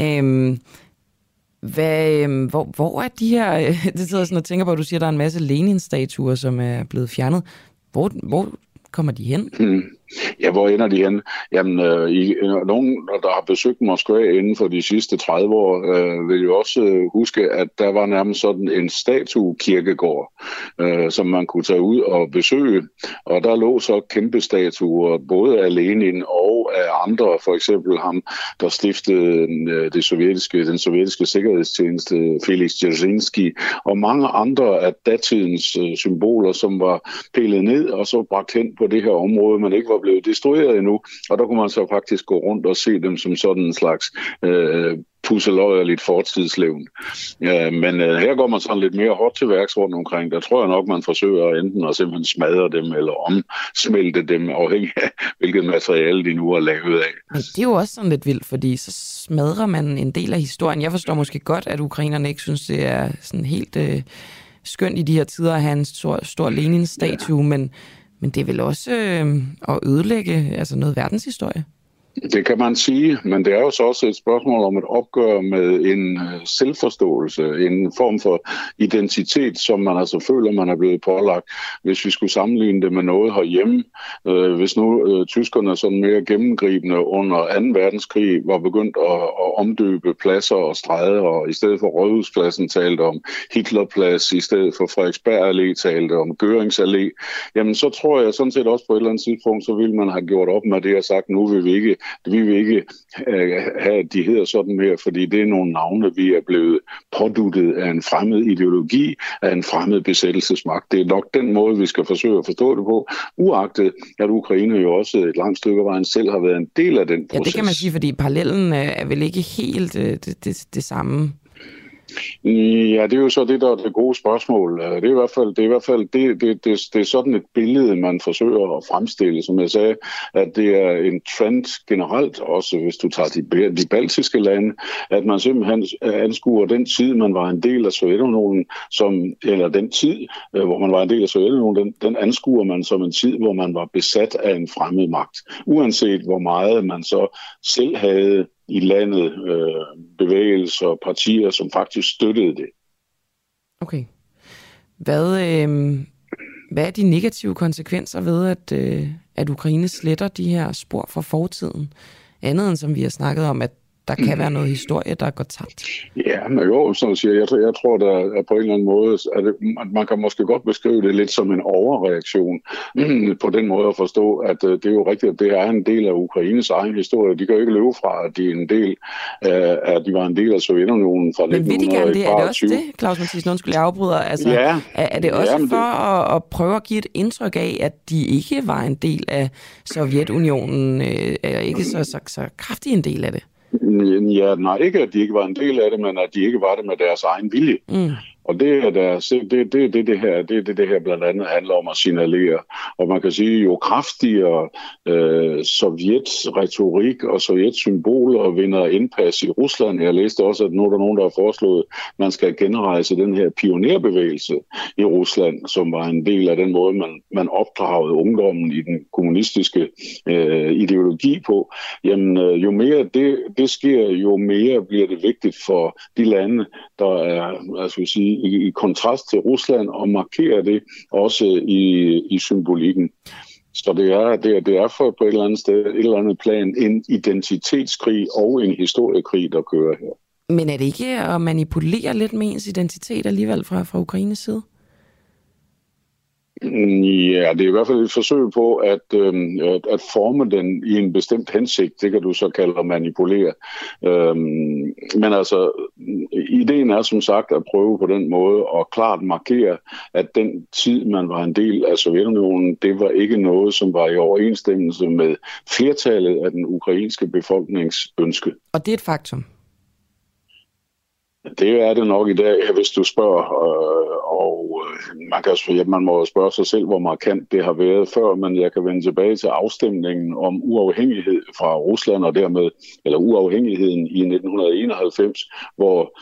Øhm, hvad, øhm, hvor, hvor er de her... Øh, *laughs* det sidder sådan og tænker på, at du siger, at der er en masse Lenin-statuer, som er blevet fjernet. Hvor, hvor kommer de hen? Hmm. Ja, hvor ender de hen? Jamen, øh, i, øh, nogen, der har besøgt Moskva inden for de sidste 30 år, øh, vil jo også øh, huske, at der var nærmest sådan en statuekirkegård, øh, som man kunne tage ud og besøge. Og der lå så kæmpe statuer, både af Lenin og af andre, for eksempel ham, der stiftede øh, det sovjetiske, den sovjetiske sikkerhedstjeneste, Felix Dzerzhinsky, og mange andre af datidens øh, symboler, som var pillet ned og så bragt hen på det her område, man ikke var blevet destrueret endnu, og der kunne man så faktisk gå rundt og se dem som sådan en slags øh, pusseløjerligt fortidslevn. Ja, men øh, her går man sådan lidt mere hårdt til værks rundt omkring. Der tror jeg nok, man forsøger enten at simpelthen smadre dem eller omsmelte dem, afhængig af *laughs* hvilket materiale de nu er lavet af. Men det er jo også sådan lidt vildt, fordi så smadrer man en del af historien. Jeg forstår måske godt, at ukrainerne ikke synes, det er sådan helt øh, skønt i de her tider at have en stor, stor Lenin-statue, ja. men men det er vel også øh, at ødelægge altså noget verdenshistorie? Det kan man sige, men det er jo så også et spørgsmål om et opgør med en øh, selvforståelse, en form for identitet, som man altså føler, man er blevet pålagt. Hvis vi skulle sammenligne det med noget herhjemme, øh, hvis nu øh, tyskerne sådan mere gennemgribende under 2. verdenskrig var begyndt at, at omdøbe pladser og stræder, og i stedet for Rådhuspladsen talte om Hitlerplads, i stedet for Frederiksberg Allé talte om Görings Allé, jamen så tror jeg sådan set også på et eller andet tidspunkt, så ville man have gjort op med det og sagt, nu vil vi ikke vi vil ikke øh, have, at de hedder sådan mere, fordi det er nogle navne, vi er blevet påduttet af en fremmed ideologi, af en fremmed besættelsesmagt. Det er nok den måde, vi skal forsøge at forstå det på, uagtet at Ukraine jo også et langt stykke af vejen selv har været en del af den proces. Ja, det kan man sige, fordi parallellen er vel ikke helt øh, det, det, det samme Ja, det er jo så det, der er det gode spørgsmål. Øh, det er i hvert fald, det er i hvert fald det, det, det, det er sådan et billede, man forsøger at fremstille. Som jeg sagde, at det er en trend generelt, også hvis du tager de, de baltiske lande, at man simpelthen anskuer den tid, man var en del af Sovjetunionen, som, eller den tid, øh, hvor man var en del af Sovjetunionen, den, den anskuer man som en tid, hvor man var besat af en fremmed magt. Uanset hvor meget man så selv havde i landet øh, bevægelser og partier, som faktisk støttede det. Okay. Hvad, øh, hvad er de negative konsekvenser ved, at, øh, at Ukraine sletter de her spor fra fortiden? Andet end som vi har snakket om, at der kan være noget historie, der går tabt. Ja, men jo, jeg siger, jeg, jeg tror, der er på en eller anden måde, at det, man kan måske godt beskrive det lidt som en overreaktion, *clears throat* på den måde at forstå, at øh, det er jo rigtigt, at det er en del af Ukraines egen historie. De kan jo ikke løbe fra, at de er en del af, at de var en del af Sovjetunionen fra Men vil de gerne det? Er det også det, Claus Mathisen? Undskyld, jeg afbryder. Altså, ja. er, det også ja, for det... At, at prøve at give et indtryk af, at de ikke var en del af Sovjetunionen, øh, er ikke så, så, så kraftig en del af det? Ja, nej, ikke at de ikke var en del af det, men at de ikke var det med deres egen vilje. Mm. Og det er deres, det, det, det, det, det, her, det, det, det her blandt andet handler om at signalere. Og man kan sige, jo kraftigere øh, Sovjets retorik og Sovjets symboler vinder indpas i Rusland. Jeg læste også, at nu er der nogen, der har foreslået, at man skal genrejse den her pionerbevægelse i Rusland, som var en del af den måde, man, man opdragede ungdommen i den kommunistiske øh, ideologi på. Jamen, øh, jo mere det, det sker, jo mere bliver det vigtigt for de lande, der er, altså sige, i, i kontrast til Rusland og markere det også i, i symbolikken. Så det er, det, er, det er for på et eller andet sted, et eller andet plan, en identitetskrig og en historiekrig, der kører her. Men er det ikke at manipulere lidt med ens identitet alligevel fra, fra Ukraines side? Ja, det er i hvert fald et forsøg på at, øh, at, forme den i en bestemt hensigt. Det kan du så kalde at manipulere. Øh, men altså, ideen er som sagt at prøve på den måde at klart markere, at den tid, man var en del af Sovjetunionen, det var ikke noget, som var i overensstemmelse med flertallet af den ukrainske befolknings ønske. Og det er et faktum? Det er det nok i dag, hvis du spørger, øh, og man, kan, man må spørge sig selv, hvor markant det har været før, men jeg kan vende tilbage til afstemningen om uafhængighed fra Rusland og dermed, eller uafhængigheden i 1991, hvor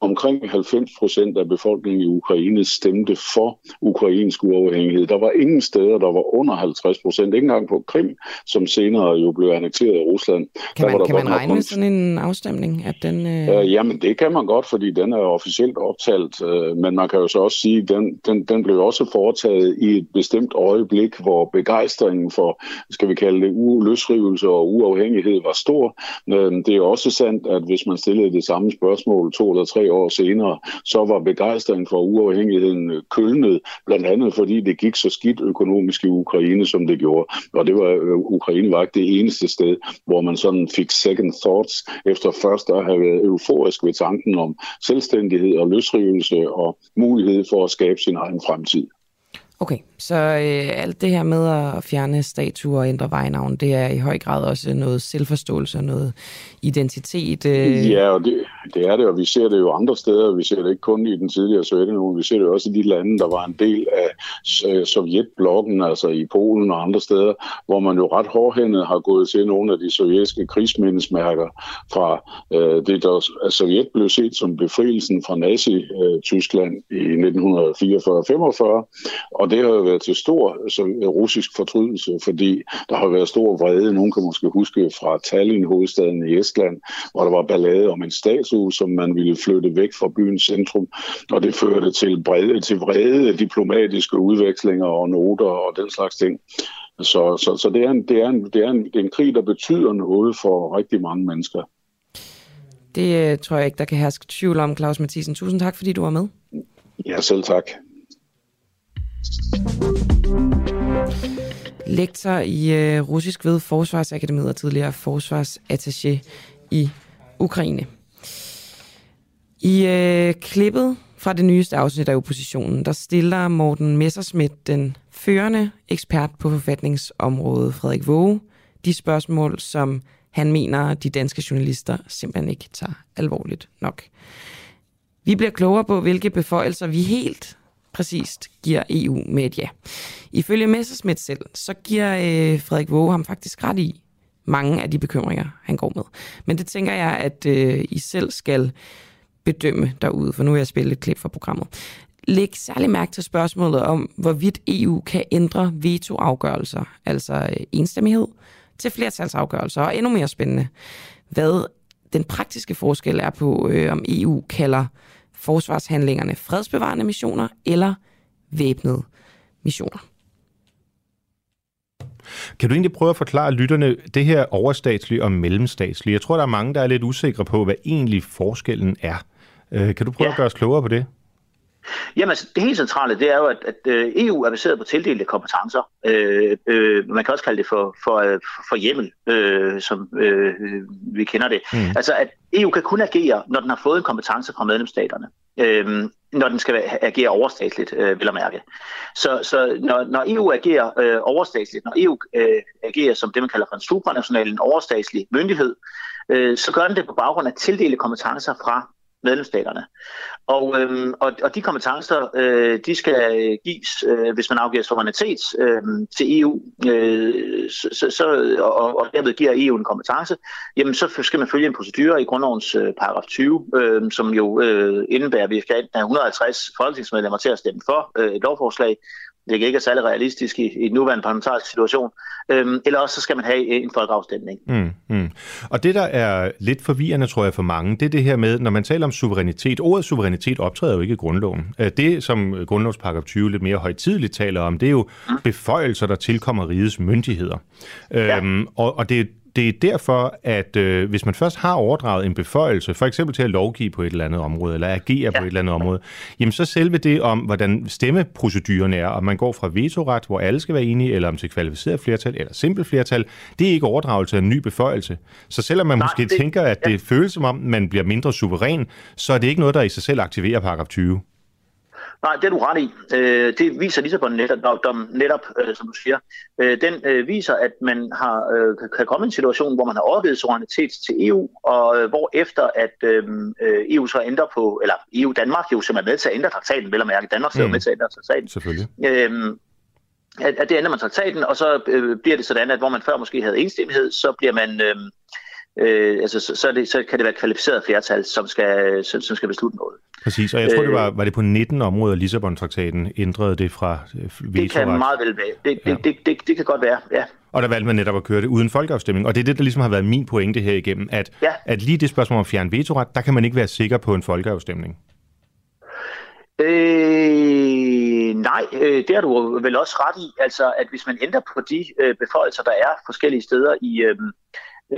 omkring 90 procent af befolkningen i Ukraine stemte for ukrainsk uafhængighed. Der var ingen steder, der var under 50 procent. Ikke engang på Krim, som senere jo blev annekteret af Rusland. Kan man, der kan man regne med sådan en afstemning? At den, øh... Øh, jamen, det kan man godt, fordi den er officielt optalt. Øh, men man kan jo så også sige, at den, den, den blev også foretaget i et bestemt øjeblik, hvor begejstringen for, skal vi kalde det, løsrivelse og uafhængighed var stor. Øh, det er også sandt, at hvis man stillede det samme spørgsmål to eller tre år senere, så var begejstringen for uafhængigheden øh, kølnet, blandt andet fordi det gik så skidt økonomisk i Ukraine, som det gjorde. Og det var, øh, Ukraine var ikke det eneste sted, hvor man sådan fik second thoughts, efter først at have været euforisk ved tanken om selvstændighed og løsrivelse og mulighed for at skabe sin egen fremtid. Okay, så øh, alt det her med at fjerne statuer og ændre vejnavn, det er i høj grad også noget selvforståelse og noget identitet. Øh... Ja, og det, det er det, og vi ser det jo andre steder. Vi ser det ikke kun i den tidligere Sovjetunion, vi ser det også i de lande, der var en del af øh, Sovjetblokken, altså i Polen og andre steder, hvor man jo ret hårdhændet har gået til nogle af de sovjetiske krigsmindesmærker fra øh, det, der Sovjet blev set som befrielsen fra Nazi-Tyskland øh, i 1944-45, og det har jo været til stor så, russisk fortrydelse, fordi der har været stor vrede. Nogen kan måske huske fra Tallinn, hovedstaden i Estland, hvor der var ballade om en statue, som man ville flytte væk fra byens centrum, og det førte til, brede, til vrede diplomatiske udvekslinger og noter og den slags ting. Så, så, så det, er en, det, er en, det, er en, det er en krig, der betyder noget for rigtig mange mennesker. Det øh, tror jeg ikke, der kan herske tvivl om, Claus Mathisen. Tusind tak, fordi du var med. Ja, selv tak. Lektor i øh, russisk ved Forsvarsakademiet og tidligere forsvarsattaché i Ukraine. I øh, klippet fra det nyeste afsnit af oppositionen, der stiller Morten Messerschmidt, den førende ekspert på forfatningsområdet, Frederik Våge, de spørgsmål, som han mener, de danske journalister simpelthen ikke tager alvorligt nok. Vi bliver klogere på, hvilke beføjelser vi helt præcist giver EU med et ja. Ifølge Messerschmidt selv, så giver øh, Frederik Våge ham faktisk ret i mange af de bekymringer, han går med. Men det tænker jeg, at øh, I selv skal bedømme derude, for nu vil jeg spille et klip fra programmet. Læg særlig mærke til spørgsmålet om, hvorvidt EU kan ændre vetoafgørelser, altså øh, enstemmighed, til flertalsafgørelser, og endnu mere spændende, hvad den praktiske forskel er på, øh, om EU kalder forsvarshandlingerne fredsbevarende missioner eller væbnede missioner. Kan du egentlig prøve at forklare lytterne det her overstatslige og mellemstatslige? Jeg tror, der er mange, der er lidt usikre på, hvad egentlig forskellen er. Øh, kan du prøve ja. at gøre os klogere på det? Jamen, altså, det helt centrale, det er jo, at, at øh, EU er baseret på tildelte kompetencer. Øh, øh, man kan også kalde det for, for, øh, for hjemmel, øh, som øh, vi kender det. Mm. Altså, at EU kan kun agere, når den har fået en kompetence fra medlemsstaterne. Øh, når den skal agere overstatsligt, øh, vil jeg mærke. Så, så når, når EU agerer øh, overstatsligt, når EU øh, agerer som det, man kalder for en supranational, en overstatslig myndighed, øh, så gør den det på baggrund af tildelte kompetencer fra medlemsstaterne. Og, øhm, og, og de kompetencer, øh, de skal øh, gives, øh, hvis man afgiver suverænitet øh, til EU, øh, så, så, og, og derved giver EU en kompetence, jamen så skal man følge en procedure i grundlovens øh, paragraf 20, øh, som jo øh, indebærer, at vi skal have 150 folketingsmedlemmer til at stemme for øh, et lovforslag, det ikke er særlig realistisk i, i den nuværende parlamentariske situation, øhm, eller også så skal man have en folkeafstemning. Mm, mm. Og det, der er lidt forvirrende, tror jeg, for mange, det er det her med, når man taler om suverænitet. Ordet suverænitet optræder jo ikke i grundloven. Øh, det, som grundlovsparagraf 20 lidt mere højtidligt taler om, det er jo mm. beføjelser, der tilkommer rigets myndigheder. Ja. Øhm, og, og det, det er derfor, at øh, hvis man først har overdraget en beføjelse, for eksempel til at lovgive på et eller andet område, eller agere ja. på et eller andet område, jamen så selve det om, hvordan stemmeproceduren er, om man går fra vetoret, hvor alle skal være enige, eller om til kvalificeret flertal, eller simpelt flertal, det er ikke overdragelse af en ny beføjelse. Så selvom man Nej, måske det, tænker, at ja. det føles som om, man bliver mindre suveræn, så er det ikke noget, der i sig selv aktiverer paragraf 20. Nej, det er du ret i. Øh, det viser Lissabon netop, øh, som du siger. Øh, den øh, viser, at man har, øh, kan komme i en situation, hvor man har overgivet suverænitet til EU, og øh, hvor efter at øh, EU så ændrer på, eller EU-Danmark jo som er med til at ændre traktaten, vel at mærke, Danmark er mm. med til at ændre traktaten. Selvfølgelig. Øh, at, at det ændrer man traktaten, og så øh, bliver det sådan, at hvor man før måske havde enstemmighed, så bliver man... Øh, øh, altså, så, så, det, så kan det være kvalificeret flertal, som skal, som, som skal beslutte noget. Præcis, og jeg tror, det var, øh, var det på 19 områder, Lissabon-traktaten ændrede det fra vetoret? Det kan meget vel være. Det, ja. det, det, det, det kan godt være, ja. Og der valgte man netop at køre det uden folkeafstemning. Og det er det, der ligesom har været min pointe her igennem, at, ja. at lige det spørgsmål om fjern vetoret, der kan man ikke være sikker på en folkeafstemning. Øh, nej, øh, det har du vel også ret i. Altså, at hvis man ændrer på de øh, beføjelser, der er forskellige steder i, øh,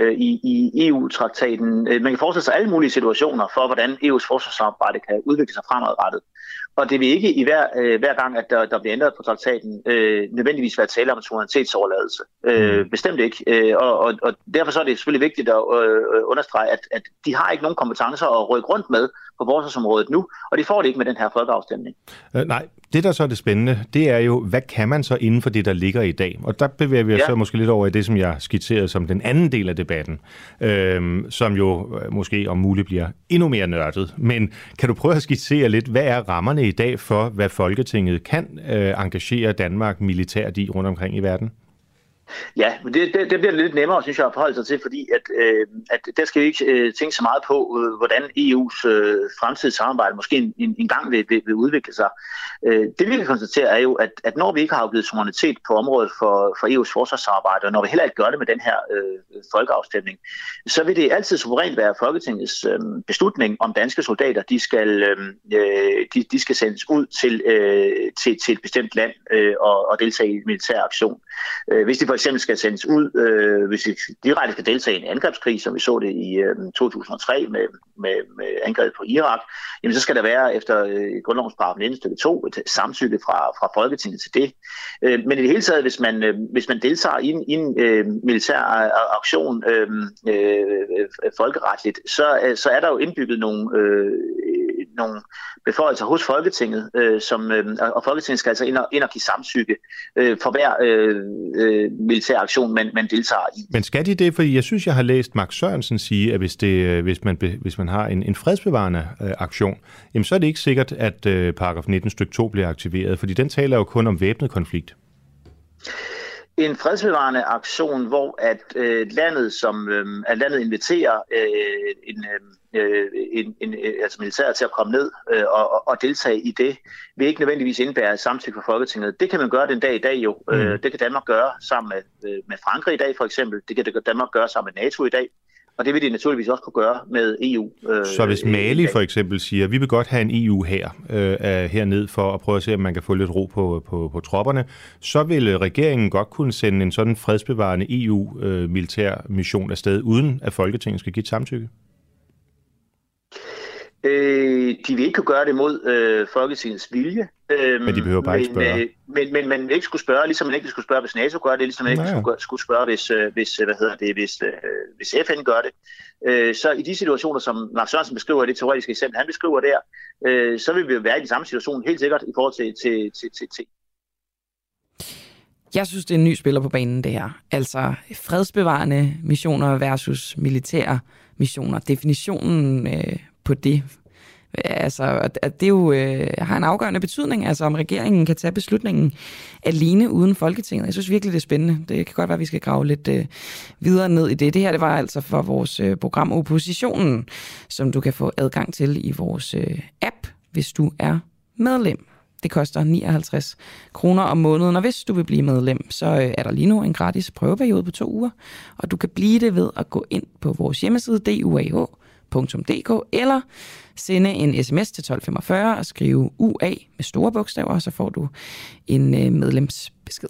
øh, i, i EU-traktaten. Øh, man kan forestille sig alle mulige situationer for, hvordan EU's forsvarssamarbejde kan udvikle sig fremadrettet. Og det vil ikke i hver, øh, hver gang, at der, der bliver ændret på traktaten, øh, nødvendigvis være tale om suverænitetsoverladelse. Øh, mm. Bestemt ikke. Øh, og, og, og derfor så er det selvfølgelig vigtigt at øh, understrege, at, at de har ikke nogen kompetencer at rykke rundt med på forsvarsområdet nu, og de får det ikke med den her folkeafstemning. Øh, nej, det der så er det spændende, det er jo, hvad kan man så inden for det, der ligger i dag? Og der bevæger vi os ja. så måske lidt over i det, som jeg skitserede som den anden del af debatten, øh, som jo øh, måske om muligt bliver endnu mere nørdet. Men kan du prøve at skitsere lidt, hvad er rammerne i dag for, hvad Folketinget kan øh, engagere Danmark militært i rundt omkring i verden? Ja, men det, det, det bliver lidt nemmere, synes jeg, at forholde sig til, fordi at, øh, at der skal vi ikke øh, tænke så meget på, øh, hvordan EU's øh, fremtidige samarbejde måske en, en, en gang vil, vil, vil udvikle sig. Øh, det vi kan konstatere er jo, at, at når vi ikke har afgivet suverænitet på området for, for EU's forsvarssamarbejde, og når vi heller ikke gør det med den her øh, folkeafstemning, så vil det altid suverænt være Folketingets øh, beslutning, om danske soldater de skal, øh, øh de, de skal sendes ud til, øh, til, til et bestemt land øh, og, og deltage i en militær aktion. Øh, hvis de for eksempel skal sendes ud, øh, hvis de direkte skal deltage i en angrebskrig, som vi så det i øh, 2003 med, med, med angrebet på Irak, jamen så skal der være efter øh, grundlovens paragraf 19 stykke 2 et samtykke fra, fra Folketinget til det. Øh, men i det hele taget, hvis man, øh, hvis man deltager i en, i en øh, militær øh, aktion øh, øh, folkeretligt, så, øh, så er der jo indbygget nogle, øh, nogle beføjelser hos Folketinget, øh, som, øh, og Folketinget skal altså ind og, ind og give samtykke øh, for hver øh, øh, militær aktion, man, man deltager i. Men skal de det? Fordi jeg synes, jeg har læst Max Sørensen sige, at hvis, det, øh, hvis, man, hvis man har en, en fredsbevarende øh, aktion, jamen så er det ikke sikkert, at øh, paragraf 19 stykke 2 bliver aktiveret, fordi den taler jo kun om væbnet konflikt en fredsbevarende aktion, hvor at øh, landet som øh, at landet inviterer øh, en, øh, en, en, altså militæret til at komme ned øh, og, og deltage i det, vil ikke nødvendigvis indbære samtykke fra Folketinget. Det kan man gøre den dag i dag jo. Mm. Øh, det kan Danmark gøre sammen med, øh, med Frankrig i dag for eksempel. Det kan Danmark gøre sammen med NATO i dag. Og det vil de naturligvis også kunne gøre med EU. Øh, så hvis Mali for eksempel siger, at vi vil godt have en EU her øh, herned for at prøve at se, om man kan få lidt ro på, på, på tropperne, så vil regeringen godt kunne sende en sådan fredsbevarende EU-militær øh, mission afsted, uden at Folketinget skal give et samtykke? Øh, de vil ikke kunne gøre det mod øh, Folketingets vilje. Øh, men de behøver bare men, ikke spørge. Øh, men, men man ikke skulle spørge, ligesom man ikke skulle spørge, hvis NATO gør det, ligesom man ikke skulle, skulle spørge, hvis, øh, hvis, hvad hedder det, hvis, øh, hvis FN gør det. Øh, så i de situationer, som Lars Sørensen beskriver, det teoretiske eksempel, han beskriver der, øh, så vil vi jo være i den samme situation, helt sikkert, i forhold til, til, til, til, til jeg synes, det er en ny spiller på banen, det her. Altså fredsbevarende missioner versus militære missioner. Definitionen øh, på det. Altså, at det jo øh, har en afgørende betydning, altså om regeringen kan tage beslutningen alene uden Folketinget. Jeg synes virkelig, det er spændende. Det kan godt være, at vi skal grave lidt øh, videre ned i det. Det her det var altså for vores øh, program Oppositionen, som du kan få adgang til i vores øh, app, hvis du er medlem. Det koster 59 kroner om måneden, og hvis du vil blive medlem, så øh, er der lige nu en gratis prøveperiode på to uger, og du kan blive det ved at gå ind på vores hjemmeside duah.dk www.ua.dk eller sende en sms til 1245 og skrive UA med store bogstaver, så får du en øh, medlemsbesked.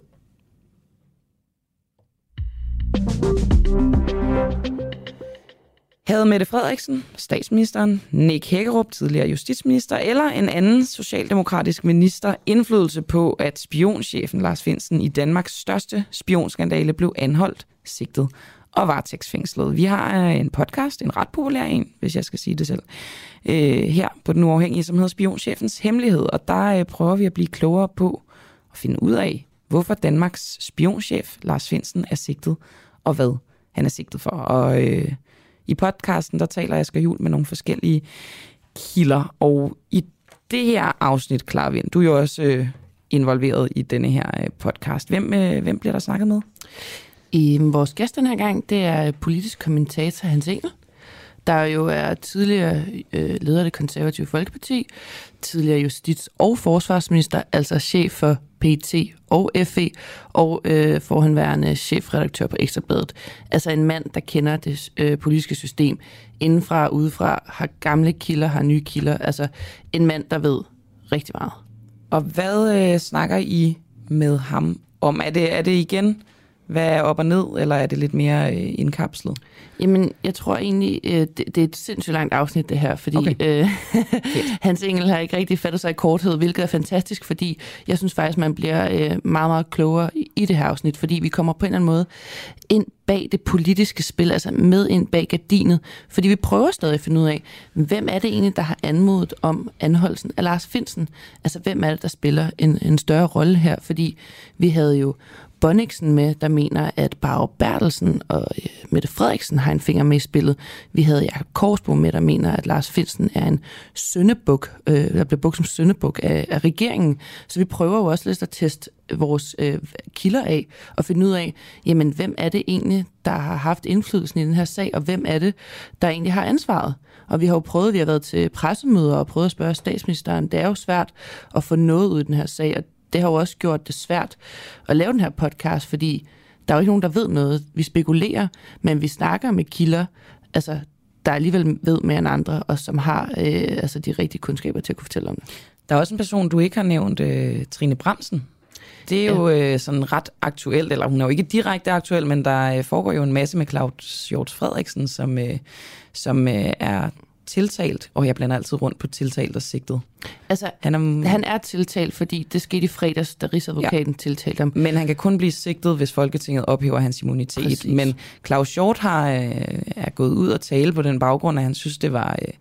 Havde Mette Frederiksen, statsministeren, Nick Hækkerup, tidligere justitsminister, eller en anden socialdemokratisk minister indflydelse på, at spionchefen Lars Finsen i Danmarks største spionskandale blev anholdt, sigtet og varetægtsfængslet. Vi har øh, en podcast, en ret populær en, hvis jeg skal sige det selv, øh, her på Den Uafhængige, som hedder Spionchefens Hemmelighed, og der øh, prøver vi at blive klogere på at finde ud af, hvorfor Danmarks spionchef Lars Finsen er sigtet, og hvad han er sigtet for. Og øh, i podcasten, der taler Asger Jul med nogle forskellige kilder, og i det her afsnit, Klarvind, du er jo også øh, involveret i denne her øh, podcast. Hvem, øh, hvem bliver der snakket med? I vores gæst den her gang, det er politisk kommentator Hans Engel, der jo er tidligere øh, leder af det konservative Folkeparti, tidligere justits- og forsvarsminister, altså chef for PT og FE, og øh, forhenværende chefredaktør på Ekstrabladet. Altså en mand, der kender det øh, politiske system indenfra og udefra, har gamle kilder, har nye kilder. Altså en mand, der ved rigtig meget. Og hvad øh, snakker I med ham om? Er det, er det igen hvad er op og ned, eller er det lidt mere øh, indkapslet? Jamen, jeg tror egentlig, øh, det, det er et sindssygt langt afsnit, det her, fordi okay. øh, *laughs* Hans Engel har ikke rigtig fattet sig i korthed, hvilket er fantastisk, fordi jeg synes faktisk, man bliver øh, meget, meget klogere i, i det her afsnit, fordi vi kommer på en eller anden måde ind bag det politiske spil, altså med ind bag gardinet, fordi vi prøver stadig at finde ud af, hvem er det egentlig, der har anmodet om anholdelsen af Lars Finsen? Altså, hvem er det, der spiller en, en større rolle her? Fordi vi havde jo Bonniksen med, der mener, at Barbara Bertelsen og øh, Mette Frederiksen har en finger med i spillet. Vi havde Jakob Korsbo med, der mener, at Lars Finsen er en søndebuk, øh, der bliver brugt som søndebuk af, af regeringen. Så vi prøver jo også lidt at teste vores øh, kilder af og finde ud af, jamen, hvem er det egentlig, der har haft indflydelsen i den her sag, og hvem er det, der egentlig har ansvaret. Og vi har jo prøvet, vi har været til pressemøder og prøvet at spørge statsministeren. Det er jo svært at få noget ud i den her sag, og det har jo også gjort det svært at lave den her podcast, fordi der er jo ikke nogen, der ved noget. Vi spekulerer, men vi snakker med kilder, altså, der alligevel ved mere end andre, og som har øh, altså, de rigtige kundskaber til at kunne fortælle om det. Der er også en person, du ikke har nævnt, øh, Trine Bremsen. Det er jo øh, sådan ret aktuelt, eller hun er jo ikke direkte aktuel, men der øh, foregår jo en masse med Claus Hjort Frederiksen, som, øh, som øh, er tiltalt, og jeg blander altid rundt på tiltalt og sigtet. Altså, han er, han er tiltalt, fordi det skete i fredags, da Rigsadvokaten ja. tiltalte ham. Men han kan kun blive sigtet, hvis Folketinget ophæver hans immunitet. Præcis. Men Claus Hjort har, øh, er gået ud og tale på den baggrund, at han synes, det var... Øh,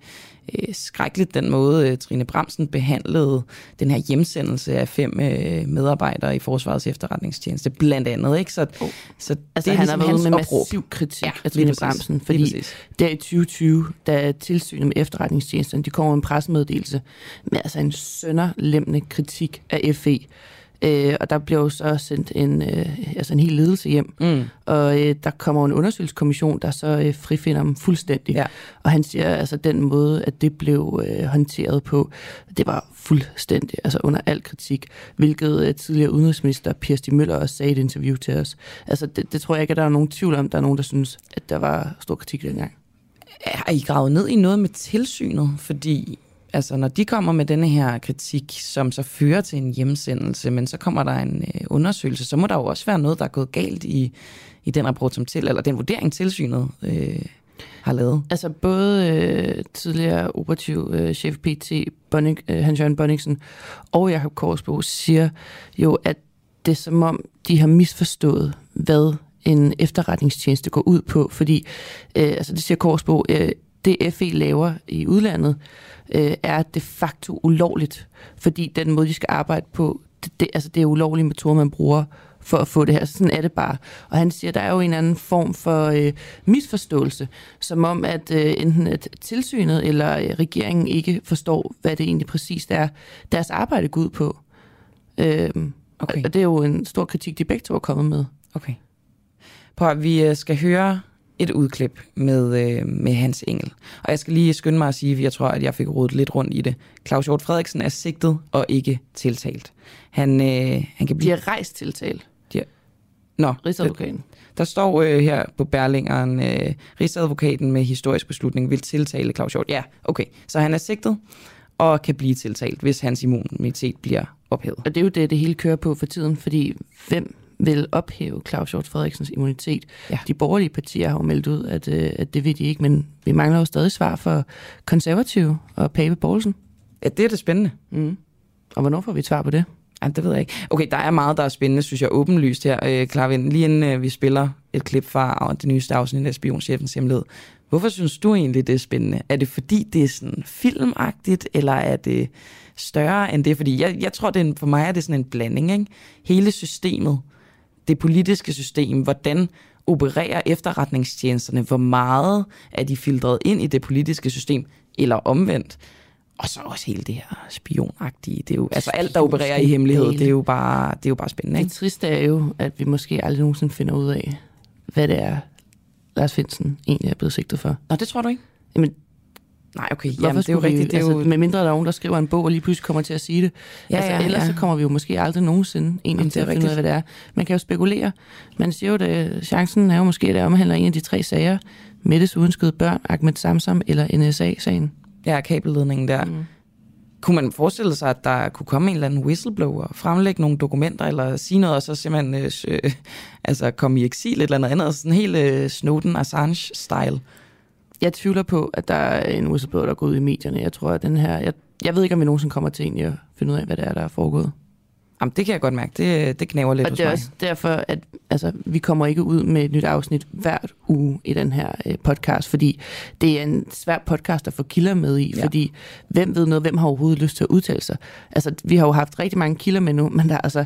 øh, skrækkeligt den måde, øh, Trine Bremsen behandlede den her hjemsendelse af fem øh, medarbejdere i Forsvarets efterretningstjeneste, blandt andet. Ikke? Så, oh. så altså, det er han ligesom har været med opråb. massiv kritik ja, af Trine Bremsen, fordi der i 2020, da tilsynet med efterretningstjenesten, de kommer med en pressemeddelelse med altså en sønderlemmende kritik af FE, Øh, og der blev jo så sendt en, øh, altså en hel ledelse hjem, mm. og øh, der kommer en undersøgelseskommission, der så øh, frifinder dem fuldstændig. Ja. Og han siger, altså den måde, at det blev øh, håndteret på, det var fuldstændig, altså under al kritik, hvilket øh, tidligere udenrigsminister Kirsti Møller også sagde i et interview til os. Altså det, det tror jeg ikke, at der er nogen tvivl om, der er nogen, der synes, at der var stor kritik dengang. Er I gravet ned i noget med tilsynet? Fordi altså når de kommer med denne her kritik, som så fører til en hjemsendelse, men så kommer der en øh, undersøgelse, så må der jo også være noget, der er gået galt i, i den rapport, som til, eller den vurdering, tilsynet øh, har lavet. Altså både øh, tidligere operativ øh, chef PT, Bonning, øh, Hans-Jørgen Bonningsen og Jakob Korsbo siger jo, at det er som om, de har misforstået, hvad en efterretningstjeneste går ud på, fordi, øh, altså det siger Korsbo, øh, det FE laver i udlandet, øh, er de facto ulovligt, fordi den måde, de skal arbejde på, det, det, altså det er ulovlige metoder, man bruger for at få det her. Sådan er det bare. Og han siger, at der er jo en anden form for øh, misforståelse, som om, at øh, enten at tilsynet eller øh, regeringen ikke forstår, hvad det egentlig præcist er, deres arbejde går ud på. Øh, okay. Og det er jo en stor kritik, de begge to er kommet med. Okay. Prøv at vi øh, skal høre et udklip med, øh, med Hans Engel. Og jeg skal lige skynde mig at sige, at jeg tror, at jeg fik rodet lidt rundt i det. Claus Hjort Frederiksen er sigtet og ikke tiltalt. Han, øh, han kan blive... De har rejst tiltalt. De har... Nå. Rigsadvokaten. Der står øh, her på Berlingeren, øh, Rigsadvokaten med historisk beslutning vil tiltale Claus Hjort. Ja, okay. Så han er sigtet og kan blive tiltalt, hvis hans immunitet bliver ophævet. Og det er jo det, det hele kører på for tiden, fordi hvem vil ophæve Claus Hjort Frederiksens immunitet. Ja. De borgerlige partier har jo meldt ud, at, øh, at det vil de ikke, men vi mangler jo stadig svar for konservative og Pape Poulsen. Ja, det er det spændende. Mm. Og hvornår får vi et svar på det? Ja, det ved jeg ikke. Okay, der er meget, der er spændende, synes jeg, åbenlyst her. Øh, Klarvind, lige inden øh, vi spiller et klip fra det nyeste afsnit af Spionchefens Hemmelighed. Hvorfor synes du egentlig, det er spændende? Er det fordi, det er sådan filmagtigt, eller er det større end det? Fordi jeg, jeg tror, det er, for mig er det sådan en blanding. Ikke? Hele systemet det politiske system, hvordan opererer efterretningstjenesterne, hvor meget er de filtreret ind i det politiske system, eller omvendt. Og så også hele det her spionagtige. Det er jo, altså alt, der opererer i hemmelighed, det er jo bare, det er jo bare spændende. Ikke? Det triste er jo, at vi måske aldrig nogensinde finder ud af, hvad det er, Lars Finsen egentlig er blevet sigtet for. Nå, det tror du ikke? Jamen, Nej, okay, jamen, det er jo rigtigt. Det er altså, jo... Med mindre der er nogen, der skriver en bog og lige pludselig kommer til at sige det. Ja, altså, ja, ellers ja. så kommer vi jo måske aldrig nogensinde egentlig til at finde ud af, hvad det er. Man kan jo spekulere. Man siger jo, at chancen er jo måske, at det omhandler en af de tre sager. Mettes uønskede børn, Ahmed Samsam eller NSA-sagen. Ja, kabelledningen der. Mm. Kunne man forestille sig, at der kunne komme en eller anden whistleblower, fremlægge nogle dokumenter, eller sige noget, og så simpelthen øh, øh, altså komme i eksil et eller andet andet, sådan helt øh, Snowden-Assange-style? Jeg tvivler på, at der er en whistleblower, der er gået ud i medierne. Jeg tror, at den her... Jeg, jeg ved ikke, om vi nogensinde kommer til egentlig at finde ud af, hvad det er, der er foregået. Jamen, det kan jeg godt mærke. Det, det knæver lidt Og det er også derfor, at altså, vi kommer ikke ud med et nyt afsnit hvert uge i den her øh, podcast, fordi det er en svær podcast at få kilder med i, ja. fordi hvem ved noget, hvem har overhovedet lyst til at udtale sig? Altså, vi har jo haft rigtig mange kilder med nu, men der er altså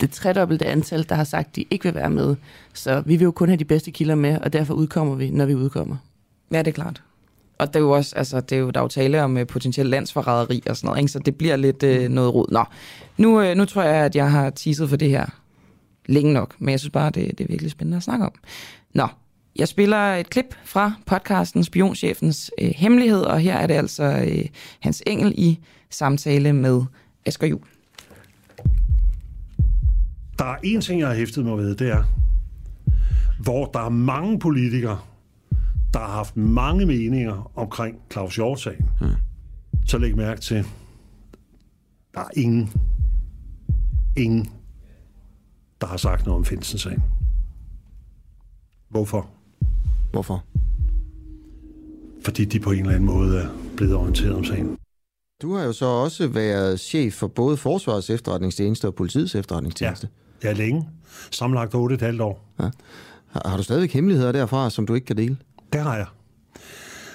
det tredobbelte antal, der har sagt, de ikke vil være med. Så vi vil jo kun have de bedste kilder med, og derfor udkommer vi, når vi udkommer. Ja, det er klart. Og det er jo også, altså, det er jo, der er jo tale om uh, potentielt landsforræderi og sådan noget, ikke? så det bliver lidt uh, noget rod. Nå, nu, uh, nu tror jeg, at jeg har teaset for det her længe nok, men jeg synes bare, det, det er virkelig spændende at snakke om. Nå, jeg spiller et klip fra podcasten Spionchefens uh, Hemmelighed, og her er det altså uh, Hans Engel i samtale med Asger Jul. Der er en ting, jeg har hæftet mig ved, det er, hvor der er mange politikere, der har haft mange meninger omkring Claus Hjort-sagen, mm. så læg mærke til, der er ingen, ingen, der har sagt noget om Finsen-sagen. Hvorfor? Hvorfor? Fordi de på en eller anden måde er blevet orienteret om sagen. Du har jo så også været chef for både Forsvarets efterretningstjeneste og politiets efterretningstjeneste. Ja, ja længe. Sammenlagt 8,5 år. Ja. Har, har du stadig hemmeligheder derfra, som du ikke kan dele? Det har jeg.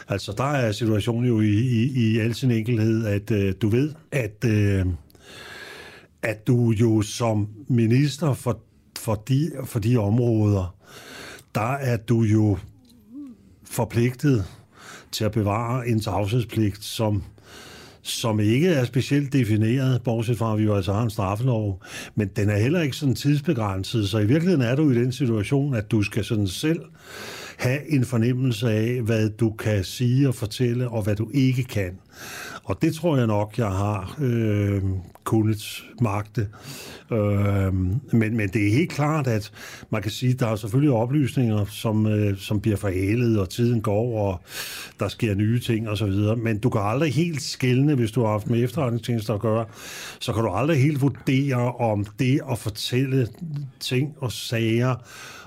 Altså, der er situationen jo i, i, i al sin enkelhed, at øh, du ved, at, øh, at du jo som minister for, for, de, for de områder, der er du jo forpligtet til at bevare en tavshedspligt, som som ikke er specielt defineret, bortset fra, at vi jo altså har en straffelov, men den er heller ikke sådan tidsbegrænset, så i virkeligheden er du i den situation, at du skal sådan selv have en fornemmelse af, hvad du kan sige og fortælle, og hvad du ikke kan. Og det tror jeg nok, jeg har øh, kunnet magte. Øh, men, men det er helt klart, at man kan sige, at der er selvfølgelig oplysninger, som, øh, som bliver forhælet, og tiden går, og der sker nye ting osv. Men du kan aldrig helt skælne, hvis du har haft med efterretningstjenester at gøre, så kan du aldrig helt vurdere, om det at fortælle ting og sager,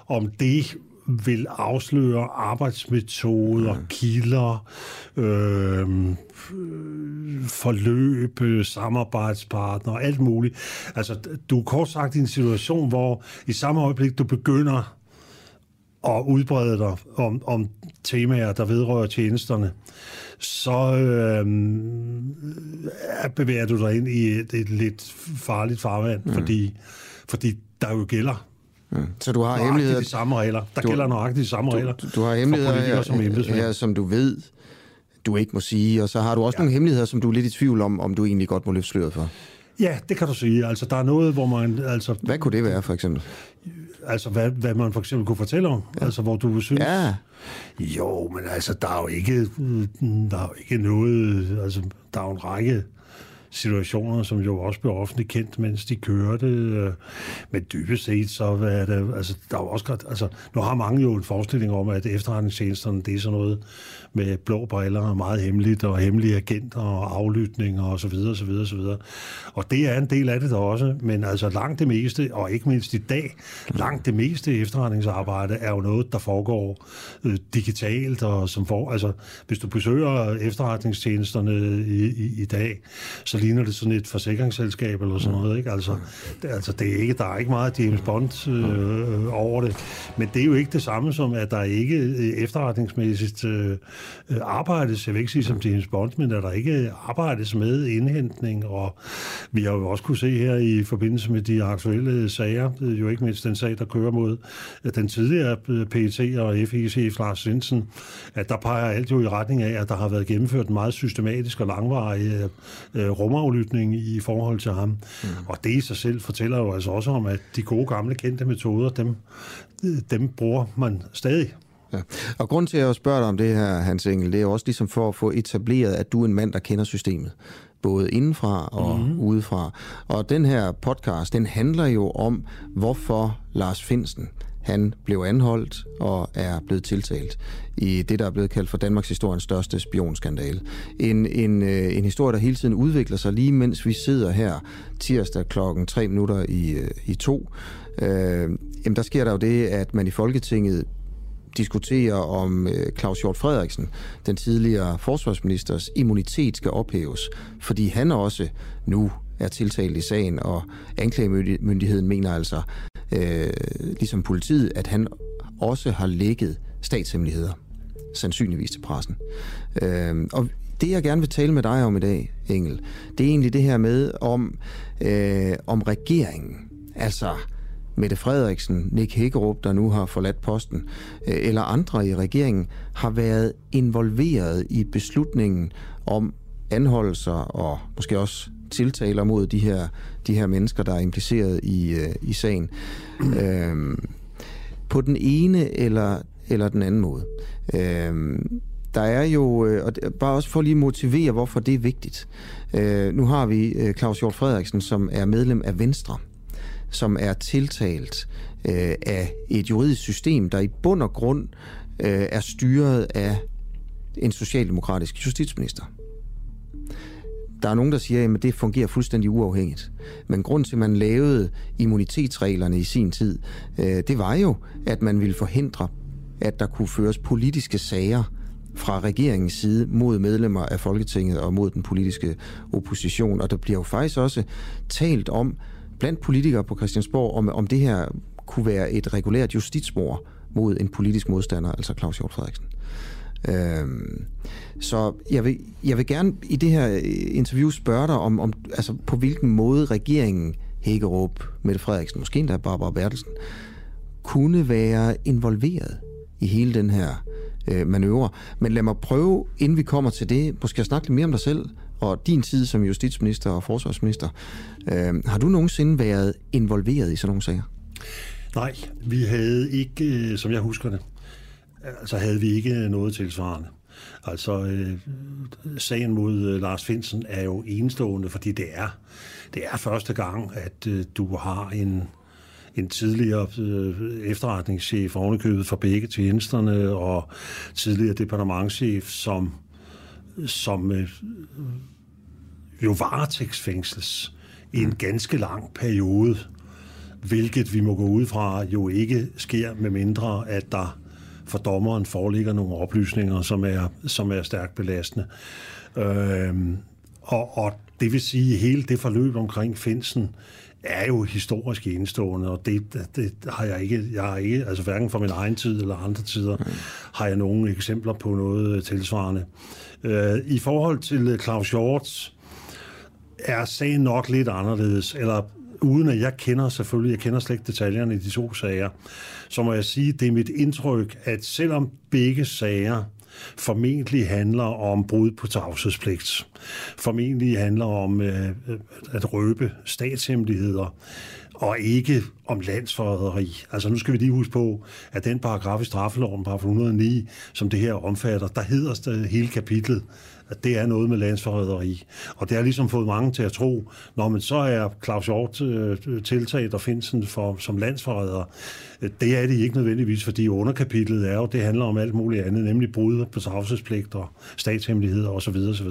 om det vil afsløre arbejdsmetoder, mm. kilder, øh, forløb, samarbejdspartner, alt muligt. Altså, du er kort sagt i en situation, hvor i samme øjeblik, du begynder at udbrede dig om, om temaer, der vedrører tjenesterne, så øh, bevæger du dig ind i et, et lidt farligt farvand, mm. fordi, fordi der jo gælder Mm. Så du har hemmeligheder... de samme regler. Der du, gælder nøjagtigt de samme du, regler. Du, du har hemmeligheder her, som, her, som du ved, du ikke må sige, og så har du også ja. nogle hemmeligheder, som du er lidt i tvivl om, om du egentlig godt må løfte sløret for. Ja, det kan du sige. Altså, der er noget, hvor man... Altså, hvad kunne det være, for eksempel? Altså, hvad, hvad man for eksempel kunne fortælle om. Ja. Altså, hvor du synes... Ja. Jo, men altså, der er jo ikke, der er jo ikke noget... Altså, der er jo en række situationer, som jo også blev offentligt kendt, mens de kørte. Øh, men dybest set, så er det, altså, der er også godt, altså, nu har mange jo en forestilling om, at efterretningstjenesterne, det er sådan noget med blå briller og meget hemmeligt, og hemmelige agenter og aflytninger og så videre, så videre, så videre. Og det er en del af det der også, men altså langt det meste, og ikke mindst i dag, langt det meste efterretningsarbejde er jo noget, der foregår øh, digitalt, og som for, altså, hvis du besøger efterretningstjenesterne i, i, i dag, så ligner det sådan et forsikringsselskab eller sådan noget, ikke? Altså, det, altså det er ikke, der er ikke meget James Bond øh, over det, men det er jo ikke det samme som, at der ikke øh, efterretningsmæssigt øh, arbejdes, jeg vil ikke sige som James Bond, men at der ikke arbejdes med indhentning, og vi har jo også kunne se her i forbindelse med de aktuelle sager, jo ikke mindst den sag, der kører mod øh, den tidligere øh, PET og FIC Lars Svendsen, at der peger alt jo i retning af, at der har været gennemført en meget systematisk og langvarig øh, rumaflytning i forhold til ham. Mm. Og det i sig selv fortæller jo altså også om, at de gode gamle kendte metoder, dem, dem bruger man stadig. Ja. Og grund til at spørge dig om det her, Hans Engel, det er også ligesom for at få etableret, at du er en mand, der kender systemet. Både indenfra og mm. udefra. Og den her podcast, den handler jo om, hvorfor Lars Finsen, han blev anholdt og er blevet tiltalt i det, der er blevet kaldt for Danmarks historiens største spionskandale. En, en, øh, en historie, der hele tiden udvikler sig, lige mens vi sidder her tirsdag klokken 3 minutter i, øh, i to. Øh, jamen, der sker der jo det, at man i Folketinget diskuterer om øh, Claus Hjort Frederiksen, den tidligere forsvarsministers immunitet skal ophæves, fordi han også nu er tiltalt i sagen, og anklagemyndigheden mener altså, øh, ligesom politiet, at han også har lægget statshemmeligheder, sandsynligvis til pressen. Øh, og det, jeg gerne vil tale med dig om i dag, Engel, det er egentlig det her med om, øh, om regeringen. Altså, Mette Frederiksen, Nick Hækkerup, der nu har forladt posten, øh, eller andre i regeringen, har været involveret i beslutningen om anholdelser og måske også tiltaler mod de her, de her mennesker, der er impliceret i, øh, i sagen. øhm, på den ene eller, eller den anden måde. Øhm, der er jo, øh, og bare også for lige at motivere, hvorfor det er vigtigt. Øh, nu har vi Claus Hjort Frederiksen, som er medlem af Venstre, som er tiltalt øh, af et juridisk system, der i bund og grund øh, er styret af en socialdemokratisk justitsminister. Der er nogen, der siger, at det fungerer fuldstændig uafhængigt. Men grund til, at man lavede immunitetsreglerne i sin tid, øh, det var jo, at man ville forhindre, at der kunne føres politiske sager fra regeringens side mod medlemmer af Folketinget og mod den politiske opposition. Og der bliver jo faktisk også talt om, blandt politikere på Christiansborg, om, om det her kunne være et regulært justitsmord mod en politisk modstander, altså Claus Hjort Frederiksen. Øhm, så jeg vil, jeg vil gerne i det her øh, interview spørge dig om, om altså på hvilken måde regeringen Hækkerup, Mette Frederiksen, måske endda Barbara Bertelsen, kunne være involveret i hele den her øh, manøvre. Men lad mig prøve, inden vi kommer til det, måske at snakke lidt mere om dig selv og din tid som justitsminister og forsvarsminister. Øh, har du nogensinde været involveret i sådan nogle sager? Nej, vi havde ikke, øh, som jeg husker det, altså havde vi ikke noget tilsvarende. Altså, øh, sagen mod øh, Lars Finsen er jo enestående, fordi det er, det er første gang, at øh, du har en, en tidligere øh, efterretningschef ovenikøbet for begge tjenesterne, og tidligere departementchef, som, som øh, jo varetægtsfængsles i en ganske lang periode, hvilket vi må gå ud fra jo ikke sker med mindre, at der for dommeren foreligger nogle oplysninger, som er, som er stærkt belastende. Øh, og, og det vil sige, at hele det forløb omkring Finsen er jo historisk enestående, og det, det har jeg ikke, jeg har ikke, altså hverken fra min egen tid eller andre tider, har jeg nogen eksempler på noget tilsvarende. Øh, I forhold til Claus Hjort, er sagen nok lidt anderledes, eller uden at jeg kender selvfølgelig, jeg kender slet ikke detaljerne i de to sager, så må jeg sige, det er mit indtryk, at selvom begge sager formentlig handler om brud på tavshedspligt, formentlig handler om øh, øh at røbe statshemmeligheder, og ikke om landsforræderi. Altså nu skal vi lige huske på, at den paragraf i straffeloven, paragraf 109, som det her omfatter, der hedder det hele kapitlet, at det er noget med landsforræderi. Og det har ligesom fået mange til at tro, når man så er Claus Hjort øh, tiltaget og Finsen for, som landsforræder. Øh, det er det ikke nødvendigvis, fordi underkapitlet er jo, det handler om alt muligt andet, nemlig brud på tavshedspligt og statshemmeligheder osv. osv.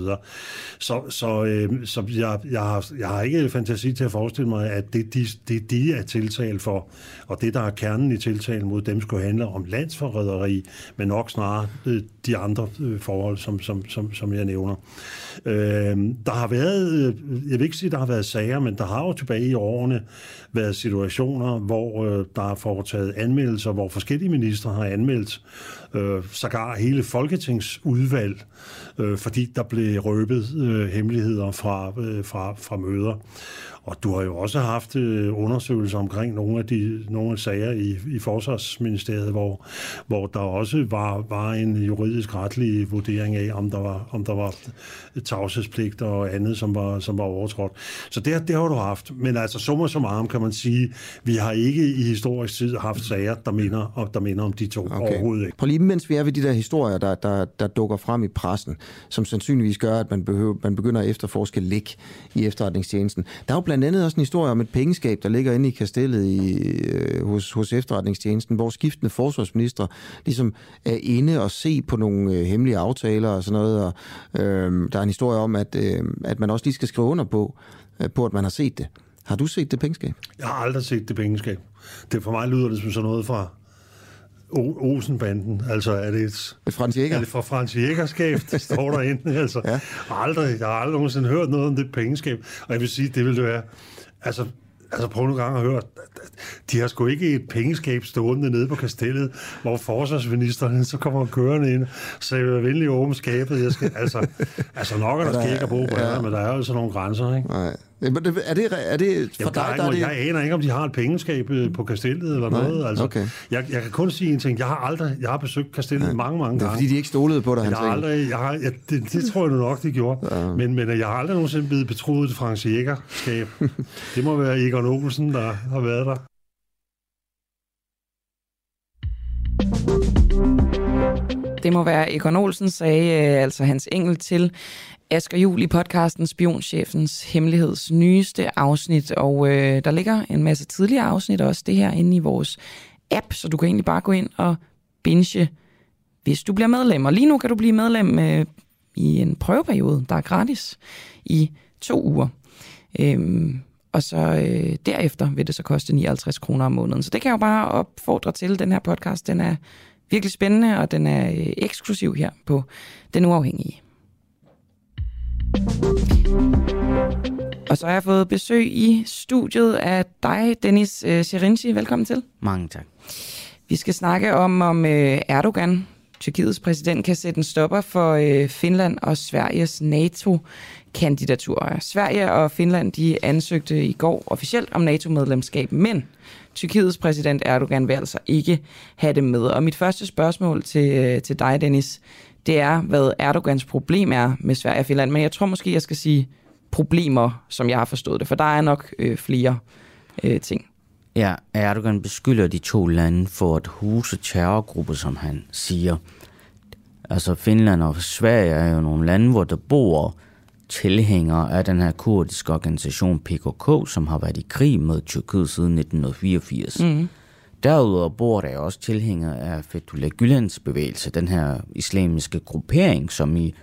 Så, så, øh, så jeg, jeg, har, jeg har ikke fantasi til at forestille mig, at det, de, det de er tiltalt for, og det, der er kernen i tiltalen mod dem, skulle handle om landsforræderi, men nok snarere øh, de andre øh, forhold, som, som, som, som jeg nævner. Øh, der har været, øh, jeg vil ikke sige, der har været sager, men der har jo tilbage i årene været situationer, hvor øh, der er foretaget anmeldelser, hvor forskellige ministre har anmeldt øh, sågar hele folketingsudvalg, øh, fordi der blev røbet øh, hemmeligheder fra, øh, fra, fra møder. Og du har jo også haft øh, undersøgelser omkring nogle af de nogle af sager i, i Forsvarsministeriet, hvor, hvor der også var, var en juridisk retlig vurdering af, om der var, om der var tavshedspligt og andet, som var, som var overtrådt. Så det, det har du haft. Men altså, summa summarum kan man sige, vi har ikke i historisk tid haft sager, der minder, og der minder om de to okay. overhovedet ikke. Prøv lige, mens vi er ved de der historier, der, der, der dukker frem i pressen, som sandsynligvis gør, at man, behøver, man begynder at efterforske læk i efterretningstjenesten. Der er jo blandt andet også en historie om et pengeskab, der ligger inde i kastellet i, øh, hos, hos efterretningstjenesten, hvor skiftende forsvarsminister ligesom er inde og se på nogle øh, hemmelige aftaler og sådan noget. Og, øh, der er en historie om, at, øh, at man også lige skal skrive under på, øh, på, at man har set det. Har du set det pengeskab? Jeg har aldrig set det pengeskab. Det for mig lyder det som sådan noget fra Olsenbanden. Altså er det et... Frans Jæger? Er det fra Frans Jægerskab, det står derinde? *laughs* Altså, ja. aldrig, jeg har aldrig nogensinde hørt noget om det pengeskab. Og jeg vil sige, det ville være... Altså, Altså prøv nogle gange at høre, de har sgu ikke et pengeskab stående nede på kastellet, hvor forsvarsministeren så kommer kørende ind, så jeg vil venlig åbne skabet. Jeg skal, altså, altså nok er der, skæg at bo på ja. men der er jo sådan nogle grænser, ikke? Nej. Det, er det, er det for Jamen, dig, der, der er det... Jeg aner ikke, om de har et pengeskab øh, på kastellet eller Nej, noget. Altså, okay. jeg, jeg kan kun sige en ting. Jeg har aldrig jeg har besøgt kastellet ja. mange, mange gange. Det er, fordi de ikke stolede på dig, han jeg har aldrig, jeg har, jeg, det, det, tror jeg nu nok, de gjorde. Ja. Men, men jeg har aldrig nogensinde blevet betroet til Frans Jægerskab. *laughs* det må være Egon Olsen, der har været der. Det må være Egon Olsen, sagde øh, altså hans engel til Asger Jul i podcasten Spionchefens Hemmeligheds nyeste afsnit, og øh, der ligger en masse tidligere afsnit også, det her inde i vores app, så du kan egentlig bare gå ind og binge, hvis du bliver medlem. Og lige nu kan du blive medlem øh, i en prøveperiode, der er gratis i to uger. Øhm, og så øh, derefter vil det så koste 59 kroner om måneden. Så det kan jeg jo bare opfordre til. Den her podcast, den er virkelig spændende, og den er øh, eksklusiv her på Den Uafhængige. Og så har jeg fået besøg i studiet af dig, Dennis øh, Serinci. Velkommen til. Mange tak. Vi skal snakke om, om øh, Erdogan, Tyrkiets præsident kan sætte en stopper for øh, Finland og Sveriges NATO-kandidatur. Sverige og Finland de ansøgte i går officielt om NATO-medlemskab, men Tyrkiets præsident Erdogan vil altså ikke have det med. Og mit første spørgsmål til, øh, til dig, Dennis, det er, hvad Erdogans problem er med Sverige og Finland. Men jeg tror måske, jeg skal sige problemer, som jeg har forstået det, for der er nok øh, flere øh, ting. Ja, Erdogan beskylder de to lande for at huse terrorgrupper, som han siger. Altså Finland og Sverige er jo nogle lande, hvor der bor tilhængere af den her kurdiske organisation PKK, som har været i krig med Tyrkiet siden 1984. Mm. Derudover bor der også tilhængere af Fethullah Gülens bevægelse, den her islamiske gruppering, som i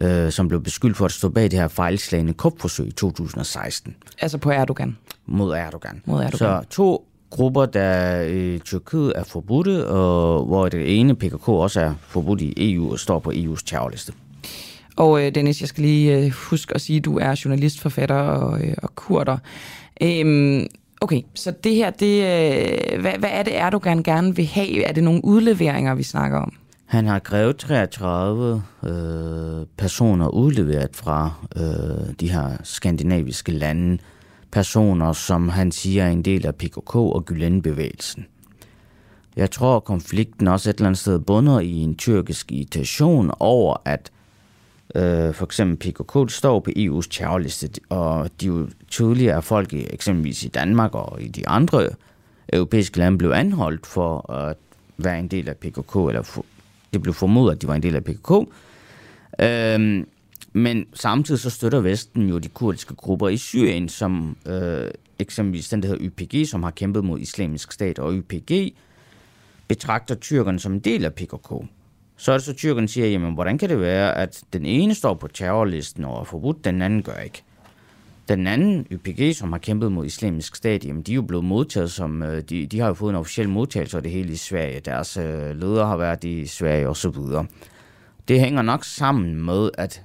øh, som blev beskyldt for at stå bag det her fejlslagende kupforsøg i 2016. Altså på Erdogan? Mod Erdogan. Mod Erdogan. Så to grupper, der i Tyrkiet er forbudte, og hvor det ene PKK også er forbudt i EU og står på EU's terrorliste. Og øh, Dennis, jeg skal lige øh, huske at sige, at du er journalist, forfatter og, øh, og kurder. Øhm, okay, så det her, det, øh, hvad, hvad er det Erdogan gerne vil have? Er det nogle udleveringer, vi snakker om? Han har krævet 33 øh, personer udleveret fra øh, de her skandinaviske lande. Personer, som han siger er en del af PKK og Gülen-bevægelsen. Jeg tror, konflikten også et eller andet sted bunder i en tyrkisk irritation over, at øh, for eksempel PKK står på EU's terrorliste, og de jo tydeligere er folk, eksempelvis i Danmark og i de andre europæiske lande, blev anholdt for at være en del af PKK, eller for, det blev formodet, at de var en del af PKK. Øhm, men samtidig så støtter Vesten jo de kurdiske grupper i Syrien, som øh, eksempelvis den, der hedder YPG, som har kæmpet mod islamisk stat, og YPG betragter tyrkerne som en del af PKK. Så er det så, tyrkerne siger, jamen, hvordan kan det være, at den ene står på terrorlisten og er forbudt, den anden gør ikke? Den anden, YPG, som har kæmpet mod islamisk stat, jamen, de er jo blevet modtaget som, øh, de, de har jo fået en officiel modtagelse af det hele i Sverige. Deres øh, ledere har været i Sverige og så videre. Det hænger nok sammen med, at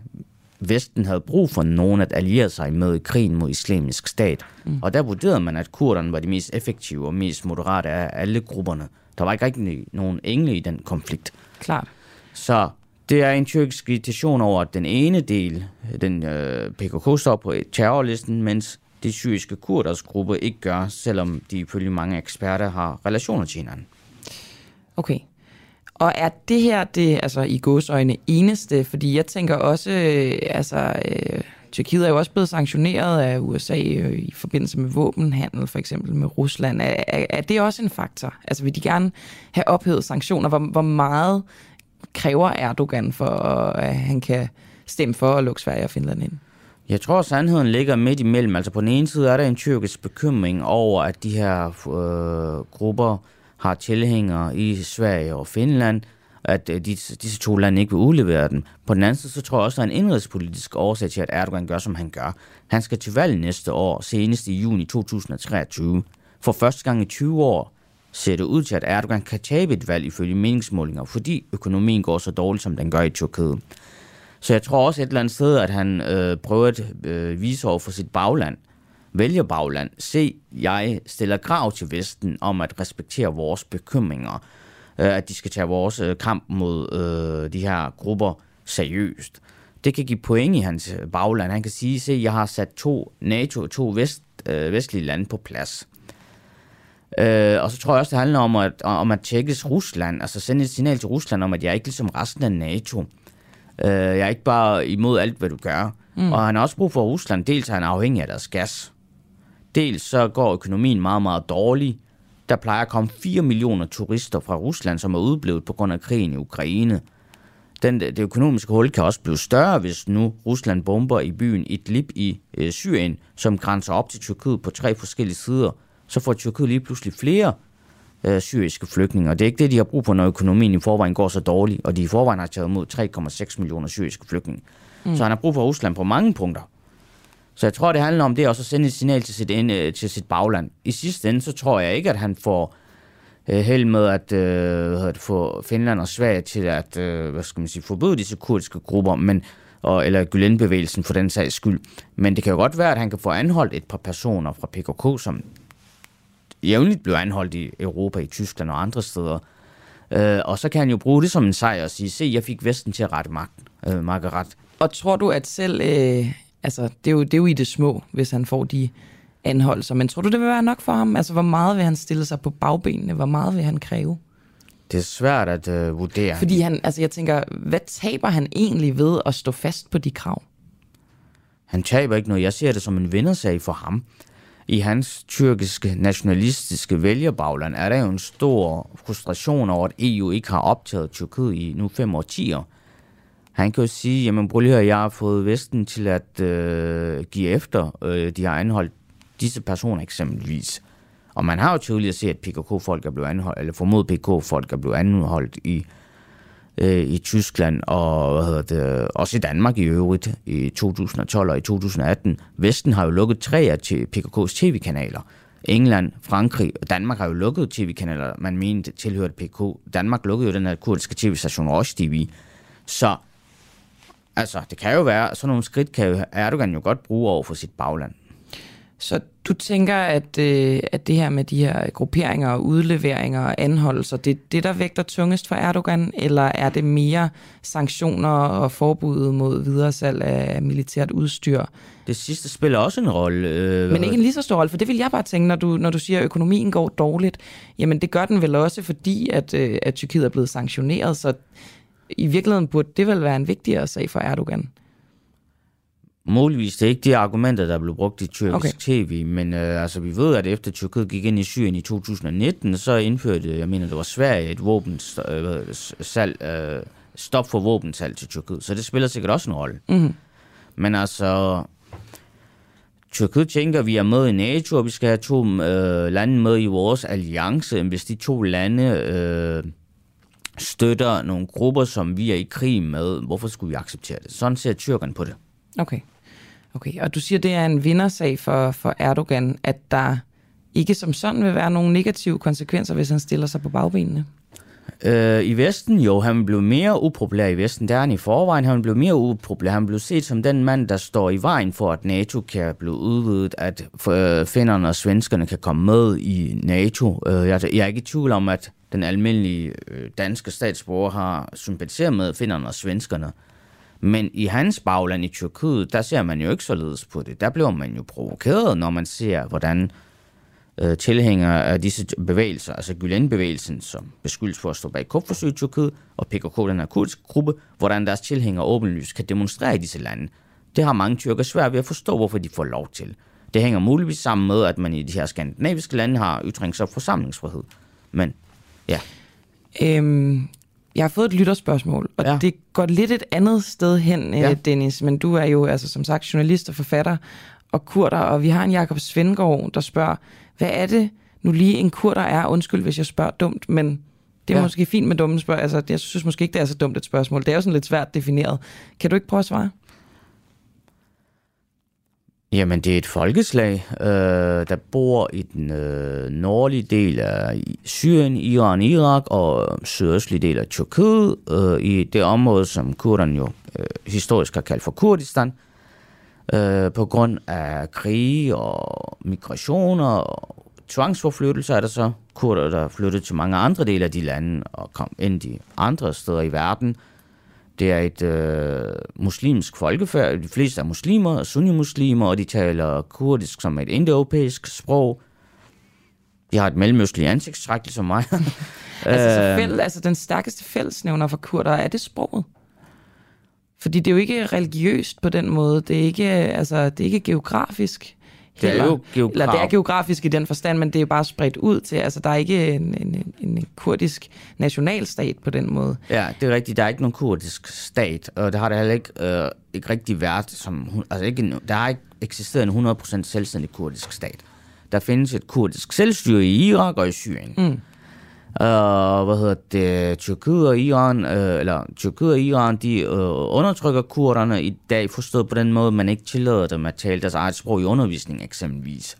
Vesten havde brug for nogen at alliere sig med i krigen mod islamisk stat. Mm. Og der vurderede man, at kurderne var de mest effektive og mest moderate af alle grupperne. Der var ikke rigtig nogen engle i den konflikt. Klart. Så det er en tyrkisk irritation over, at den ene del, den øh, PKK står på terrorlisten, mens de syriske kurders gruppe ikke gør, selvom de ifølge mange eksperter har relationer til hinanden. Okay. Og er det her det, altså i godsøjne, eneste? Fordi jeg tænker også, øh, altså, øh, Tyrkiet er jo også blevet sanktioneret af USA øh, i forbindelse med våbenhandel, for eksempel med Rusland. Er, er, er det også en faktor? Altså vil de gerne have ophævet sanktioner? Hvor, hvor meget kræver Erdogan for, at han kan stemme for at lukke Sverige og Finland ind? Jeg tror, sandheden ligger midt imellem. Altså på den ene side er der en tyrkisk bekymring over, at de her øh, grupper har tilhængere i Sverige og Finland, at øh, disse, disse to lande ikke vil udlevere dem. På den anden side, så tror jeg også, at der er en indrigspolitisk årsag til, at Erdogan gør, som han gør. Han skal til valg næste år, senest i juni 2023. For første gang i 20 år ser det ud til, at Erdogan kan tabe et valg ifølge meningsmålinger, fordi økonomien går så dårligt, som den gør i Tyrkiet. Så jeg tror også et eller andet sted, at han øh, prøver at øh, vise over for sit bagland, vælger bagland, se, jeg stiller krav til Vesten om at respektere vores bekymringer, øh, at de skal tage vores øh, kamp mod øh, de her grupper seriøst. Det kan give point i hans øh, bagland. Han kan sige, se, jeg har sat to NATO, to vest, øh, vestlige lande på plads. Øh, og så tror jeg også, det handler om at, om at tjekkes Rusland, altså sende et signal til Rusland om, at jeg er ikke ligesom resten af NATO. Øh, jeg er ikke bare imod alt, hvad du gør. Mm. Og han har også brug for Rusland. Dels er han afhængig af deres gas. Dels så går økonomien meget, meget dårligt. Der plejer at komme 4 millioner turister fra Rusland, som er udblevet på grund af krigen i Ukraine. Den, det økonomiske hul kan også blive større, hvis nu Rusland bomber i byen Idlib i øh, Syrien, som grænser op til Tyrkiet på tre forskellige sider så får Tyrkiet lige pludselig flere øh, syriske flygtninge. Og det er ikke det, de har brug for, når økonomien i forvejen går så dårligt, og de i forvejen har taget imod 3,6 millioner syriske flygtninge. Mm. Så han har brug for Rusland på mange punkter. Så jeg tror, det handler om det også at sende et signal til sit, ende, til sit bagland. I sidste ende, så tror jeg ikke, at han får øh, held med at øh, få Finland og Sverige til at øh, hvad skal man sige, forbyde disse kurdiske grupper, men, og, eller Gülen-bevægelsen for den sags skyld. Men det kan jo godt være, at han kan få anholdt et par personer fra PKK, som jævnligt blev anholdt i Europa, i Tyskland og andre steder. Øh, og så kan han jo bruge det som en sejr og sige, se, jeg fik Vesten til at rette magten, øh, Margaret. Og tror du, at selv, øh, altså det er, jo, det er jo i det små, hvis han får de anholdelser, men tror du, det vil være nok for ham? Altså, hvor meget vil han stille sig på bagbenene? Hvor meget vil han kræve? Det er svært at øh, vurdere. Fordi han, altså jeg tænker, hvad taber han egentlig ved at stå fast på de krav? Han taber ikke noget. Jeg ser det som en vindersag for ham. I hans tyrkiske nationalistiske vælgerbagland er der jo en stor frustration over, at EU ikke har optaget Tyrkiet i nu fem årtier. Han kan jo sige, jamen prøv lige at jeg har fået Vesten til at øh, give efter. Øh, de har anholdt disse personer eksempelvis. Og man har jo tydeligt set, at PKK-folk er blevet anholdt, eller formodet PKK-folk er blevet anholdt i, øh, i Tyskland, og hvad hedder det, også i Danmark i øvrigt, i 2012 og i 2018. Vesten har jo lukket tre af PKK's tv-kanaler. England, Frankrig og Danmark har jo lukket tv-kanaler, man mente tilhørte PKK. Danmark lukkede jo den her kurdiske tv-station Rosh TV. Så altså, det kan jo være, sådan nogle skridt kan Erdogan jo godt bruge over for sit bagland. Så du tænker, at, øh, at det her med de her grupperinger og udleveringer og anholdelser, det er det, der vægter tungest for Erdogan, eller er det mere sanktioner og forbud mod videresalg af militært udstyr? Det sidste spiller også en rolle. Øh, Men ikke en lige så stor rolle, for det vil jeg bare tænke, når du, når du siger, at økonomien går dårligt. Jamen det gør den vel også, fordi at, øh, at Tyrkiet er blevet sanktioneret, så i virkeligheden burde det vel være en vigtigere sag for Erdogan. Muligvis det er ikke de argumenter, der blev brugt i tyrkisk okay. tv, men øh, altså, vi ved, at efter Tyrkiet gik ind i Syrien i 2019, så indførte, jeg mener, det var Sverige et våbensalg, øh, stop for våbensalg til Tyrkiet, så det spiller sikkert også en rolle. Mm-hmm. Men altså, Tyrkiet tænker, at vi er med i NATO, og vi skal have to øh, lande med i vores alliance. Hvis de to lande øh, støtter nogle grupper, som vi er i krig med, hvorfor skulle vi acceptere det? Sådan ser tyrkerne på det. Okay. Okay, og du siger, det er en vindersag for, for Erdogan, at der ikke som sådan vil være nogle negative konsekvenser, hvis han stiller sig på bagbenene? Øh, I Vesten, jo, han blev mere upopulær i Vesten, der er han i forvejen. Han blev mere upopulær. Han blev set som den mand, der står i vejen for, at NATO kan blive udvidet, at øh, finnerne og svenskerne kan komme med i NATO. Øh, jeg, jeg er ikke i tvivl om, at den almindelige øh, danske statsborger har sympatiseret med finnerne og svenskerne. Men i hans bagland i Tyrkiet, der ser man jo ikke således på det. Der bliver man jo provokeret, når man ser, hvordan øh, tilhængere af disse bevægelser, altså Gülen-bevægelsen, som beskyldes for at stå bag kupforsøg i Tyrkiet, og PKK, den her kurdiske gruppe, hvordan deres tilhængere åbenlyst kan demonstrere i disse lande. Det har mange tyrker svært ved at forstå, hvorfor de får lov til. Det hænger muligvis sammen med, at man i de her skandinaviske lande har ytrings- og forsamlingsfrihed. Men ja. Øhm, jeg har fået et lytterspørgsmål, og ja. det går lidt et andet sted hen, ja. Øh, Dennis. Men du er jo altså som sagt journalist og forfatter og kurder, og vi har en Jakob Svendgaard, der spørger, hvad er det nu lige en kurder er? Undskyld, hvis jeg spørger dumt, men det er ja. måske fint med dumme spørgsmål. Altså, jeg synes måske ikke, det er så dumt et spørgsmål. Det er jo sådan lidt svært defineret. Kan du ikke prøve at svare? Jamen, det er et folkeslag, øh, der bor i den øh, nordlige del af Syrien, Iran, Irak og sydøstlige del af Tyrkiet, øh, i det område, som kurderne jo øh, historisk har kaldt for Kurdistan, øh, på grund af krige og migrationer og tvangsforflyttelser er der så kurder, der flyttede til mange andre dele af de lande og kom ind i andre steder i verden, det er et øh, muslimsk folkefærd. De fleste er muslimer, sunni-muslimer, og de taler kurdisk som et indoeuropæisk sprog. De har et mellemøstligt ansigtstræk, ligesom mig. *laughs* altså, så øh, fæld, altså den stærkeste fællesnævner for kurder, er det sproget? Fordi det er jo ikke religiøst på den måde. Det er ikke, altså, det er ikke geografisk. Det er jo geograf... Eller det er geografisk i den forstand, men det er jo bare spredt ud til, altså der er ikke en, en, en kurdisk nationalstat på den måde. Ja, det er rigtigt. Der er ikke nogen kurdisk stat, og det har der heller ikke, øh, ikke rigtig været. Som, altså ikke, der har ikke eksisteret en 100% selvstændig kurdisk stat. Der findes et kurdisk selvstyre i Irak og i Syrien. Mm. Uh, hvad hedder det, Tyrkiet og Iran, uh, eller Tyrkiet og Iran, de uh, undertrykker kurderne i dag, forstået på den måde, man ikke tillader dem at tale deres eget sprog i undervisning eksempelvis.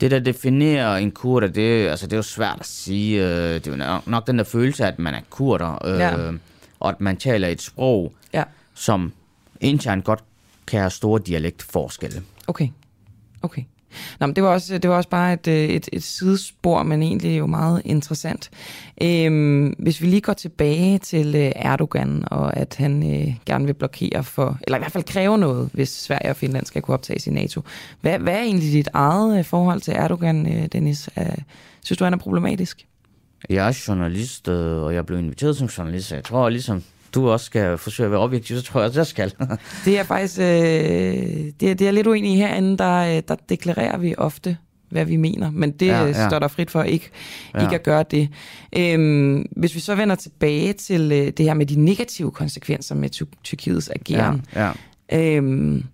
Det, der definerer en kurder, det, altså, det er jo svært at sige. Uh, det er jo nok, den der følelse at man er kurder, uh, ja. og at man taler et sprog, ja. som internt godt kan have store dialektforskelle. Okay, okay. Nå, men det var også, det var også bare et, øh, et, et sidespor, men egentlig jo meget interessant. Øhm, hvis vi lige går tilbage til øh, Erdogan, og at han øh, gerne vil blokere for, eller i hvert fald kræve noget, hvis Sverige og Finland skal kunne optages i NATO. Hvad, hvad er egentlig dit eget øh, forhold til Erdogan, Dennis? Synes du, han er problematisk? Jeg er journalist, og jeg blev inviteret som journalist, så jeg tror ligesom du også skal forsøge at være objektiv, så tror jeg, at jeg skal. *laughs* det er faktisk, øh, det, er, det er lidt uenig herinde, der, der deklarerer vi ofte, hvad vi mener, men det ja, ja. står der frit for ikke, ja. ikke at gøre det. Øhm, hvis vi så vender tilbage til øh, det her med de negative konsekvenser med Tyrkiets ageren, ja, ja. Øhm,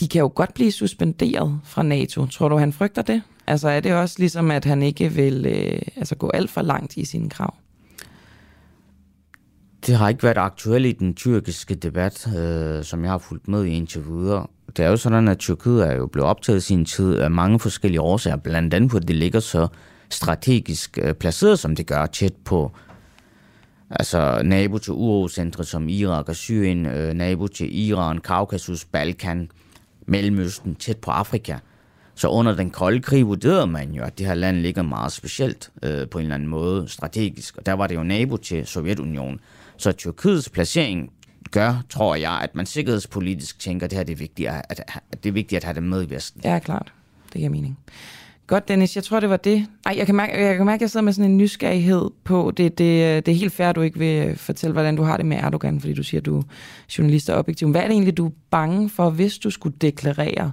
de kan jo godt blive suspenderet fra NATO. Tror du, han frygter det? Altså er det også ligesom, at han ikke vil øh, altså gå alt for langt i sine krav? Det har ikke været aktuelt i den tyrkiske debat, øh, som jeg har fulgt med i indtil videre. Det er jo sådan, at Tyrkiet er jo blevet optaget i sin tid af mange forskellige årsager, blandt andet fordi det ligger så strategisk øh, placeret, som det gør, tæt på altså nabo til urocentre som Irak og Syrien, øh, nabo til Iran, Kaukasus, Balkan, Mellemøsten, tæt på Afrika. Så under den kolde krig vurderede man jo, at det her land ligger meget specielt øh, på en eller anden måde strategisk. Og der var det jo nabo til Sovjetunionen. Så Tyrkiets placering gør, tror jeg, at man sikkerhedspolitisk tænker, at det her det er vigtigt at, at, at, det er vigtigt at have det med i Vesten. Ja, klart. Det giver mening. Godt, Dennis. Jeg tror, det var det. Ej, jeg kan mærke, jeg, kan mærke, at jeg sidder med sådan en nysgerrighed på, det, det, det er helt fair, at du ikke vil fortælle, hvordan du har det med Erdogan, fordi du siger, at du er journalist og objektiv. Hvad er det egentlig, du er bange for, hvis du skulle deklarere,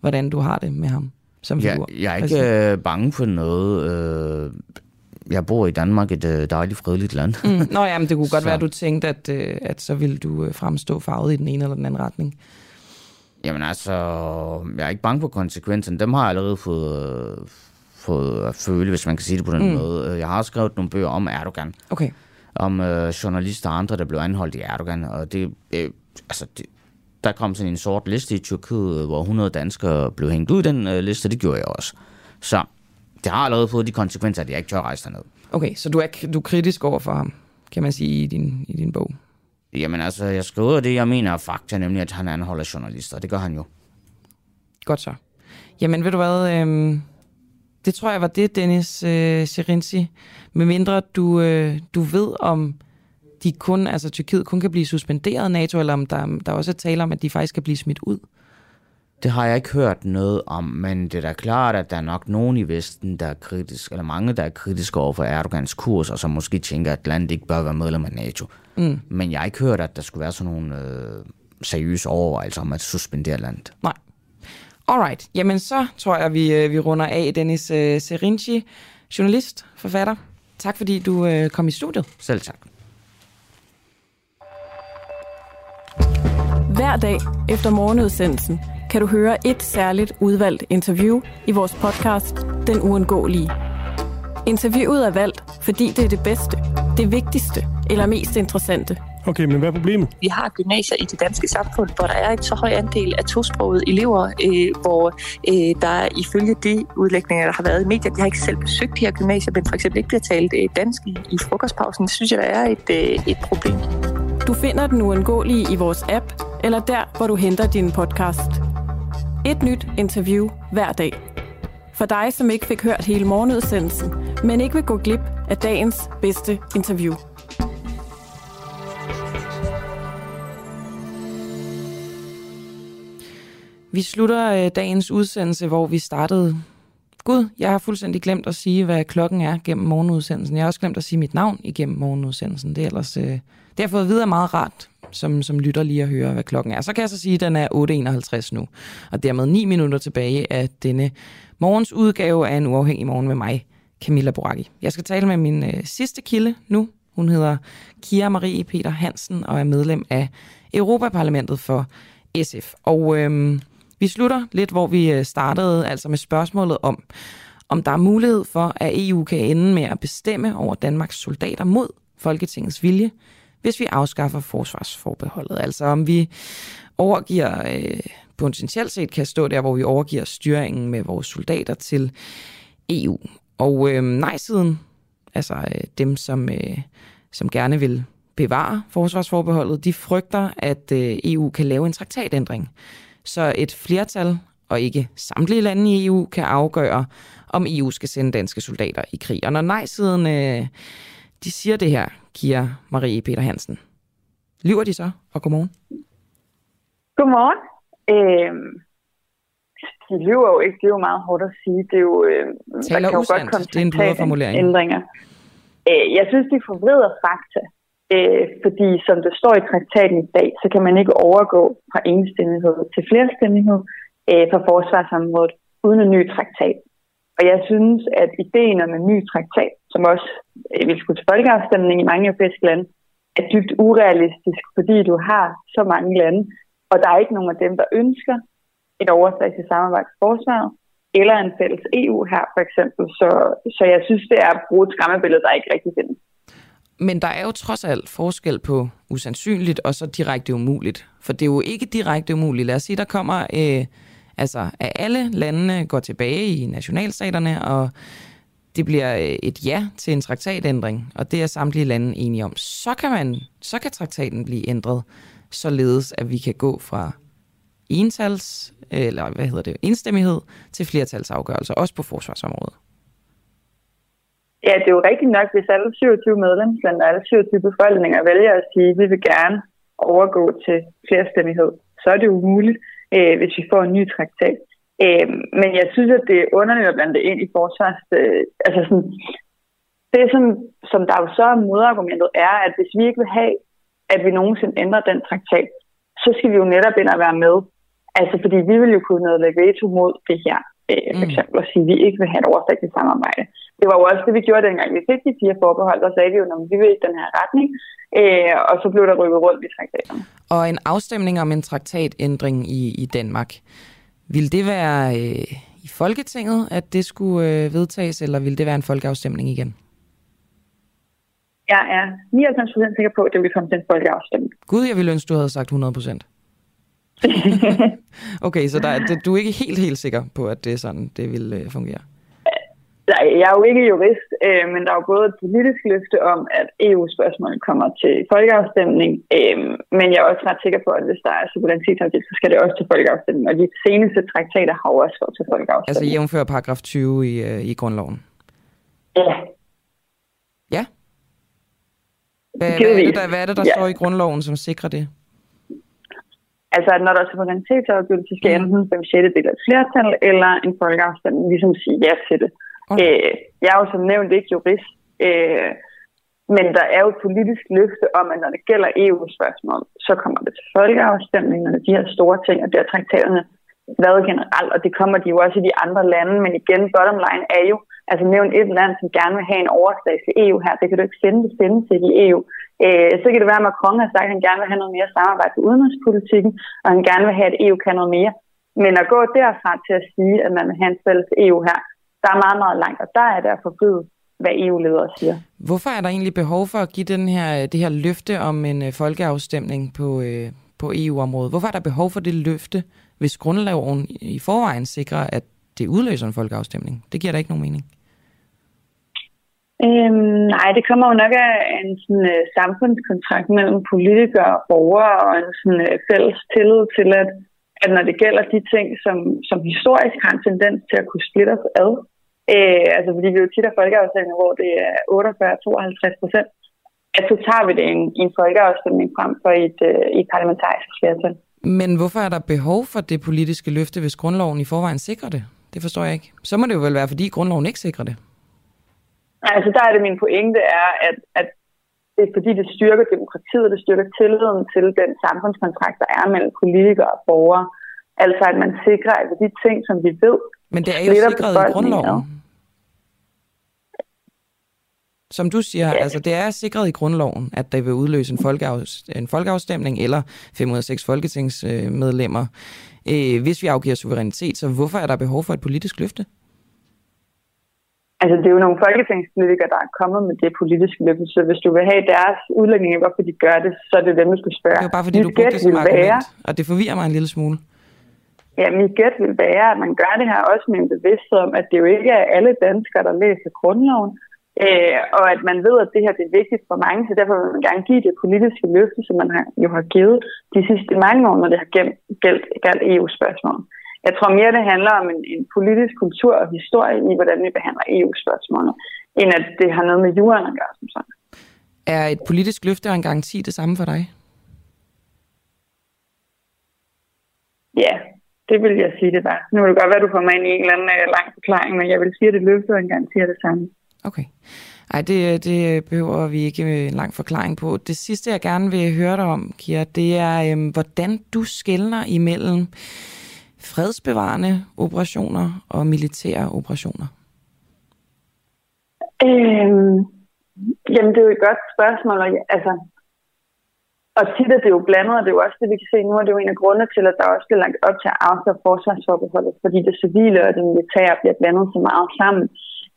hvordan du har det med ham som figur? Jeg, jeg er ikke øh, bange for noget. Øh, jeg bor i Danmark, et øh, dejligt, fredeligt land. Mm. Nå ja, men det kunne *laughs* godt så. være, at du tænkte, at, øh, at så ville du øh, fremstå farvet i den ene eller den anden retning. Jamen altså, jeg er ikke bange for konsekvenserne. Dem har jeg allerede fået, fået at føle, hvis man kan sige det på den mm. måde. Jeg har skrevet nogle bøger om Erdogan. Okay. Om øh, journalister og andre, der blev anholdt i Erdogan. Og det, øh, altså, det, der kom sådan en sort liste i Tyrkiet, hvor 100 danskere blev hængt ud i den øh, liste. Det gjorde jeg også. Så det har allerede fået de konsekvenser, at jeg ikke tør rejse derned. Okay, så du er, du er kritisk over for ham, kan man sige, i din, i din bog? Jamen altså, jeg skriver det, jeg mener er fakta, nemlig at han anholder journalister. Det gør han jo. Godt så. Jamen ved du hvad, øh, det tror jeg var det, Dennis øh, Serinci. Med mindre du, øh, du ved om de kun, altså Tyrkiet kun kan blive suspenderet NATO, eller om der, der også er tale om, at de faktisk kan blive smidt ud. Det har jeg ikke hørt noget om, men det er da klart, at der er nok nogen i Vesten, der er kritisk, eller mange, der er kritiske over for Erdogans kurs, og som måske tænker, at landet ikke bør være medlem af NATO. Mm. Men jeg har ikke hørt, at der skulle være sådan nogle øh, seriøse overvejelser om at suspendere landet. Nej. Alright. Jamen så tror jeg, vi, øh, vi runder af. Dennis øh, Serinci, journalist, forfatter. Tak fordi du øh, kom i studiet. Selv tak. Hver dag efter morgenudsendelsen kan du høre et særligt udvalgt interview i vores podcast Den Uundgåelige. Interviewet er valgt, fordi det er det bedste, det vigtigste eller mest interessante. Okay, men hvad er problemet? Vi har gymnasier i det danske samfund, hvor der er en så høj andel af tosprogede elever, øh, hvor øh, der ifølge de udlægninger, der har været i medier, de har ikke selv besøgt de her gymnasier, men for eksempel ikke bliver talt øh, dansk i, i frokostpausen. Det synes jeg, der er et, øh, et problem. Du finder den uundgåelige i vores app, eller der, hvor du henter din podcast. Et nyt interview hver dag. For dig, som ikke fik hørt hele morgenudsendelsen, men ikke vil gå glip af dagens bedste interview. Vi slutter øh, dagens udsendelse, hvor vi startede. Gud, jeg har fuldstændig glemt at sige, hvad klokken er gennem morgenudsendelsen. Jeg har også glemt at sige mit navn igennem morgenudsendelsen. Det er ellers... Øh, det har fået videre meget rart, som, som lytter lige at høre, hvad klokken er. Så kan jeg så sige, at den er 8.51 nu, og dermed 9 minutter tilbage af denne morgens udgave af en uafhængig morgen med mig, Camilla Boracchi. Jeg skal tale med min øh, sidste kilde nu. Hun hedder Kira Marie Peter Hansen og er medlem af Europaparlamentet for SF. Og øh, vi slutter lidt, hvor vi øh, startede, altså med spørgsmålet om, om der er mulighed for, at EU kan ende med at bestemme over Danmarks soldater mod Folketingets vilje, hvis vi afskaffer forsvarsforbeholdet. Altså om vi overgiver, øh, potentielt set kan stå der, hvor vi overgiver styringen med vores soldater til EU. Og øh, nej-siden, altså øh, dem, som, øh, som gerne vil bevare forsvarsforbeholdet, de frygter, at øh, EU kan lave en traktatændring. Så et flertal og ikke samtlige lande i EU kan afgøre, om EU skal sende danske soldater i krig. Og når nej-siden øh, de siger det her, Kira Marie Peter Hansen, lyver de så? Og godmorgen. Godmorgen. Øh, de lyver jo ikke, det er jo meget hårdt at sige. Det er jo, øh, Taler der kan jo godt komme det er en ændringer. Øh, jeg synes, de forvrider fakta. Øh, fordi som det står i traktaten i dag, så kan man ikke overgå fra enstemmighed til flerstemmighed øh, for forsvarsområdet uden en ny traktat. Og jeg synes, at ideen om en ny traktat, som også øh, vil skulle til folkeafstemning i mange europæiske lande, er dybt urealistisk, fordi du har så mange lande, og der er ikke nogen af dem, der ønsker et overstatsligt samarbejde forsvaret, eller en fælles EU her for eksempel. Så, så jeg synes, det er at bruge et skræmmebillede, der ikke rigtig findes. Men der er jo trods alt forskel på usandsynligt og så direkte umuligt. For det er jo ikke direkte umuligt. Lad os sige, der kommer, øh, altså at alle landene går tilbage i nationalstaterne, og det bliver øh, et ja til en traktatændring, og det er samtlige lande enige om. Så kan, man, så kan traktaten blive ændret, således at vi kan gå fra entals, eller hvad hedder det, enstemmighed til flertalsafgørelser, også på forsvarsområdet. Ja, det er jo rigtigt nok, hvis alle 27 medlemslande og alle 27 befolkninger vælger at sige, at vi vil gerne overgå til flerstemmighed, så er det jo muligt, øh, hvis vi får en ny traktat. Øh, men jeg synes, at det er underligt at blande det ind i forsvars... Øh, altså sådan, det, som, som der jo så er modargumentet, er, at hvis vi ikke vil have, at vi nogensinde ændrer den traktat, så skal vi jo netop ind og være med. Altså, fordi vi vil jo kunne nedlægge veto mod det her, øh, for mm. eksempel, og sige, at vi ikke vil have et overstatsligt samarbejde det var jo også det, vi gjorde dengang vi fik de fire forbehold, der sagde vi jo, at vi vil i den her retning, øh, og så blev der rykket rundt i traktaterne. Og en afstemning om en traktatændring i, i Danmark, vil det være øh, i Folketinget, at det skulle øh, vedtages, eller vil det være en folkeafstemning igen? Jeg er 99% sikker på, at det vil komme til en folkeafstemning. Gud, jeg ville ønske, du havde sagt 100%. *laughs* okay, så der, du er ikke helt, helt sikker på, at det er sådan, det vil øh, fungere? Nej, jeg er jo ikke jurist, øh, men der er jo både et politisk løfte om, at EU-spørgsmålet kommer til folkeafstemning, øh, men jeg er også ret sikker på, at hvis der er suverænitetsafgift, så skal det også til folkeafstemning. Og de seneste traktater har jo også gået til folkeafstemning. Altså jævnfør paragraf 20 i, øh, i grundloven? Ja. Ja? Hvad, hvad, er, det, der, hvad er det, der ja. står i grundloven, som sikrer det? Altså, at når der er suverænitetsafgivelse, skal mm. enten 5 6 del af et flertal, eller en folkeafstemning ligesom sige ja til det. Okay. Øh, jeg er jo som nævnt ikke jurist, øh, men der er jo et politisk løfte om, at når det gælder EU-spørgsmål, så kommer det til folkeafstemning, når de her store ting, og det er traktaterne været generelt, og det kommer de jo også i de andre lande, men igen, bottom line er jo, altså nævn et land, som gerne vil have en overstatslig EU her, det kan du ikke finde, det sende til i EU. Øh, så kan det være, at Macron har sagt, at han gerne vil have noget mere samarbejde på udenrigspolitikken, og han gerne vil have, at EU kan noget mere. Men at gå derfra til at sige, at man vil have en fælles EU her, der er meget, meget langt, og der er derfor forbyde, hvad EU-ledere siger. Hvorfor er der egentlig behov for at give den her, det her løfte om en øh, folkeafstemning på, øh, på EU-området? Hvorfor er der behov for det løfte, hvis grundloven i forvejen sikrer, at det udløser en folkeafstemning? Det giver da ikke nogen mening. Øhm, nej, det kommer jo nok af en sådan, uh, samfundskontrakt mellem politikere og borgere og en sådan, uh, fælles tillid til, at, at når det gælder de ting, som, som historisk har en tendens til at kunne splitte os ad, Øh, altså fordi vi jo tit har folkeafstemninger, hvor det er 48-52 procent, at så tager vi det i en, en folkeafstemning frem for et, øh, et parlamentarisk flertal. Men hvorfor er der behov for det politiske løfte, hvis grundloven i forvejen sikrer det? Det forstår jeg ikke. Så må det jo vel være, fordi grundloven ikke sikrer det. Altså der er det min pointe er, at, at det er fordi, det styrker demokratiet, det styrker tilliden til den samfundskontrakt, der er mellem politikere og borgere. Altså at man sikrer, at de ting, som vi ved, Men det er jo sikret i grundloven. Som du siger, ja. altså det er sikret i grundloven, at der vil udløse en, folkeafs- en folkeafstemning eller 5 ud af 6 folketingsmedlemmer, øh, hvis vi afgiver suverænitet. Så hvorfor er der behov for et politisk løfte? Altså, det er jo nogle folketingspolitikere, der er kommet med det politiske løfte, så hvis du vil have deres udlægning hvorfor de gør det, så er det dem, du skal spørge. Det er jo bare fordi, du brugte det som argument, være, og det forvirrer mig en lille smule. Ja, mit gæt vil være, at man gør det her også med en bevidsthed om, at det jo ikke er alle danskere, der læser grundloven, øh, og at man ved, at det her det er vigtigt for mange, så derfor vil man gerne give det politiske løfte, som man har, jo har givet de sidste mange år, når det har gældt, gældt EU-spørgsmål. Jeg tror mere, det handler om en, en politisk kultur og historie i, hvordan vi behandler EU-spørgsmålet, end at det har noget med jorden at gøre som sådan. Er et politisk løfte og en garanti det samme for dig? Ja, det vil jeg sige, det var. Nu vil det godt være, at du kommer ind i en eller anden uh, lang forklaring, men jeg vil sige, at det løfte og en garanti er det samme. Okay. Ej, det, det behøver vi ikke en lang forklaring på. Det sidste, jeg gerne vil høre dig om, Kira, det er, øhm, hvordan du skældner imellem fredsbevarende operationer og militære operationer. Øhm, jamen, det er jo et godt spørgsmål. Og, altså, og tit er det jo blandet, og det er jo også det, vi kan se nu, og det er jo en af grundene til, at der også bliver lagt op til at afskaffe forsvarsforbeholdet, fordi det civile og det militære bliver blandet så meget sammen.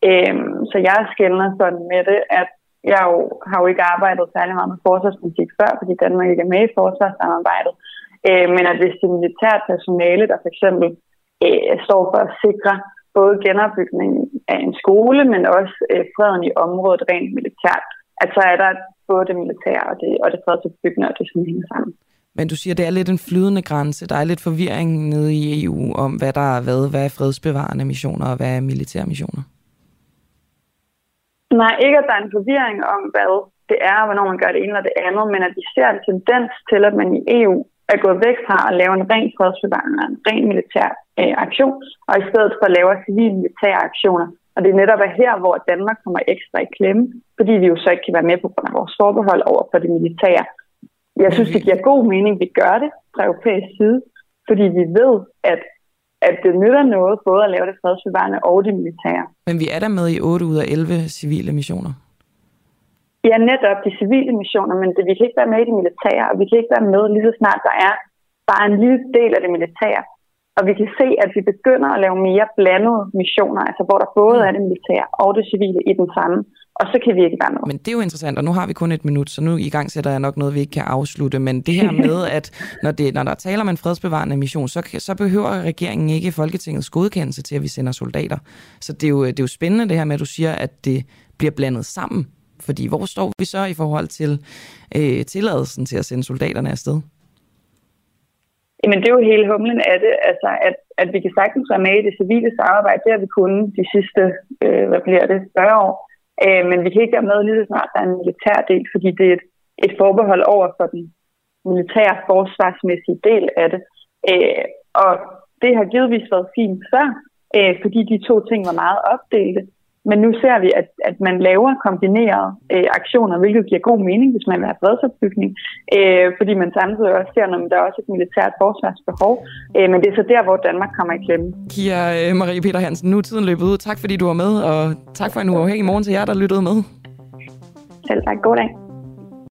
Øhm, så jeg skældner sådan med det, at jeg jo, har jo ikke arbejdet særlig meget med forsvarspolitik før, fordi Danmark ikke er med i forsvarssamarbejdet. Øh, men at hvis det militært personale, der for eksempel øh, står for at sikre både genopbygningen af en skole, men også øh, freden i området rent militært, at så er der både det militære og det, og det fredsopbyggende, og det som hænger sammen. Men du siger, det er lidt en flydende grænse. Der er lidt forvirring nede i EU om, hvad der er hvad, hvad er fredsbevarende missioner og hvad er militære missioner. Nej, ikke at der er en forvirring om, hvad det er, hvornår man gør det ene eller det andet, men at vi ser en tendens til, at man i EU er gået væk fra at lave en ren fredsbevarende, en ren militær øh, aktion, og i stedet for at lave civile militære aktioner. Og det er netop her, hvor Danmark kommer ekstra i klemme, fordi vi jo så ikke kan være med på grund af vores forbehold over for det militære. Jeg synes, det giver god mening, at vi gør det fra europæisk side, fordi vi ved, at at det nytter noget både at lave det fredsbevarende og det militære. Men vi er der med i 8 ud af 11 civile missioner? Ja, netop de civile missioner, men det, vi kan ikke være med i det militære, og vi kan ikke være med lige så snart der er bare en lille del af det militære. Og vi kan se, at vi begynder at lave mere blandede missioner, altså hvor der både er det militære og det civile i den samme og så kan vi ikke være med. Men det er jo interessant, og nu har vi kun et minut, så nu i gang sætter jeg nok noget, vi ikke kan afslutte. Men det her med, at når, det, når der taler om en fredsbevarende mission, så, så behøver regeringen ikke Folketingets godkendelse til, at vi sender soldater. Så det er, jo, det er jo spændende det her med, at du siger, at det bliver blandet sammen. Fordi hvor står vi så i forhold til øh, tilladelsen til at sende soldaterne afsted? Jamen det er jo hele humlen af det, altså at, at vi kan sagtens være med i det civile samarbejde, det har vi kunnet de sidste, øh, hvad bliver det, 40 år. Øh, men vi kan ikke være med lige så snart der er en militær del, fordi det er et, et forbehold over for den militære forsvarsmæssige del af det. Øh, og det har givetvis været fint før, øh, fordi de to ting var meget opdelte. Men nu ser vi, at, at man laver kombinerede øh, aktioner, hvilket giver god mening, hvis man vil have fredsopbygning. Øh, fordi man samtidig også ser, at der er også et militært forsvarsbehov. Øh, men det er så der, hvor Danmark kommer i klemme. Kira øh, Marie Peter Hansen, nu er tiden løbet ud. Tak fordi du var med, og tak for en uafhængig morgen til jer, der lyttede med. Selv tak. God dag.